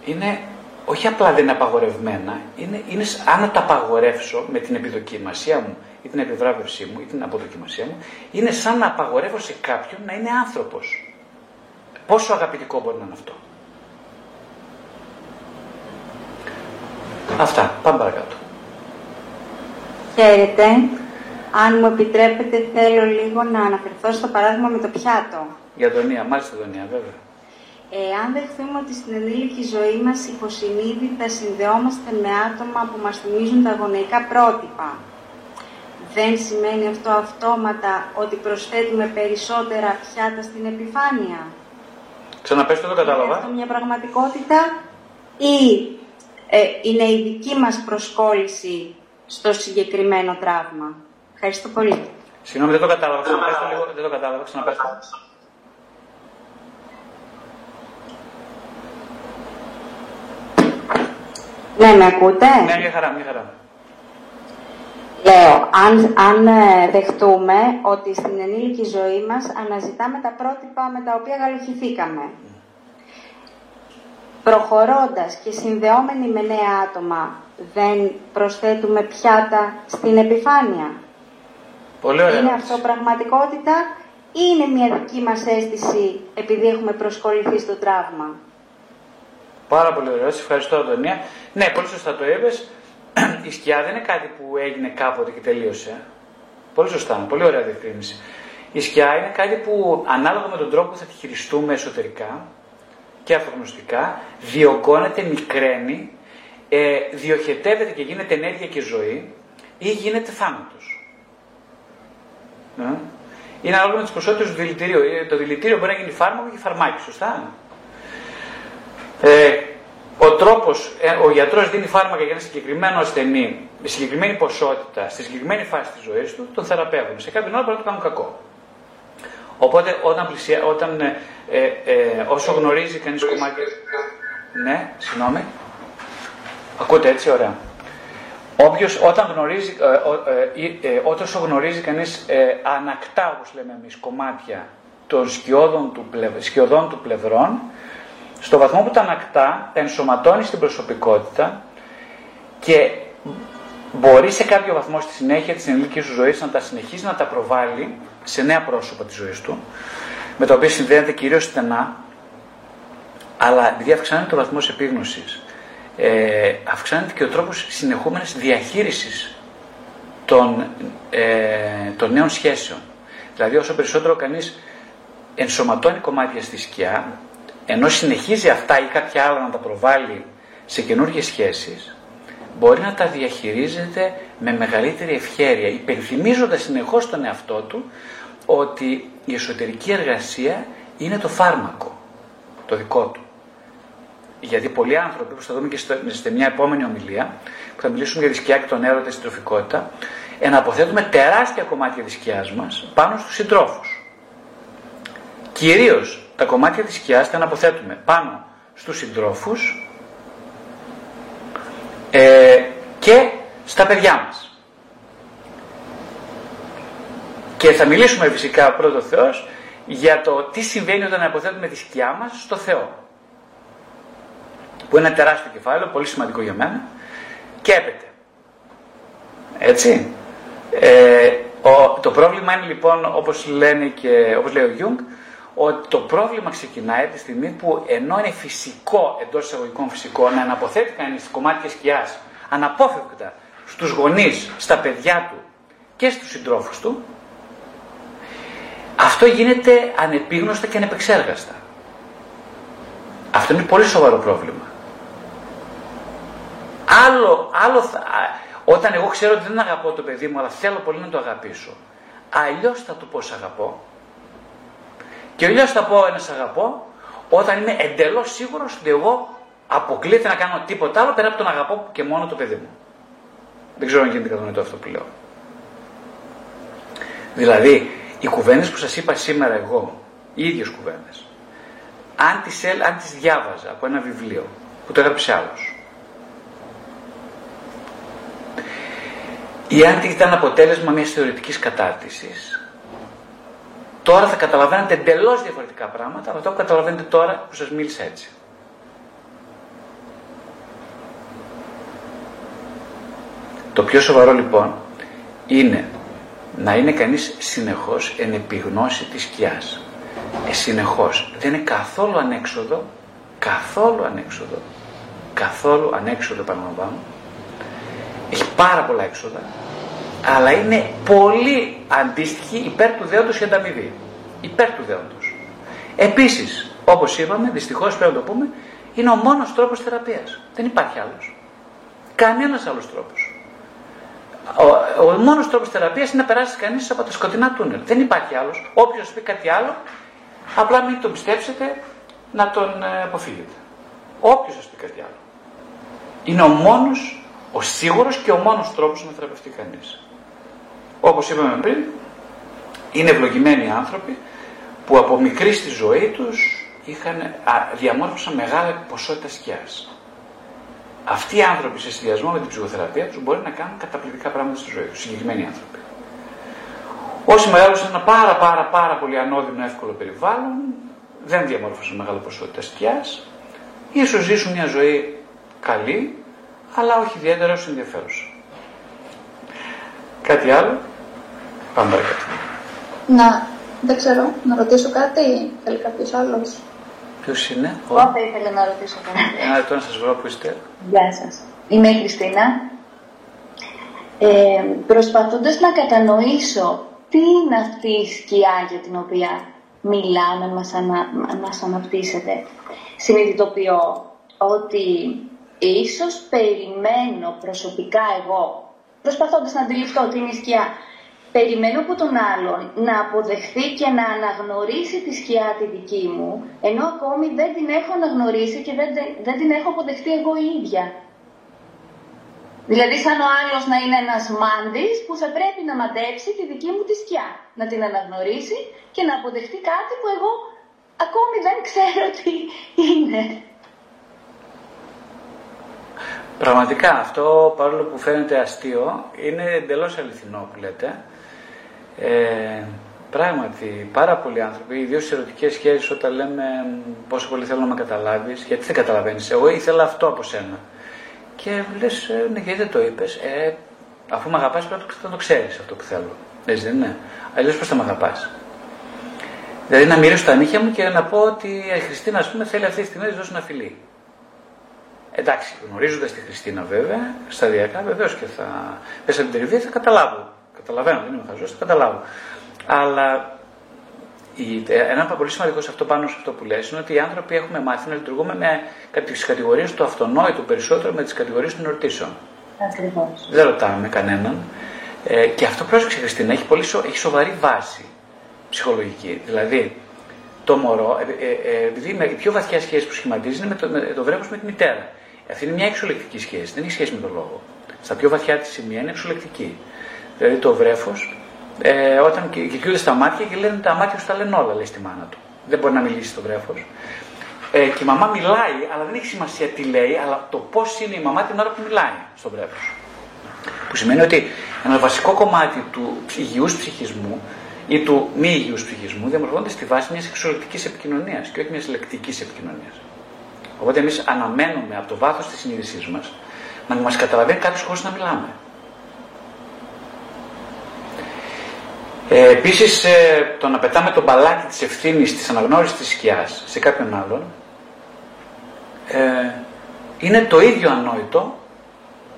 είναι όχι απλά δεν είναι απαγορευμένα, είναι, είναι αν τα απαγορεύσω με την επιδοκιμασία μου ή την επιβράβευσή μου ή την αποδοκιμασία μου, είναι σαν να απαγορεύω σε κάποιον να είναι άνθρωπος. Πόσο αγαπητικό μπορεί να είναι αυτό; Αυτά. Πάμε παρακάτω. Χαίρετε. Αν μου επιτρέπετε θέλω λίγο να αναφερθώ στο παράδειγμα με το πιάτο. Για Δονία, μάλιστα Δονία, βέβαια. Εάν δεχθούμε ότι στην ενήλικη ζωή μας υποσυνείδητα συνδεόμαστε με άτομα που μας θυμίζουν τα γονεϊκά πρότυπα, δεν σημαίνει αυτό αυτόματα ότι προσθέτουμε περισσότερα πιάτα στην επιφάνεια. Ξαναπες το, το κατάλαβα. Είναι αυτό μια πραγματικότητα ή ε, είναι η δική μας προσκόλληση στο συγκεκριμένο τραύμα; Ευχαριστώ πολύ. Συγγνώμη, δεν το κατάλαβα. Ξαναπες το λίγο. Δεν το κατάλαβα. Ξαναπες Ναι, με ακούτε; Ναι, μια χαρά, μια χαρά. Λέω, αν, αν ε, δεχτούμε ότι στην ενήλικη ζωή μας αναζητάμε τα πρότυπα με τα οποία γαλουχηθήκαμε. προχωρώντας και συνδεόμενοι με νέα άτομα, δεν προσθέτουμε πιάτα στην επιφάνεια. Πολύ ωραία. Είναι αυτό πραγματικότητα ή είναι μια δική μας αίσθηση επειδή έχουμε προσκοληθεί στο τραύμα; Πάρα πολύ ωραία. Σε ευχαριστώ, Αντωνία. Ναι, πολύ σωστά το είπες. Η σκιά δεν είναι κάτι που έγινε κάποτε και τελείωσε. Πολύ σωστά. Πολύ ωραία διευκρίνηση. Η σκιά είναι κάτι που ανάλογα με τον τρόπο που θα τη χειριστούμε εσωτερικά και αυτογνωστικά, διωγγώνεται, μικραίνει, ε, διοχετεύεται και γίνεται ενέργεια και ζωή ή γίνεται θάνατος. Ε; Είναι ανάλογα με τις ποσότητες του δηλητηρίου. Ε, το δηλητήριο μπορεί να γίνει φάρμακο και φαρμάκι, σωστά; Ε, ο τρόπος, ε, ο γιατρός δίνει φάρμακα για ένα συγκεκριμένο ασθενή με συγκεκριμένη ποσότητα, στη συγκεκριμένη φάση της ζωής του, τον θεραπεύουν. Σε κάποιον άλλο μπορεί να του κάνουν κακό. Οπότε όταν, πλησια... όταν ε, ε, ε, όσο γνωρίζει κανείς κομμάτια... Ναι, συγγνώμη. Ακούτε έτσι, ωραία. Όποιος όταν γνωρίζει, ε, ε, όταν όσο γνωρίζει κανείς ανακτά, όπως λέμε εμείς, κομμάτια των σκιώδων του, σκιωδών του πλευρών, στο βαθμό που τα ανακτά, ενσωματώνεις στην προσωπικότητα και μπορεί σε κάποιο βαθμό στη συνέχεια της ενηλίκης σου ζωής να τα συνεχίσει να τα προβάλλει σε νέα πρόσωπα της ζωής του, με τα οποία συνδέεται κυρίως στενά, αλλά επειδή αυξάνεται ο βαθμός επίγνωσης, ε, αυξάνεται και ο τρόπος συνεχόμενης διαχείρισης των, ε, των νέων σχέσεων. Δηλαδή όσο περισσότερο κανείς ενσωματώνει κομμάτια στη σκιά, ενώ συνεχίζει αυτά ή κάποια άλλα να τα προβάλλει σε καινούργιες σχέσεις, μπορεί να τα διαχειρίζεται με μεγαλύτερη ευχέρεια, υπενθυμίζοντας συνεχώς τον εαυτό του ότι η εσωτερική εργασία είναι το φάρμακο, το δικό του. Γιατί πολλοί άνθρωποι, που θα δούμε και σε μια επόμενη ομιλία, που θα μιλήσουμε για τη σκιά και τον έρωτα, τη τροφικότητα, εναποθέτουμε τεράστια κομμάτια της σκιάς μας πάνω στους συντρόφους. Κυρίως τα κομμάτια της σκιάς τα αναποθέτουμε πάνω στους συντρόφους ε, και στα παιδιά μας. Και θα μιλήσουμε φυσικά πρώτο Θεός για το τι συμβαίνει όταν αποθέτουμε τη σκιά μας στο Θεό. Που είναι ένα τεράστιο κεφάλαιο, πολύ σημαντικό για μένα. Και έπεται. Έτσι. Ε, ο, το πρόβλημα είναι λοιπόν, όπως, λένε και, όπως λέει ο Γιούγκ, ότι το πρόβλημα ξεκινάει τη στιγμή που ενώ είναι φυσικό, εντός εισαγωγικών φυσικό, να αναποθέτει κανείς κομμάτια σκιάς αναπόφευκτα στους γονείς, στα παιδιά του και στους συντρόφους του, αυτό γίνεται ανεπίγνωστα και ανεπεξέργαστα. Αυτό είναι πολύ σοβαρό πρόβλημα. Άλλο, άλλο όταν εγώ ξέρω ότι δεν αγαπώ το παιδί μου, αλλά θέλω πολύ να το αγαπήσω, αλλιώς θα του πω σ' αγαπώ. Και αλλιώς θα πω ένα σ' αγαπώ, όταν είμαι εντελώς σίγουρος ότι εγώ αποκλείεται να κάνω τίποτα άλλο πέρα από τον αγαπώ και μόνο το παιδί μου. Δεν ξέρω αν γίνεται κατανοητό αυτό που λέω. Δηλαδή, οι κουβέντε που σας είπα σήμερα εγώ, οι ίδιες κουβέντες, αν τις, αν τις διάβαζα από ένα βιβλίο που το έγραψε άλλος, ή αν ήταν αποτέλεσμα μιας θεωρητικής κατάρτισης, τώρα θα καταλαβαίνετε εντελώς διαφορετικά πράγματα από αυτό που καταλαβαίνετε τώρα που σας μίλησα έτσι. Το πιο σοβαρό λοιπόν είναι να είναι κανείς συνεχώς εν επιγνώση της σκιάς. Ε, συνεχώς. Δεν είναι καθόλου ανέξοδο, καθόλου ανέξοδο, καθόλου ανέξοδο επαναλαμβάνω. Έχει πάρα πολλά έξοδα, αλλά είναι πολύ αντίστοιχη υπέρ του δέοντος η ανταμοιβή. Υπέρ του δέοντος. Επίσης, όπως είπαμε, δυστυχώς πρέπει να το πούμε, είναι ο μόνος τρόπος θεραπείας. Δεν υπάρχει άλλος. Κανένας άλλος τρόπος. Ο, ο μόνος τρόπος θεραπείας είναι να περάσεις κανείς από τα σκοτεινά τούνελ. Δεν υπάρχει άλλος. Όποιος πει κάτι άλλο, απλά μην τον πιστέψετε να τον ε, αποφύγετε. Όποιος σας πει κάτι άλλο. Είναι ο μόνος, ο σίγουρος και ο μόνος τρόπος να θεραπευτεί κανείς. Όπως είπαμε πριν, είναι ευλογημένοι άνθρωποι που από μικρή στη ζωή τους είχαν, διαμόρφωσαν μεγάλη ποσότητα σκιάς. Αυτοί οι άνθρωποι σε συνδυασμό με την ψυχοθεραπεία τους μπορεί να κάνουν καταπληκτικά πράγματα στη ζωή τους. Συγκεκριμένοι άνθρωποι. Όσοι μεγάλωσαν ένα πάρα πάρα πάρα πολύ ανώδυνο εύκολο περιβάλλον, δεν διαμόρφωσαν μεγάλη ποσότητα σκιάς, ίσως ζήσουν μια ζωή καλή, αλλά όχι ιδιαίτερα όσο ενδιαφέρουσα. Κάτι άλλο. Πάμε παρακάτω. Να, δεν ξέρω, να ρωτήσω κάτι, θέλει κάποιος άλλος; Ποιος είναι, Εγώ θα ήθελα να ρωτήσω κάτι. Ένα λεπτό να σας βρω που είστε. Γεια σας. Είμαι η Χριστίνα. Ε, προσπαθώντας να κατανοήσω τι είναι αυτή η σκιά για την οποία μιλάμε, μας, ανα, μας αναπτύσσεται, συνειδητοποιώ ότι ίσως περιμένω προσωπικά εγώ, προσπαθώντας να αντιληφθώ τι είναι η σκιά, περιμένω από τον άλλον να αποδεχθεί και να αναγνωρίσει τη σκιά τη δική μου, ενώ ακόμη δεν την έχω αναγνωρίσει και δεν, δεν την έχω αποδεχτεί εγώ η ίδια. Δηλαδή σαν ο άλλος να είναι ένας μάντης που θα πρέπει να μαντέψει τη δική μου τη σκιά, να την αναγνωρίσει και να αποδεχτεί κάτι που εγώ ακόμη δεν ξέρω τι είναι. Πραγματικά αυτό παρόλο που φαίνεται αστείο είναι εντελώς αληθινό που λέτε. Ε, πράγματι πάρα πολλοί άνθρωποι, ιδίως σε ερωτικές σχέσεις όταν λέμε πόσο πολύ θέλω να με καταλάβεις, γιατί δεν καταλαβαίνεις, εγώ ήθελα αυτό από σένα. Και λες, ε, ναι, γιατί δεν το είπες. Ε, αφού με αγαπάς, πρέπει να το ξέρεις αυτό που θέλω. Έτσι δεν είναι. Αλλιώς πώς θα με αγαπάς. Δηλαδή να μυρίσω τα νύχια μου και να πω ότι η Χριστίνα, ας πούμε, θέλει αυτή τη στιγμή να τη δώσει ένα φιλί. Εντάξει, γνωρίζοντας τη Χριστίνα βέβαια, σταδιακά βεβαίως και θα. Μέσα από την τριβή θα καταλάβω. Καταλαβαίνω, δεν είμαι χαζός, θα καταλάβω. Αλλά ε, ένα πολύ σημαντικό σε αυτό πάνω σε αυτό που λες είναι ότι οι άνθρωποι έχουμε μάθει να λειτουργούμε με τι κατηγορίες του αυτονόητου περισσότερο με τις κατηγορίες των ερωτήσεων. Ακριβώς. Δεν ρωτάμε κανέναν. Ε, και αυτό πρόσεξε Χριστίνα, έχει, πολύ σο, έχει σοβαρή βάση ψυχολογική. Δηλαδή, το μωρό, ε, ε, ε επειδή η πιο βαθιά σχέση που σχηματίζει είναι με το, με το βρέφος με τη μητέρα. Αυτή είναι μια εξολεκτική σχέση, δεν έχει σχέση με τον λόγο. Στα πιο βαθιά της σημεία είναι εξολεκτική. Δηλαδή το βρέφος ε, όταν κοιτούνται στα μάτια και λένε τα μάτια σου τα λένε όλα, λέει στη μάνα του. Δεν μπορεί να μιλήσει στο βρέφος. Ε, και η μαμά μιλάει, αλλά δεν έχει σημασία τι λέει, αλλά το πώς είναι η μαμά την ώρα που μιλάει στο βρέφος. Που σημαίνει ότι ένα βασικό κομμάτι του υγιούς ψυχισμού ή του μη υγιούς ψυχισμού διαμορφώνεται στη βάση μιας εξολεκτική επικοινωνίας και όχι μιας λεκτικής επικοινωνίας. Οπότε εμείς αναμένουμε από το βάθος της συνείδησής μας να μας καταλαβαίνει κάποιος χωρίς να μιλάμε. Ε, Επίσης, ε, το να πετάμε το μπαλάκι της ευθύνης, της αναγνώρισης της σκιάς σε κάποιον άλλον ε, είναι το ίδιο ανόητο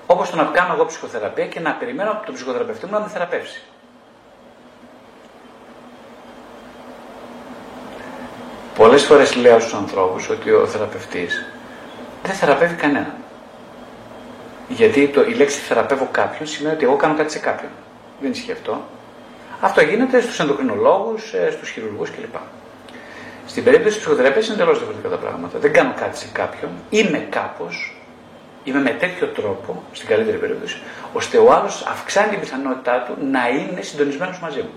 όπως το να κάνω εγώ ψυχοθεραπεία και να περιμένω από τον ψυχοθεραπευτή μου να με θεραπεύσει. Πολλές φορές λέω στους ανθρώπους ότι ο θεραπευτής δεν θεραπεύει κανέναν. Γιατί το, η λέξη θεραπεύω κάποιον σημαίνει ότι εγώ κάνω κάτι σε κάποιον. Δεν ισχύει αυτό. Αυτό γίνεται στους ενδοκρινολόγους, ε, στους χειρουργούς κλπ. Στην περίπτωση της ψυχοθεραπείας είναι εντελώς διαφορετικά τα πράγματα. Δεν κάνω κάτι σε κάποιον, είμαι κάπως, είμαι με τέτοιο τρόπο, στην καλύτερη περίπτωση, ώστε ο άλλος αυξάνει την πιθανότητά του να είναι συντονισμένος μαζί μου.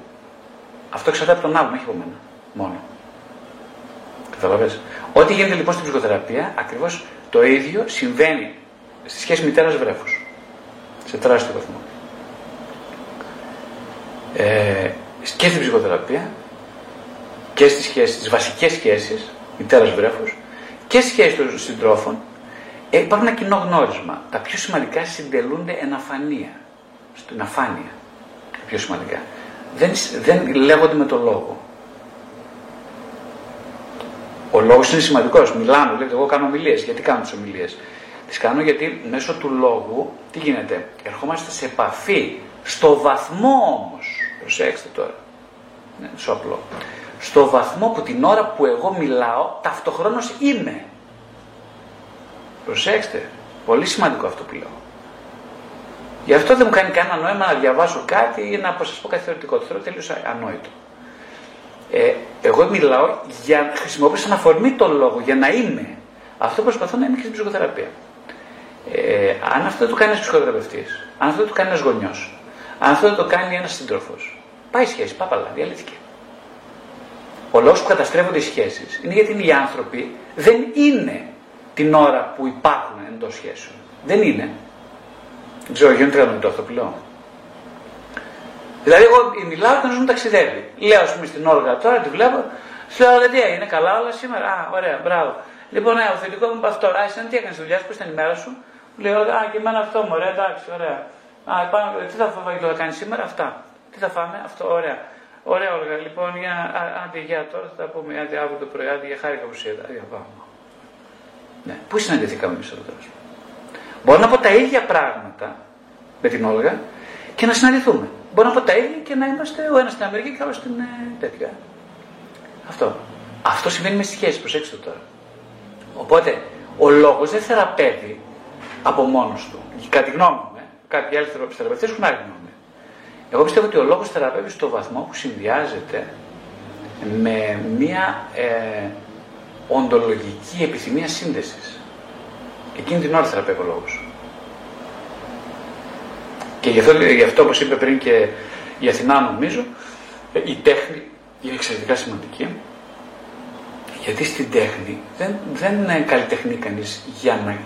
Αυτό εξαρτάται από τον άλλον, όχι από μένα. Μόνο. Καταλαβες. Ό,τι γίνεται λοιπόν στην ψυχοθεραπεία, ακριβώς το ίδιο συμβαίνει στη σχέση μητέρα βρέφου. Σε τεράστιο βαθμό ε, και στην ψυχοθεραπεία και στις σχέσεις, τις βασικές σχέσεις, μητέρας βρέφους και στις σχέσεις των συντρόφων ε, υπάρχει ένα κοινό γνώρισμα. Τα πιο σημαντικά συντελούνται εν αφανία. Στην αφάνεια. Τα πιο σημαντικά. Δεν, δεν λέγονται με το λόγο. Ο λόγος είναι σημαντικός. Μιλάμε, λέτε, εγώ κάνω ομιλίες. Γιατί κάνω τις ομιλίες; Τις κάνω γιατί μέσω του λόγου, τι γίνεται, ερχόμαστε σε επαφή, στο βαθμό όμως Προσέξτε τώρα. Ναι, σου απλό. Στο βαθμό που την ώρα που εγώ μιλάω, ταυτοχρόνως είμαι. Προσέξτε. Πολύ σημαντικό αυτό που λέω. Γι' αυτό δεν μου κάνει κανένα νόημα να διαβάσω κάτι ή να σας πω κάτι θεωρητικό. Το θεωρώ τελείως ανόητο. Ε, εγώ μιλάω για χρησιμοποιήσω σαν αφορμή τον λόγο, για να είμαι. Αυτό προσπαθώ να είμαι και στην ψυχοθεραπεία. Ε, αν αυτό το κάνει ένα ψυχοθεραπευτής, αν αυτό το κάνει ένας γονιός, αν αυτό το κάνει ένας σύντροφος, πάει η σχέση, πάπαλα, διαλύθηκε. Ο λόγο που καταστρέφονται οι σχέσεις είναι γιατί οι άνθρωποι δεν είναι την ώρα που υπάρχουν εντός σχέσεων. Δεν είναι. Δεν ξέρω, γίνεται με το αυτό που λέω. Δηλαδή, εγώ μιλάω και μου ταξιδεύει. Λέω, ας πούμε, στην Όλγα τώρα, τη βλέπω, σου λέω, τι είναι καλά όλα σήμερα; Α, ωραία, μπράβο. Λοιπόν, ναι, ο θετικό μου είπε αυτό. Α, εσύ τι έκανες δουλειάς, πώς ήταν η μέρα σου; Μου λέει, Α, και εμένα αυτό μου, ωραία, εντάξει, ωραία. Α, πάνω, τι θα φάμε θα κάνεις σήμερα, αυτά. Τι θα φάμε, αυτό, ωραία. Ωραία, Όλγα, λοιπόν, για, άντε, για τώρα θα τα πούμε, άντε, αύριο το πρωί, άντε, για χάρηκα που είδα. Για πάμε. Ναι, πού συναντηθήκαμε εμείς εδώ τέλο Μπορώ να πω τα ίδια πράγματα με την Όλγα και να συναντηθούμε. Μπορώ να πω τα ίδια και να είμαστε ο ένας στην Αμερική και ο άλλος στην ε, τέτοια. Αυτό. Αυτό σημαίνει μες σχέση, προσέξτε το τώρα. Οπότε, ο λόγος δεν θεραπεύει από μόνος του. Κατά τη γνώμη μου, ε, κάποιοι άλλοι θεραπευτές έχουν άλλη γνώμη. Εγώ πιστεύω ότι ο λόγος θεραπεύει στο βαθμό που συνδυάζεται με μια ε, οντολογική επιθυμία σύνδεσης. Εκείνη την ώρα θεραπεύει ο λόγο. Και γι' αυτό, γι αυτό όπως είπε πριν και η Αθηνά νομίζω, η τέχνη είναι εξαιρετικά σημαντική. Γιατί στην τέχνη δεν, δεν καλλιτεχνεί κανείς για να,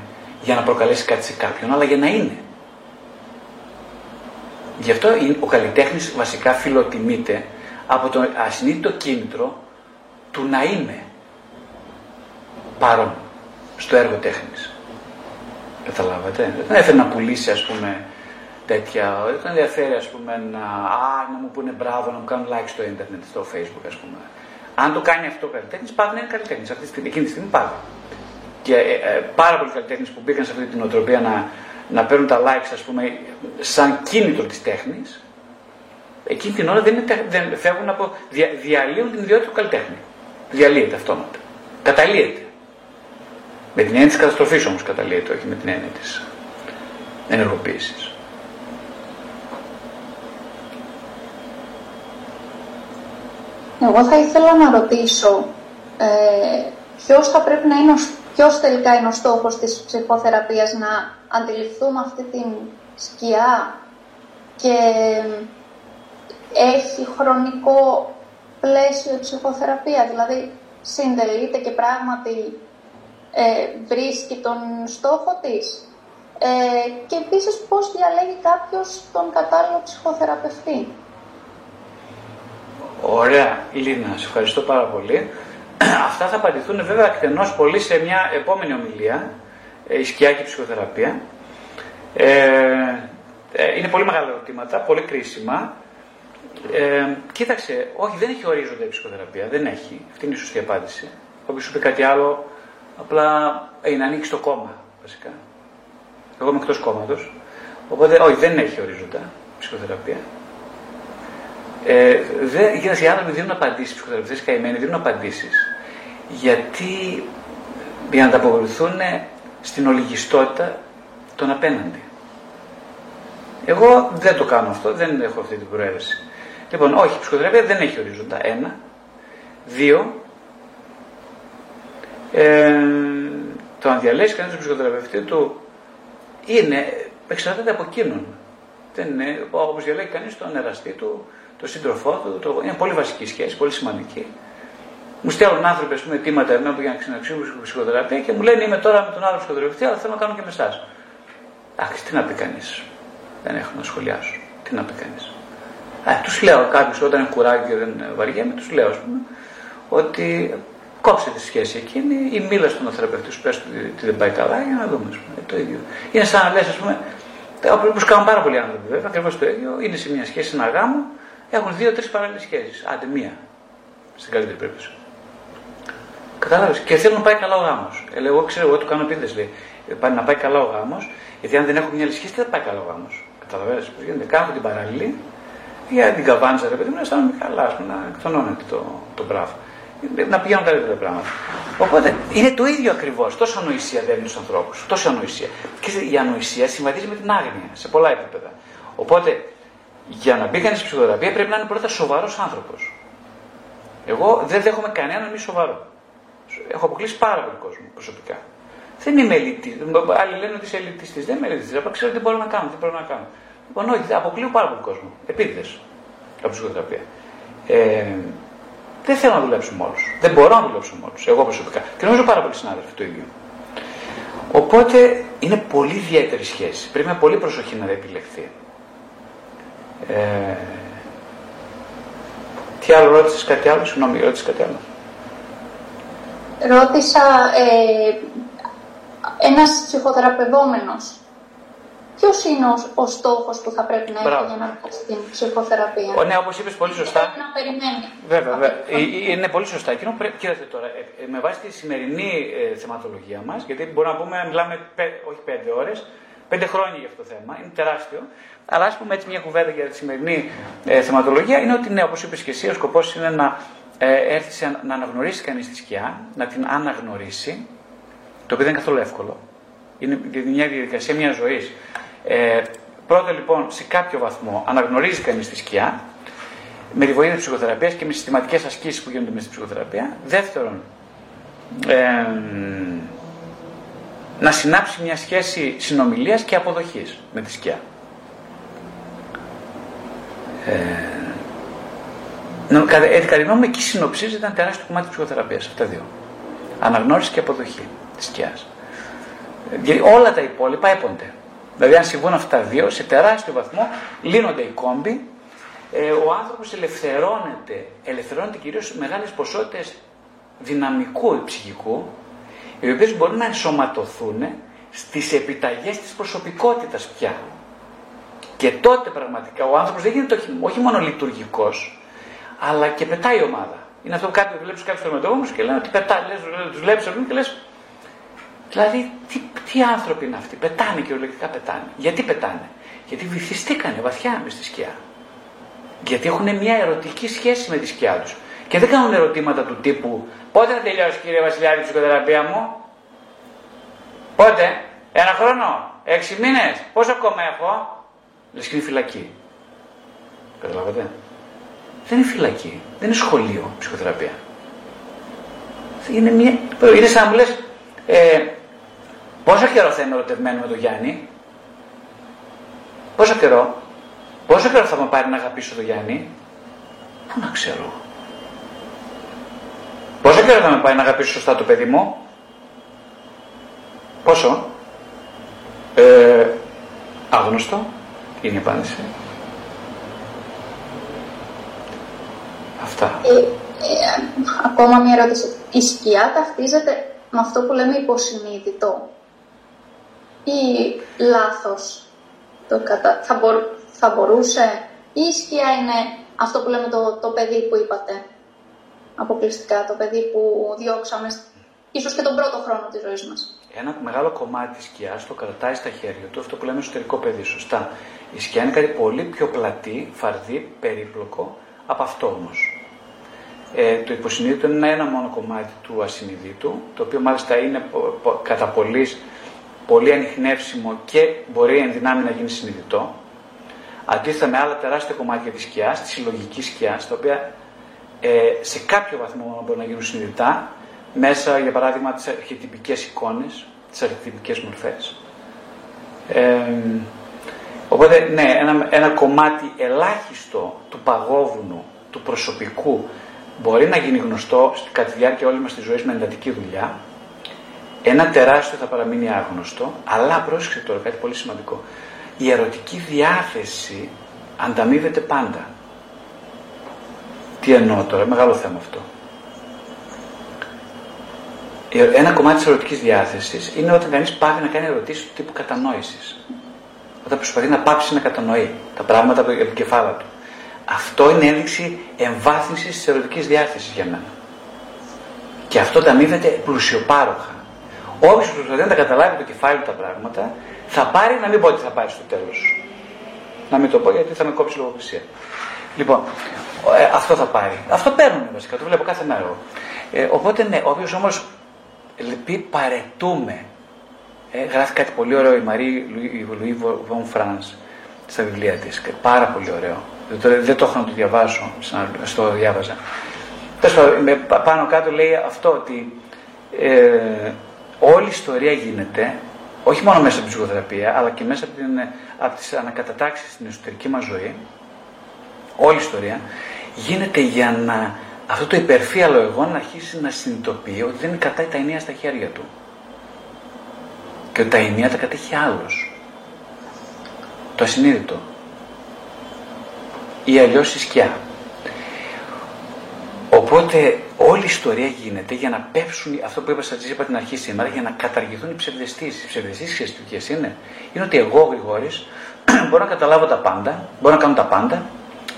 για να προκαλέσει κάτι σε κάποιον, αλλά για να είναι. Γι' αυτό ο καλλιτέχνης βασικά φιλοτιμείται από το ασυνείδητο κίνητρο του να είμαι παρόν στο έργο τέχνης. Καταλάβατε; Δεν έφερε να πουλήσει ας πούμε τέτοια. Δεν τον ενδιαφέρει ας πούμε να, α, να μου πούνε μπράβο, να μου κάνουν like στο ίντερνετ, στο facebook ας πούμε. Αν το κάνει αυτό ο καλλιτέχνης, πάβει να είναι καλλιτέχνης. Αυτή τη εκείνη τη στιγμή πάβει. Και ε, ε, πάρα πολλοί καλλιτέχνες που μπήκαν σε αυτή την οτροπία να, να παίρνουν τα likes, ας πούμε, σαν κίνητρο της τέχνης, εκείνη την ώρα δεν, είναι, δεν φεύγουν από. Δια, διαλύουν την ιδιότητα του καλλιτέχνη. Διαλύεται αυτόματα. Καταλύεται. Με την έννοια της καταστροφής όμως καταλύεται, όχι με την έννοια της ενεργοποίησης. Εγώ θα ήθελα να ρωτήσω ε, ποιος θα πρέπει να είναι, ποιος τελικά είναι ο στόχος της ψυχοθεραπείας, να αντιληφθούμε αυτή την σκιά και έχει χρονικό πλαίσιο η ψυχοθεραπεία, δηλαδή συντελείται και πράγματι ε, βρίσκει τον στόχο της. Ε, και επίσης πώς διαλέγει κάποιος τον κατάλληλο ψυχοθεραπευτή. Ωραία, Λίνα, σε ευχαριστώ πάρα πολύ. Αυτά θα απαντηθούν βέβαια εκτενώς πολύ σε μια επόμενη ομιλία, ε, η σκιά και η ψυχοθεραπεία. Ε, ε, είναι πολύ μεγάλα ερωτήματα, πολύ κρίσιμα. Ε, κοίταξε, όχι, δεν έχει ορίζοντα η ψυχοθεραπεία, δεν έχει. Αυτή είναι η σωστή απάντηση. Όποιο σου πει κάτι άλλο, απλά είναι να ανοίξει το κόμμα, βασικά. Εγώ είμαι εκτός κόμματος. Οπότε, όχι, δεν έχει ορίζοντα ψυχοθεραπεία. Ε, δεν, οι άνθρωποι δίνουν απαντήσεις, οι ψυχοθεραπευτές καημένοι δίνουν απαντήσεις γιατί για να ανταποκριθούν στην ολιγιστότητα των απέναντι. Εγώ δεν το κάνω αυτό, δεν έχω αυτή την προαίρεση. Λοιπόν, όχι, η ψυχοθεραπεία δεν έχει ορίζοντα. Ένα. Δύο. Ε, το αν διαλέξει κανένας τον ψυχοθεραπευτή του είναι, εξαρτάται από εκείνον. Δεν είναι, όπως διαλέγει κανείς τον εραστή του, τον σύντροφό του. Το... Είναι πολύ βασική σχέση, πολύ σημαντική. Μου στέλνουν άνθρωποι, ας πούμε, αιτήματα εμένα για να ξαναξύγουν ψυχοθεραπεία και μου λένε Είμαι τώρα με τον άλλο ψυχοθεραπευτή, αλλά θέλω να κάνω και με εσάς. Εντάξει, τι να πει κανείς. Δεν έχω να σχολιάσω. Τι να πει κανείς. Τους λέω κάποιους όταν είναι κουράκι και δεν βαριέμαι, τους λέω, ας πούμε, ότι κόψε τη σχέση εκείνη ή μίλα στον θεραπευτή σου, πες ότι δεν πάει καλά για να δούμε. Πούμε, το ίδιο. Είναι σαν να λες, ας πούμε, όπως κάνουν πάρα πολλοί άνθρωποι βέβαια, ακριβώς το ίδιο, είναι σε μια σχέση, ένα γάμο έχουν δύο-τρεις παράλληλες σχέσεις. Άντε μία. Στην καλύτερη περίπτωση. Κατάλαβες. Και θέλουν να πάει καλά ο γάμος. Ε, εγώ ξέρω, εγώ του κάνω επίθεση. Λέει, ε, να πάει καλά ο γάμος, γιατί αν δεν έχω μια άλλη σχέση, δεν θα πάει καλά ο γάμος. Καταλαβαίνετε πώς γίνεται. Κάνω την παράλληλη για την καβάντσα, ρε παιδί μου, να αισθάνομαι καλά, ας πούμε, να εκτονώνεται το, το μπράβο. Να πηγαίνουν καλύτερα πράγματα. Οπότε είναι το ίδιο ακριβώς. Τόσο ανοησία δένει του ανθρώπους. Τόσο ανοησία. Και η ανοησία συμβαδίζει με την άγνοια σε πολλά επίπεδα. Οπότε για να μπει κανείς στη ψυχοθεραπεία πρέπει να είναι πρώτα σοβαρός άνθρωπος. Εγώ δεν δέχομαι κανέναν μη σοβαρό. Έχω αποκλείσει πάρα πολύ κόσμο προσωπικά. Δεν είμαι ελιτή. Άλλοι λένε ότι είσαι ελιτιστή. Δεν είμαι ελιτιστή. Απλά ξέρω τι μπορώ να κάνω, τι μπορώ να κάνω. Λοιπόν, όχι, αποκλείω πάρα πολύ κόσμο. Επίτηδες από ψυχοθεραπεία. Ε, δεν θέλω να δουλέψω με όλους. Δεν μπορώ να δουλέψω με όλους. Εγώ προσωπικά. Και νομίζω πάρα πολλοί συνάδελφοι το ίδιο. Οπότε είναι πολύ ιδιαίτερη σχέση. Πρέπει με πολύ προσοχή να επιλεχθεί. Ε, τι άλλο ρώτησες, κάτι άλλο, συγγνώμη, ρώτησες κάτι άλλο; Ρώτησα ε, ένας ψυχοθεραπευόμενος Ποιος είναι ο, ο στόχος που θα πρέπει να έχει για να βγει στην ψυχοθεραπεία; Ο, ναι, όπως είπες πολύ σωστά. Πρέπει να περιμένει. Βέβαια, βέβαια. Ε, ε, είναι πολύ σωστά. Εκείνο πρέπει, κοίταξε τώρα, ε, με βάση τη σημερινή ε, θεματολογία μας, γιατί μπορούμε να πούμε, μιλάμε όχι πέντε ώρες, πέντε χρόνια για αυτό το θέμα, είναι τεράστιο. Αλλά ας πούμε έτσι μια κουβέντα για τη σημερινή ε, θεματολογία είναι ότι ναι, όπως είπες και εσύ, ο σκοπός είναι να ε, έρθει σε, να αναγνωρίσει κανείς τη σκιά, να την αναγνωρίσει, το οποίο δεν είναι καθόλου εύκολο. Είναι μια διαδικασία μιας ζωής. Ε, πρώτα λοιπόν, σε κάποιο βαθμό αναγνωρίζει κανείς τη σκιά με τη βοήθεια της ψυχοθεραπείας και με συστηματικές ασκήσεις που γίνονται με στη ψυχοθεραπεία. Δεύτερον, ε, να συνάψει μια σχέση συνομιλίας και αποδοχής με τη σκιά. Ε, κατά τη γνώμη μου, εκεί συνοψίζεται ένα τεράστιο κομμάτι της ψυχοθεραπείας, αυτά δύο. Αναγνώριση και αποδοχή της σκιάς. Γιατί όλα τα υπόλοιπα έπονται. Δηλαδή, αν συμβούν αυτά δύο, σε τεράστιο βαθμό λύνονται οι κόμποι, ε, ο άνθρωπος ελευθερώνεται, ελευθερώνεται κυρίως μεγάλες ποσότητες δυναμικού ψυχικού, οι οποίες μπορούν να ενσωματωθούν στις επιταγές της προσωπικότητας πια. Και τότε πραγματικά ο άνθρωπος δεν γίνεται όχι μόνο λειτουργικός, αλλά και πετάει η ομάδα. Είναι αυτό που κάποιοι βλέπεις κάποιους θερματογόνους και λένε ότι πετάει, λες, τους βλέπεις και λες Δηλαδή, τι, τι άνθρωποι είναι αυτοί, πετάνε κυριολεκτικά πετάνε. Γιατί πετάνε, Γιατί βυθιστήκανε βαθιά μες στη σκιά. Γιατί έχουν μια ερωτική σχέση με τη σκιά τους. Και δεν κάνουν ερωτήματα του τύπου Πότε θα τελειώσει κύριε Βασιλιάδη η ψυχοθεραπεία μου, Πότε, ένα χρόνο, έξι μήνες, πόσο ακόμα έχω, λες και είναι φυλακή. Καταλάβατε; Δεν είναι φυλακή, δεν είναι σχολείο ψυχοθεραπεία. Είναι, μια... είναι σαν να μου λες, ε, πόσο καιρό θα είμαι ερωτευμένο με τον Γιάννη, πόσο καιρό, πόσο καιρό θα μου πάρει να αγαπήσω τον Γιάννη, πού να ξέρω. Πόσο καιρό θα με πάει να αγαπήσω σωστά το παιδί μου, πόσο, ε, άγνωστο, είναι η απάντηση. Αυτά. Ε, ε, ακόμα μια ερώτηση. Η σκιά ταυτίζεται με αυτό που λέμε υποσυνείδητο ή λάθος το κατα... θα, θα μπορούσε ή η σκιά είναι αυτό που λέμε το, το παιδί που είπατε αποκλειστικά, το παιδί που διώξαμε ίσως και τον πρώτο χρόνο της ζωής μας. Ένα μεγάλο κομμάτι της σκιάς το κρατάει στα χέρια του, αυτό που λέμε εσωτερικό παιδί, σωστά. Η σκιά είναι κάτι πολύ πιο πλατή, φαρδί, περίπλοκο από αυτό όμως. Ε, το υποσυνείδητο είναι ένα μόνο κομμάτι του ασυνειδήτου, το οποίο μάλιστα είναι κατά πολύ, πολύ ανοιχνεύσιμο και μπορεί εν δυνάμει να γίνει συνειδητό. Αντίθετα με άλλα τεράστια κομμάτια της σκιάς, της συλλογικής σκιάς, τα οποία ε, σε κάποιο βαθμό μπορεί να γίνουν συνειδητά, μέσα για παράδειγμα τις αρχιτυπικές εικόνες, τις αρχιτυπικές μορφές. Ε, οπότε ναι, ένα, ένα κομμάτι ελάχιστο του παγόβουνου, του προσωπικού, μπορεί να γίνει γνωστό κατά τη διάρκεια όλη μας της ζωής με εντατική δουλειά. Ένα τεράστιο θα παραμείνει άγνωστο, αλλά πρόσεξε τώρα κάτι πολύ σημαντικό. Η ερωτική διάθεση ανταμείβεται πάντα. Τι εννοώ τώρα, μεγάλο θέμα αυτό. Ένα κομμάτι της ερωτικής διάθεσης είναι όταν κανείς πάβει να κάνει ερωτήσεις του τύπου κατανόησης. Όταν προσπαθεί να πάψει να κατανοεί τα πράγματα από την κεφάλα του. Αυτό είναι ένδειξη εμβάθυνσης της ερωτικής διάθεσης για μένα. Και αυτό τα αμείβεται πλουσιοπάροχα. Όποιος προσπαθεί να τα καταλάβει το κεφάλι του τα πράγματα, θα πάρει να μην πω ότι θα πάρει στο τέλος. Να μην το πω γιατί θα με κόψει λογοκρισία. Λοιπόν, ε, αυτό θα πάρει. Αυτό παίρνουν βασικά, το βλέπω κάθε μέρα. Ε, οπότε ναι, όποιος όμως πει παραιτούμαι. Ε, γράφει κάτι πολύ ωραίο η Μαρί Λουίζ φον Φραντς στα βιβλία της. Πάρα πολύ ωραίο δεν το έχω να το διαβάσω, στο διάβαζα. Πάνω κάτω λέει αυτό ότι ε, όλη η ιστορία γίνεται όχι μόνο μέσα από την ψυχοθεραπεία, αλλά και μέσα από, την, από τις ανακατατάξεις στην εσωτερική μας ζωή, όλη η ιστορία, γίνεται για να αυτό το υπερφύαλο εγώ να αρχίσει να συνειδητοποιεί ότι δεν κατάει τα ενία στα χέρια του. Και ότι τα ενία τα κατέχει άλλος. Το ασυνείδητο ή αλλιώς η σκιά. Οπότε Όλη η ιστορία γίνεται για να πέψουν αυτό που είπα, σας είπα την αρχή σήμερα, για να καταργηθούν οι ψευδεστήσεις. Οι ψευδεστήσεις ποιες είναι. Είναι ότι εγώ, ο Γρηγόρης, μπορώ να καταλάβω τα πάντα, μπορώ να κάνω τα πάντα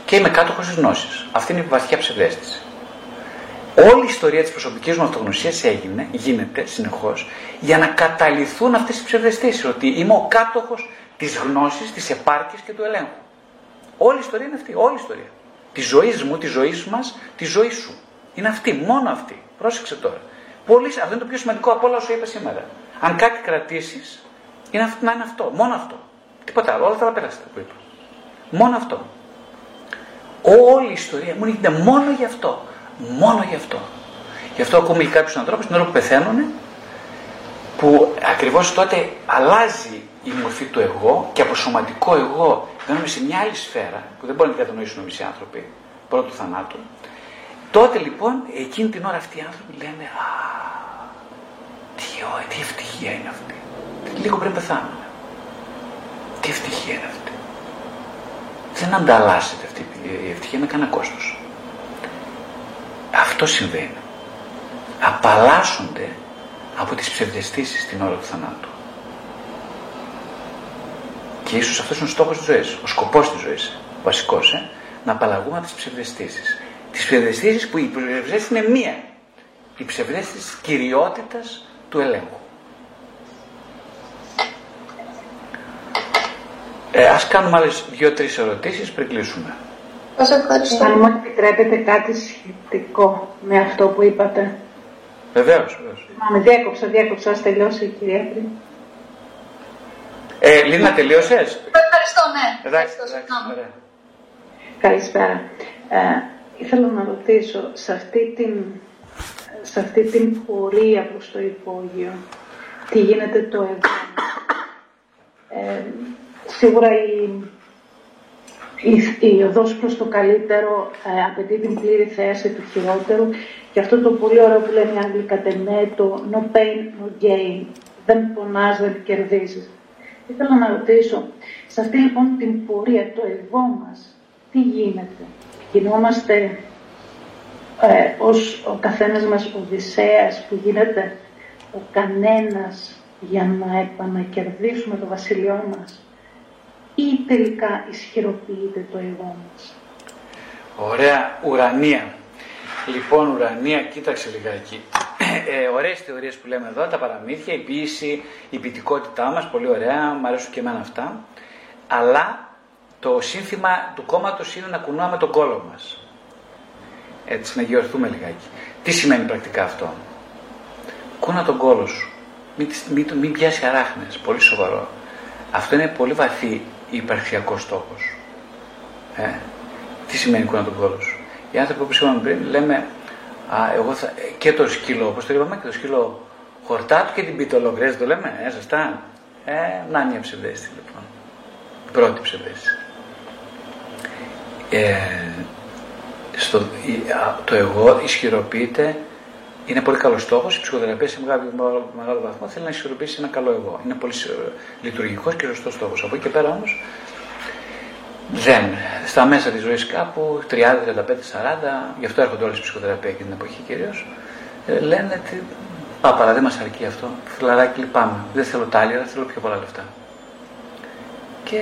και είμαι κάτοχος της γνώσης. Αυτή είναι η βαθιά ψευδέστηση. Όλη η ιστορία της προσωπικής μου αυτογνωσίας έγινε, γίνεται συνεχώς, για να καταληθούν αυτές οι ψευδεστήσεις. Ότι είμαι ο κάτοχος της γνώσης, της επάρκειας και του ελέγχου. Όλη η ιστορία είναι αυτή. Όλη η ιστορία. Τη ζωής μου, τη ζωής μας, τη ζωή σου. Είναι αυτή, μόνο αυτή. Πρόσεξε τώρα. Πολύ, αυτό είναι το πιο σημαντικό από όλα όσο είπα σήμερα. Αν κάτι κρατήσεις, είναι να είναι αυτό. Μόνο αυτό. Τίποτα άλλο. Όλα τα πέραστα που είπα. Μόνο αυτό. Όλη η ιστορία μου γίνεται μόνο γι' αυτό. Μόνο γι' αυτό. Γι' αυτό ακούμε και κάποιους ανθρώπους την ώρα που πεθαίνουν, που ακριβώς τότε αλλάζει η μορφή του εγώ και από σωματικό εγώ μπαίνουμε σε μια άλλη σφαίρα που δεν μπορεί να την κατανοήσουν οι άνθρωποι πρώτου θανάτου. Τότε λοιπόν εκείνη την ώρα αυτοί οι άνθρωποι λένε Α, τι, τι ευτυχία είναι αυτή. Λίγο πριν πεθάνουν. Τι ευτυχία είναι αυτή. Δεν ανταλλάσσεται αυτή η ευτυχία με κανένα κόστος. Αυτό συμβαίνει. Απαλλάσσονται από τις ψευδεστήσεις την ώρα του θανάτου. Και ίσως αυτός είναι ο στόχος της ζωής, ο σκοπός της ζωής, ο βασικός, ε, να απαλλαγούμε από τις ψευδεστήσεις. Τις ψευδεστήσεις που η ψευδεστήση είναι μία. Η ψευδέστηση της κυριότητας του ελέγχου. Ε, ας κάνουμε άλλες δύο-τρεις ερωτήσεις πριν κλείσουμε. Σας ευχαριστώ. Αν μου επιτρέπετε κάτι σχετικό με αυτό που είπατε. Βεβαίως, βεβαίως. Μα με διέκοψα, διέκοψα, ας τελειώσει η κυρία πριν. Ε, Λίνα, τελείωσες; Ευχαριστώ, ναι. Εντάξει, Ευχαριστώ, εντάξει, συγγνώμη. ωραία. Καλησπέρα. Ε, ήθελα να ρωτήσω, σε αυτή την, σε αυτή την πορεία προς το υπόγειο, τι γίνεται το εγώ. Ε, σίγουρα η, η, η οδός προς το καλύτερο ε, απαιτεί την πλήρη θέση του χειρότερου και αυτό το πολύ ωραίο που λένε οι Άγγλοι κατ' εμέ, το no pain, no gain. Δεν πονάς, δεν κερδίζεις. Ήθελα να ρωτήσω, σε αυτή λοιπόν την πορεία, το εγώ μας, τι γίνεται; Γινόμαστε ε, ως ο καθένας μας Οδυσσέας που γίνεται ο κανένας για να επανακερδίσουμε το βασιλειό μας; Ή τελικά ισχυροποιείται το εγώ μας. Ωραία, ουρανία. Λοιπόν, ουρανία, κοίταξε λιγάκι. Ε, ωραίες θεωρίες που λέμε εδώ, τα παραμύθια, η ποίηση, η ποιητικότητά μας, πολύ ωραία, μου αρέσουν και εμένα αυτά. Αλλά το σύνθημα του κόμματος είναι να κουνάμε τον κόλο μας. Έτσι, να γιορθούμε λιγάκι. Τι σημαίνει πρακτικά αυτό; Κούνα τον κόλο σου. Μην, τις- μην, μην πιάσει αράχνες. Πολύ σοβαρό. Αυτό είναι πολύ βαθύ υπαρξιακό στόχος. Ε, τι σημαίνει κούνα τον κόλο σου. Οι άνθρωποι όπως είπαμε πριν λέμε α, εγώ θα, και το σκύλο, όπως το είπαμε, και το σκύλο χορτάτου και την πιτολογρές, το λέμε, ε, σωστά. Ε, να μια ψευδέστη λοιπόν. Πρώτη ψευδέστη. Ε, στο, η- α, το εγώ ισχυροποιείται, είναι πολύ καλός στόχος. Η ψυχοθεραπεία σε μεγάλο, μεγάλο, μεγάλο βαθμό θέλει να ισχυροποιήσει ένα καλό εγώ. Είναι πολύ λειτουργικός και σωστός στόχος. Από εκεί και πέρα όμως δεν. Στα μέσα της ζωής κάπου, 30, 35, 40, γι' αυτό έρχονται όλες οι ψυχοθεραπεία και την εποχή κυρίως, ε, λένε ότι πάπαρα δεν μας αρκεί αυτό. Φιλαράκι λυπάμαι. Δεν θέλω τα άλλα, θέλω πιο πολλά λεφτά. Και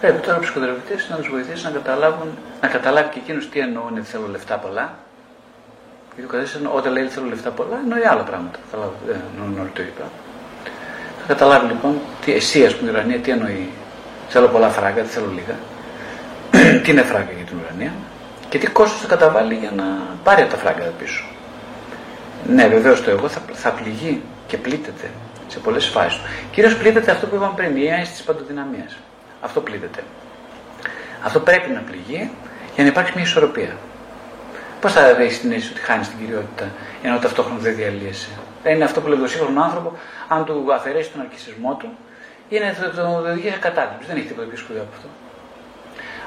πρέπει τώρα ο ψυχοθεραπευτής να τους βοηθήσει να καταλάβουν, να καταλάβει και εκείνου τι εννοούν ότι θέλω λεφτά πολλά. Γιατί ο καθένα όταν λέει θέλω λεφτά πολλά εννοεί άλλα πράγματα. Καταλάβετε, δεν εννοούν όλοι το ίδιο πράγμα. Θα καταλάβει λοιπόν τι, εσύ, ας πούμε, η ουρανία τι εννοεί. Θέλω πολλά φράγκα, δεν θέλω λίγα. τι είναι φράγκα για την ουρανία και τι κόστος θα καταβάλει για να πάρει από τα φράγκα πίσω. Ναι, βεβαίως το εγώ θα, θα πληγεί και πλήττεται σε πολλές φάσεις του. Κυρίως πλήττεται αυτό που είπαμε πριν, η αίσθηση παντοδυναμίας. Αυτό πλήττεται. Αυτό πρέπει να πληγεί για να υπάρξει μια ισορροπία. Πώς θα έχει την αίσθηση ότι χάνεις την κυριότητα ενώ ταυτόχρονα δεν διαλύεσαι; Είναι αυτό που λέει το σύγχρονο άνθρωπο, αν του αφαιρέσεις τον αρκισισμό του, είναι το, το, το οδηγεί σε κατάθλιψη. Δεν έχει τίποτα πιο σπουδαίο από αυτό.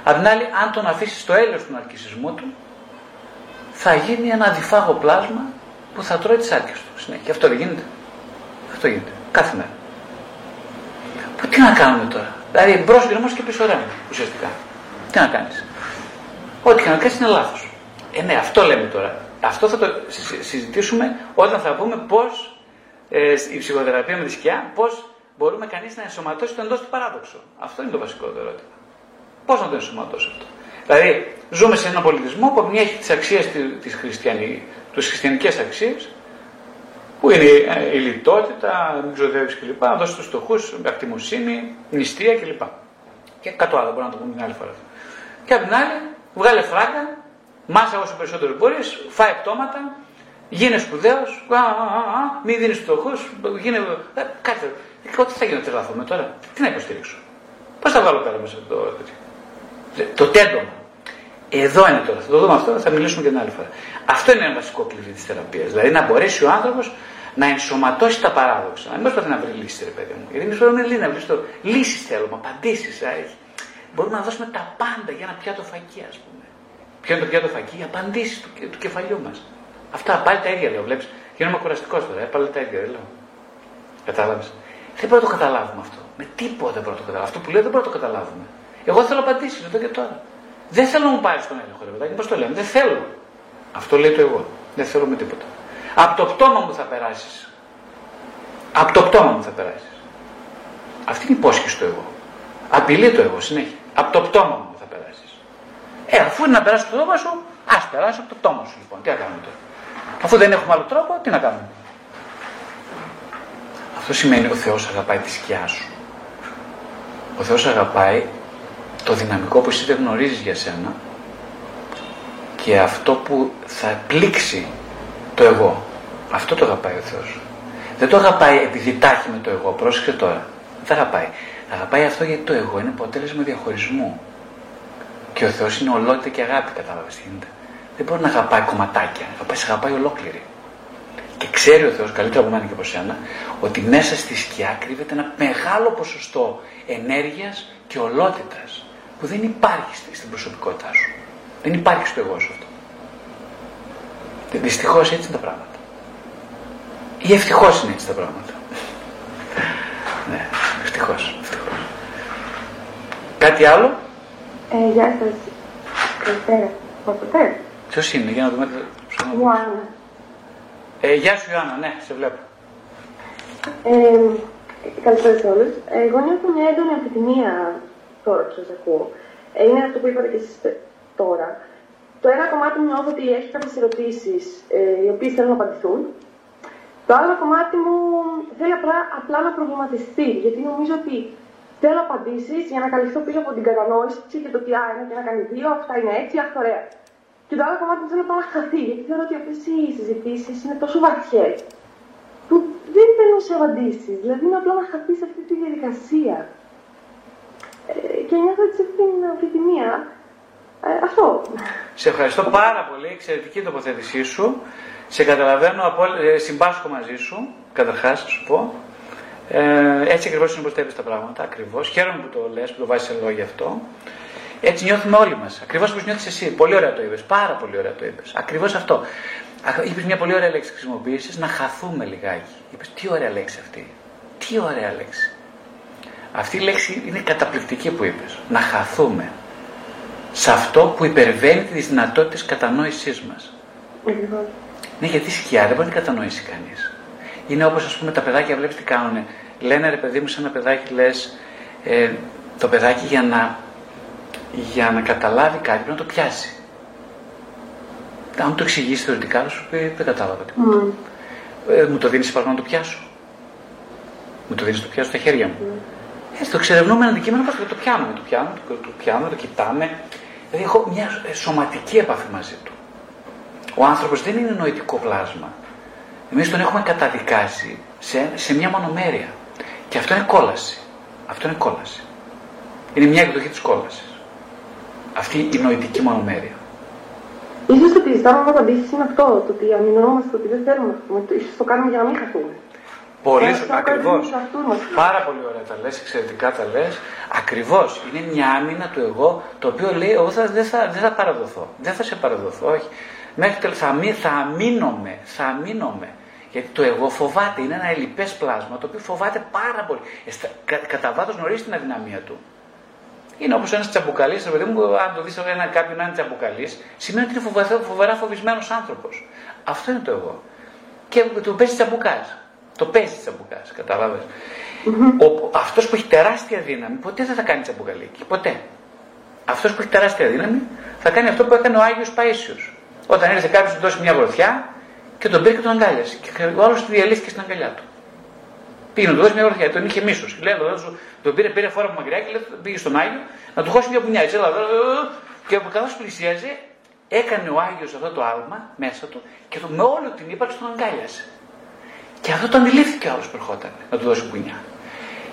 Απ' την άλλη, αν τον αφήσεις στο έλεος του ναρκισισμού του, θα γίνει ένα αδιφάγο πλάσμα που θα τρώει τις άρκε του συνέχεια. Και αυτό δεν γίνεται. Αυτό γίνεται. Κάθε μέρα. Που τι να κάνουμε τώρα; Δηλαδή μπρος γκρεμό και πίσω ρεύμα ουσιαστικά. Τι να κάνεις; Ό,τι και να κάνεις είναι λάθος. Ε, ναι, αυτό λέμε τώρα. αυτό θα το συζητήσουμε όταν θα πούμε πώς ε, η ψυχοθεραπεία με τη σκιά, πώς μπορούμε κανείς να ενσωματώσει το εντός του παράδοξο. Αυτό είναι το βασικό ερώτημα. Πώς να το ενσωματώσει αυτό. Δηλαδή, ζούμε σε έναν πολιτισμό που από έχει τις αξίες της χριστιανικής, τις χριστιανικές αξίες, που είναι η λιτότητα, μην ξοδεύεις κλπ. Δώσει τους στοχούς, ακτιμοσύνη, νηστεία κλπ. Και κάτω άλλο, μπορούμε να το πούμε την άλλη φορά. Και απ' την άλλη, βγάλε φράγκα, μάσα όσο περισσότερο μπορείς, φάει πτώματα, γίνε σπουδαίος, μην δίνεις φτωχούς, γίνε. Ε, κάτι. Τι θα γίνει να τρελαθούμε τώρα, τι να υποστηρίξω. Πώς θα βάλω πέρα μέσα από το Το τέντομα. Εδώ είναι τώρα. Θα το δούμε αυτό, θα μιλήσουμε και την άλλη φορά. Αυτό είναι ένα βασικό κλειδί της θεραπείας. Δηλαδή να μπορέσει ο άνθρωπος να ενσωματώσει τα παράδοξα. Να μην προσπαθεί να βρει λύσει, ρε παιδί μου. Γιατί εμείς θέλουμε να βρει το. Λύσεις θέλουμε, απαντήσεις. Μπορούμε να δώσουμε τα πάντα για ένα πιάτο φακή, ας πούμε. Ποιο είναι το πιάτο φακή, οι απαντήσει του, του κεφαλιού μας. Αυτά πάλι τα ίδια λέω. Βλέπεις, γίνομαι κουραστικός τώρα, ε, πάλι τα ίδια λέω. Κατάλαβες. Δεν μπορούμε να το καταλάβουμε αυτό. Με τίποτα δεν μπορούμε να το καταλάβουμε. Αυτό που λέω δεν μπορούμε να το καταλάβουμε. Εγώ θέλω απαντήσεις εδώ και τώρα. Δεν θέλω να μου πάρεις τον έλεγχο, ρε παιδάκι, πώς το λέμε. Δεν θέλω. Αυτό λέει το εγώ. Δεν θέλω με τίποτα. Από το πτώμα μου θα περάσεις. Από το πτώμα μου θα περάσεις. Αυτή είναι η υπόσχεση του εγώ. Απειλεί το εγώ συνέχεια. Από το πτώμα μου θα περάσει. Ε, αφού είναι να περάσει το πτώμα σου, ας περάσει από το πτώμα σου λοιπόν. Τι να κάνουμε τώρα; Αφού δεν έχουμε άλλο τρόπο, τι να κάνουμε; Αυτό σημαίνει ο Θεός αγαπάει τη σκιά σου. Ο Θεός αγαπάει το δυναμικό που εσύ δεν γνωρίζεις για σένα και αυτό που θα πλήξει το εγώ. Αυτό το αγαπάει ο Θεός. Δεν το αγαπάει επειδή τάχει με το εγώ. Πρόσεξε τώρα. Δεν αγαπάει. Αγαπάει αυτό γιατί το εγώ είναι αποτέλεσμα διαχωρισμού. Και ο Θεός είναι ολότητα και αγάπη, κατάλαβες τι γίνεται. Δεν μπορεί να αγαπάει κομματάκια. Αγαπάει, σε αγαπάει ολόκληρη. Και ξέρει ο Θεός καλύτερα από μένα και από σένα ότι μέσα στη σκιά κρύβεται ένα μεγάλο ποσοστό ενέργειας και ολότητας που δεν υπάρχει στην προσωπικότητά σου. Δεν υπάρχει στο εγώ σου αυτό. Δυστυχώς έτσι είναι τα πράγματα. Ή ευτυχώς είναι έτσι τα πράγματα. ναι, ευτυχώς. Κάτι άλλο; Ε, γεια σας. Καλησπέρα. Μπορείτε. Ποιος είναι, για να δούμε. Ιωάννα. Ε, γεια σου Ιωάννα, ναι, σε βλέπω. Ε, καλησπέρα σε όλους. Εγώ νιώθω μια έντονη αμφιτημία τώρα που σας ακούω. Ε, είναι αυτό που είπατε και εσείς τώρα. Το ένα κομμάτι μου νιώθω ότι έχει κάποιες ερωτήσεις ε, οι οποίες θέλουν να απαντηθούν. Το άλλο κομμάτι μου θέλει απλά, απλά να προβληματιστεί, γιατί νομίζω ότι θέλω απαντήσεις για να καλυφθώ πίσω από την κατανόηση και το τι είναι και να κάνει δύο, αυτά είναι έτσι, αυτό ωραία. Και το άλλο κομμάτι μου θέλω να χαθεί, γιατί θεωρώ ότι αυτές οι συζητήσεις είναι τόσο βαθιές που δεν μπαίνουν σε απαντήσεις. Δηλαδή είναι απλά να χαθείς σε αυτή τη διαδικασία. Ε, και νιώθω έτσι την αμφιτημία. Ε, αυτό. Σε ευχαριστώ πάρα πολύ. Εξαιρετική τοποθέτησή σου. Σε καταλαβαίνω, ε, συμπάσχω μαζί σου, καταρχάς, να σου πω. Ε, έτσι ακριβώς είναι τα πράγματα. Ακριβώς. Χαίρομαι που το λες, που το βάζεις σε λόγια αυτό. Έτσι νιώθουμε όλοι μας. Ακριβώς όπως νιώθεις εσύ. Πολύ ωραία το είπες. Πάρα πολύ ωραία το είπες. Ακριβώς αυτό. Είπες μια πολύ ωραία λέξη χρησιμοποίηση, να χαθούμε λιγάκι. Είπες τι ωραία λέξη αυτή. Τι ωραία λέξη. Αυτή η λέξη είναι καταπληκτική που είπες. Να χαθούμε σε αυτό που υπερβαίνει τις δυνατότητες κατανόησής μας. Ναι, γιατί σκιά δεν μπορεί να κατανοήσει κανείς. Είναι όπως ας πούμε τα παιδάκια, βλέπεις τι κάνουν. Λένε ρε παιδί μου, σε ένα παιδάκι λες, ε, το παιδάκι για να, για να καταλάβει κάτι πρέπει να το πιάσει. Αν το εξηγήσει θεωρητικά, θα σου πει δεν κατάλαβα τίποτα. Mm. Ε, μου το δίνεις παράδειγμα να το πιάσω. Μου το δίνεις το πιάσω στα χέρια μου. Mm. Έτσι, το ξερευνούμε ένα αντικείμενο, πώς το πιάνουμε, το πιάνουμε, το, το πιάνουμε, το κοιτάμε. Δηλαδή έχω μια σωματική επαφή μαζί του. Ο άνθρωπος δεν είναι νοητικό πλάσμα. Εμείς τον έχουμε καταδικάσει σε, σε μια μονομέρεια. Και αυτό είναι κόλαση. Αυτό είναι κόλαση. Είναι μια εκδοχή της κόλασης. Αυτή η νοητική μονομέρεια. Ίσως ότι ζητάμε απαντήσει είναι αυτό, το ότι αμυνόμαστε, ότι δεν θέλουμε να πούμε. Ίσως το κάνουμε για να μην χαθούμε. Πολύ σωστά, ακριβώς. Πάρα πολύ ωραία τα λες, εξαιρετικά τα λες. Ακριβώς. Είναι μια άμυνα του εγώ, το οποίο λέει: Εγώ θα, δεν, θα, δεν θα παραδοθώ. Δεν θα σε παραδοθώ, όχι. Μέχρι τέλος θα, θα αμήνομαι, θα αμήνομαι. Γιατί το εγώ φοβάται, είναι ένα ελληπέ πλάσμα το οποίο φοβάται πάρα πολύ. Εστα, κα, κατά βάθος γνωρίζει την αδυναμία του. Είναι όπως ένας τσαμπουκαλής, ρε παιδί μου, αν το δεις ένα κάποιον να είναι τσαμπουκαλής, σημαίνει ότι είναι φοβερά, φοβερά φοβισμένος άνθρωπος. Αυτό είναι το εγώ. Και το παίζεις τσαμπουκάς. Το παίζεις τσαμπουκάς, κατάλαβες. Mm-hmm. Αυτός που έχει τεράστια δύναμη ποτέ δεν θα κάνει τσαμπουκαλίκι. Ποτέ. Αυτός που έχει τεράστια δύναμη θα κάνει αυτό που έκανε ο Άγιος Παΐσιος. Όταν ήρθε κάποιος του δώσει μια γροθιά και τον πήρε και τον αγκάλιασε. Και ο άλλος τη διαλύθηκε στην αγκαλιά του. Πήγε να του δώσει μια γροθιά, τον είχε μίσος. Λέει, τον πήρε, πήρε φόρα από μακριά και λέει, πήγε στον Άγιο να του χώσει μια μπουνιά. Έτσι, και καθώς πλησίαζε, έκανε ο Άγιος αυτό το άλμα μέσα του και το, με όλη την ύπαρξη τον αγκάλιασε. Και αυτό το αντιλήφθηκε ο άλλος που ερχόταν να του δώσει μπουνιά.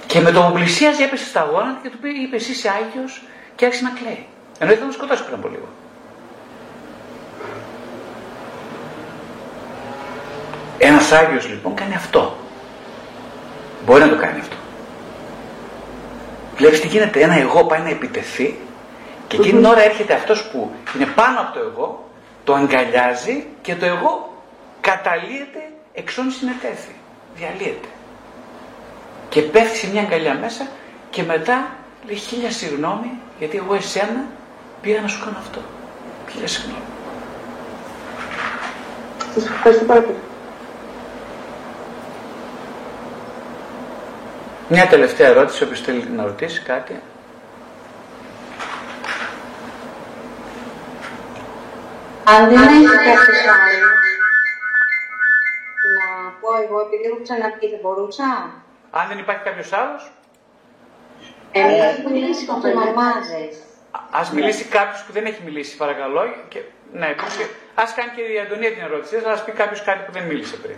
Και με το που πλησίαζε έπεσε στα γόνατα και του είπε: Εσύ είσαι Άγιος και άρχισε να κλαίει. Ενώ ήθελε να σκοτώσει πριν από λίγο. Ένας Άγιος λοιπόν κάνει αυτό. Μπορεί να το κάνει αυτό. Βλέπεις τι γίνεται, ένα εγώ πάει να επιτεθεί και εκείνη την ώρα έρχεται αυτός που είναι πάνω από το εγώ, το αγκαλιάζει και το εγώ καταλύεται εξών συνετέθη. Διαλύεται. Και πέφτει σε μια αγκαλιά μέσα και μετά λέει χίλια συγγνώμη γιατί εγώ εσένα πήγα να σου κάνω αυτό. Χίλια συγγνώμη. Σας ευχαριστώ πάρα πολύ. Μια τελευταία ερώτηση, όποιος θέλει να ρωτήσει κάτι. Αν δεν έχει κάποιος άλλο, να πω εγώ, επειδή έχω ξαναπεί, δεν μπορούσα. Αν δεν υπάρχει κάποιος άλλος. Εμείς μιλήσει με τις μαμάδες. Α μιλήσει κάποιος που δεν έχει μιλήσει, παρακαλώ. Και, ναι, ας κάνει και η Αντωνία την ερώτηση. Θα πει κάποιος κάτι που δεν μίλησε πριν.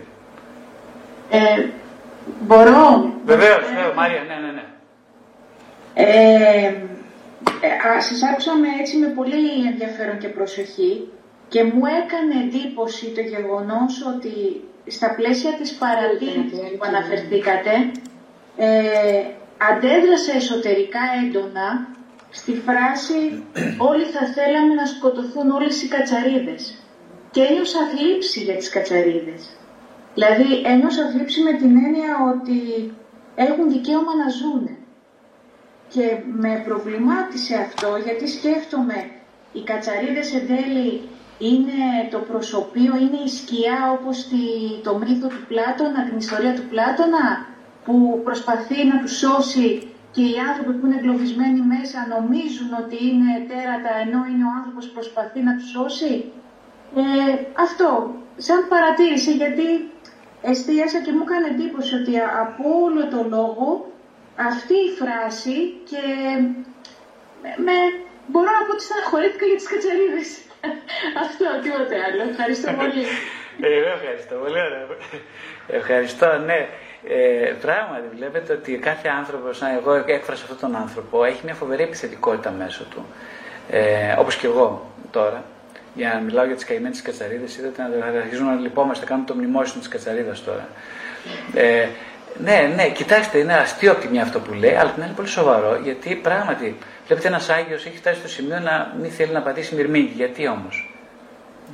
Ε, μπορώ; Βεβαίως, βεβαίω, Μάρια, ναι, ναι, ναι. Ε, ε, σας άκουσα με, έτσι με πολύ ενδιαφέρον και προσοχή και μου έκανε εντύπωση το γεγονός ότι στα πλαίσια της παρατήρησης που αναφερθήκατε ε, αντέδρασε εσωτερικά έντονα στη φράση «Όλοι θα θέλαμε να σκοτωθούν όλες οι κατσαρίδες» και ένιωσα θλίψη για τις κατσαρίδες. Δηλαδή ένιωσα θλίψη με την έννοια ότι έχουν δικαίωμα να ζουν. Και με προβλημάτισε αυτό γιατί σκέφτομαι οι κατσαρίδες εν τέλει είναι το προσωπείο, είναι η σκιά όπως τη, το μύθο του Πλάτωνα, την ιστορία του Πλάτωνα που προσπαθεί να τους σώσει και οι άνθρωποι που είναι εγκλωβισμένοι μέσα νομίζουν ότι είναι τέρατα ενώ είναι ο άνθρωπος που προσπαθεί να τους σώσει. Ε, αυτό, σαν παρατήρηση γιατί εστίασα και μου έκανε εντύπωση ότι από όλο το λόγο αυτή η φράση και με, μπορώ να πω ότι στεναχωρήθηκα για τις κατσαρίδες. Αυτό, τίποτε άλλο. Ευχαριστώ πολύ. Εγώ ευχαριστώ, πολύ ωραία. Ευχαριστώ, ναι. Ε, πράγματι, βλέπετε ότι κάθε άνθρωπος, εγώ έκφρασα αυτόν τον άνθρωπο, έχει μια φοβερή επιθετικότητα μέσω του. Ε, Όπως και εγώ τώρα. Για να μιλάω για τις καημένες κατσαρίδες, είδατε να αρχίζουμε να λυπόμαστε, κάνουμε το μνημόσυνο της κατσαρίδας τώρα. Ε, ναι, ναι, κοιτάξτε, είναι αστείο από τη μια αυτό που λέει, αλλά την άλλη πολύ σοβαρό, γιατί πράγματι βλέπετε ένας Άγιος έχει φτάσει στο σημείο να μην θέλει να πατήσει μυρμήγκι. Γιατί όμως,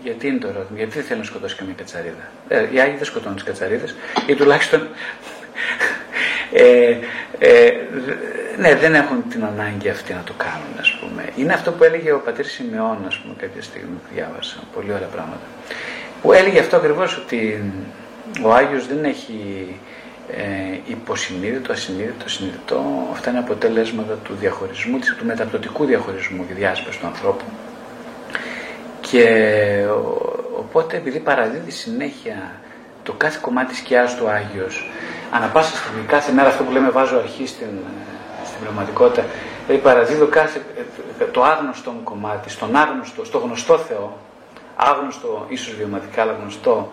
γιατί είναι το ερώτημα, γιατί δεν θέλει να σκοτώσει καμία κατσαρίδα; Ε, οι Άγιοι δεν σκοτώνουν τις κατσαρίδες, ή τουλάχιστον. Ε, ε, ναι, δεν έχουν την ανάγκη αυτή να το κάνουν, ας πούμε. Είναι αυτό που έλεγε ο πατήρ Σιμεών, ας πούμε, κάποια στιγμή που διάβασα. Πολύ ωραία πράγματα. Που έλεγε αυτό ακριβώς ότι ο Άγιος δεν έχει ε, υποσυνείδητο, ασυνείδητο, συνειδητό. Αυτά είναι αποτέλεσματα του διαχωρισμού, του μεταπτωτικού διαχωρισμού και διάσπαση του ανθρώπου. Και οπότε επειδή παραδίδει συνέχεια το κάθε κομμάτι σκιάς του Άγιος, ανα πάσα στιγμή, κάθε μέρα αυτό που λέμε βάζω αρχή στην, στην πραγματικότητα, δηλαδή παραδίδω κάθε, το άγνωστο μου κομμάτι, στον άγνωστο, στο γνωστό Θεό, άγνωστο ίσως βιωματικά αλλά γνωστό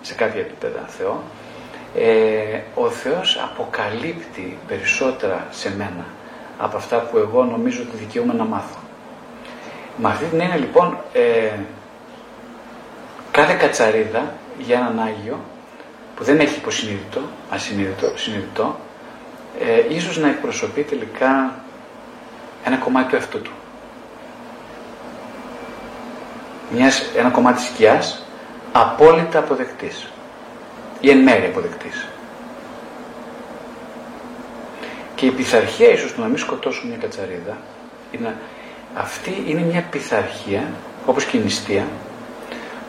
σε κάποια επίπεδα Θεό, ε, ο Θεός αποκαλύπτει περισσότερα σε μένα από αυτά που εγώ νομίζω ότι δικαιούμαι να μάθω. Με αυτή την έννοια λοιπόν ε, κάθε κατσαρίδα για έναν Άγιο που δεν έχει υποσυνείδητο, ασυνείδητο, συνειδητό, ε, ίσως να εκπροσωπεί τελικά ένα κομμάτι του εαυτού του. Μιας, ένα κομμάτι σκιάς απόλυτα αποδεκτής ή εν μέρει αποδεκτής. Και η πειθαρχία ίσως του να μην σκοτώσουν μια κατσαρίδα Είναι, αυτή είναι μια πειθαρχία, όπως και η νηστεία,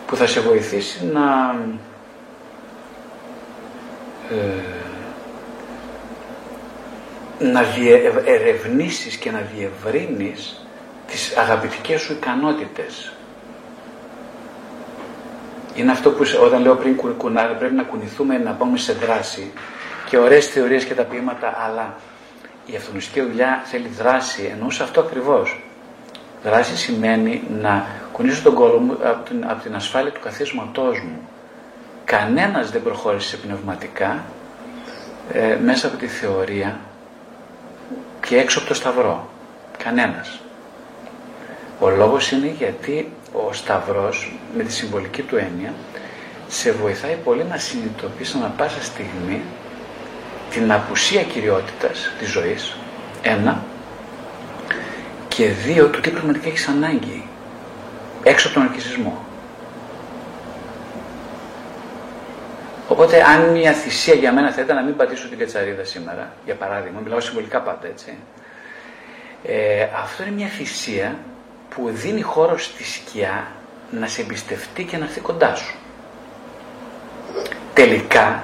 που θα σε βοηθήσει να ε, να ερευνήσεις και να διευρύνεις τις αγαπητικές σου ικανότητες. Είναι αυτό που όταν λέω πριν κουνά, πρέπει να κουνηθούμε να πάμε σε δράση και ωραίες θεωρίες και τα ποίηματα, αλλά η αυτονοσική δουλειά θέλει δράση, εννοούσε αυτό ακριβώς. Δράση σημαίνει να κουνήσω τον κόλλο μου από την, από την ασφάλεια του καθίσματός μου. Κανένας δεν προχώρησε πνευματικά ε, μέσα από τη θεωρία και έξω από το σταυρό. Κανένας. Ο λόγος είναι γιατί ο σταυρός με τη συμβολική του έννοια σε βοηθάει πολύ να συνειδητοποιήσει ανα πάσα στιγμή την απουσία κυριότητας της ζωής, ένα, και δύο, του τι πραγματικά έχεις ανάγκη, έξω από τον αρκισμό. Οπότε, αν μια θυσία για μένα θα ήταν να μην πατήσω την κατσαρίδα σήμερα, για παράδειγμα, μιλάω συμβολικά πάντα έτσι. Ε, αυτό είναι μια θυσία που δίνει χώρο στη σκιά να σε εμπιστευτεί και να έρθει κοντά σου. Τελικά,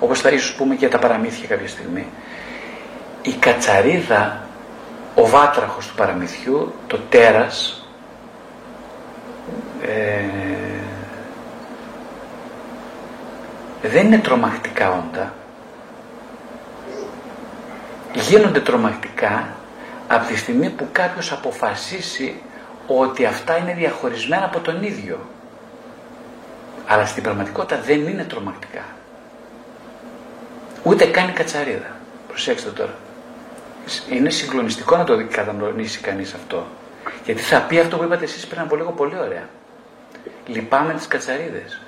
όπως θα ίσως πούμε και τα παραμύθια κάποια στιγμή, η κατσαρίδα, ο βάτραχος του παραμυθιού, το τέρας, ε, δεν είναι τρομακτικά όντα. Γίνονται τρομακτικά από τη στιγμή που κάποιος αποφασίσει ότι αυτά είναι διαχωρισμένα από τον ίδιο. Αλλά στην πραγματικότητα δεν είναι τρομακτικά. Ούτε καν κατσαρίδα. Προσέξτε τώρα. Είναι συγκλονιστικό να το κατανοήσει κανείς αυτό. Γιατί θα πει αυτό που είπατε εσείς πριν από λίγο πολύ ωραία. Λυπάμαι τις κατσαρίδες.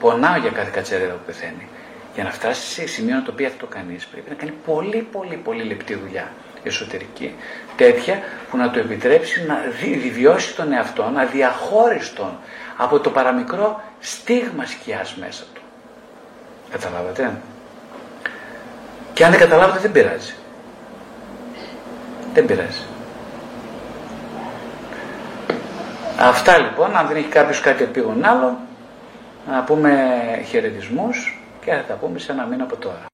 Πονάω για κάθε κατσαρίδα που πεθαίνει. Για να φτάσει σε σημείο να το πει αυτό κανείς, πρέπει να κάνει πολύ πολύ πολύ λεπτή δουλειά εσωτερική. Τέτοια που να το επιτρέψει να διβιώσει τον εαυτό, να διαχώριστον από το παραμικρό στίγμα σκιάς μέσα του. Καταλάβατε; Και αν δεν καταλάβετε δεν πειράζει. Δεν πειράζει. Αυτά λοιπόν, αν δεν έχει κάποιος κάτι επίγον άλλο, να πούμε χαιρετισμούς και θα τα πούμε σε ένα μήνα από τώρα.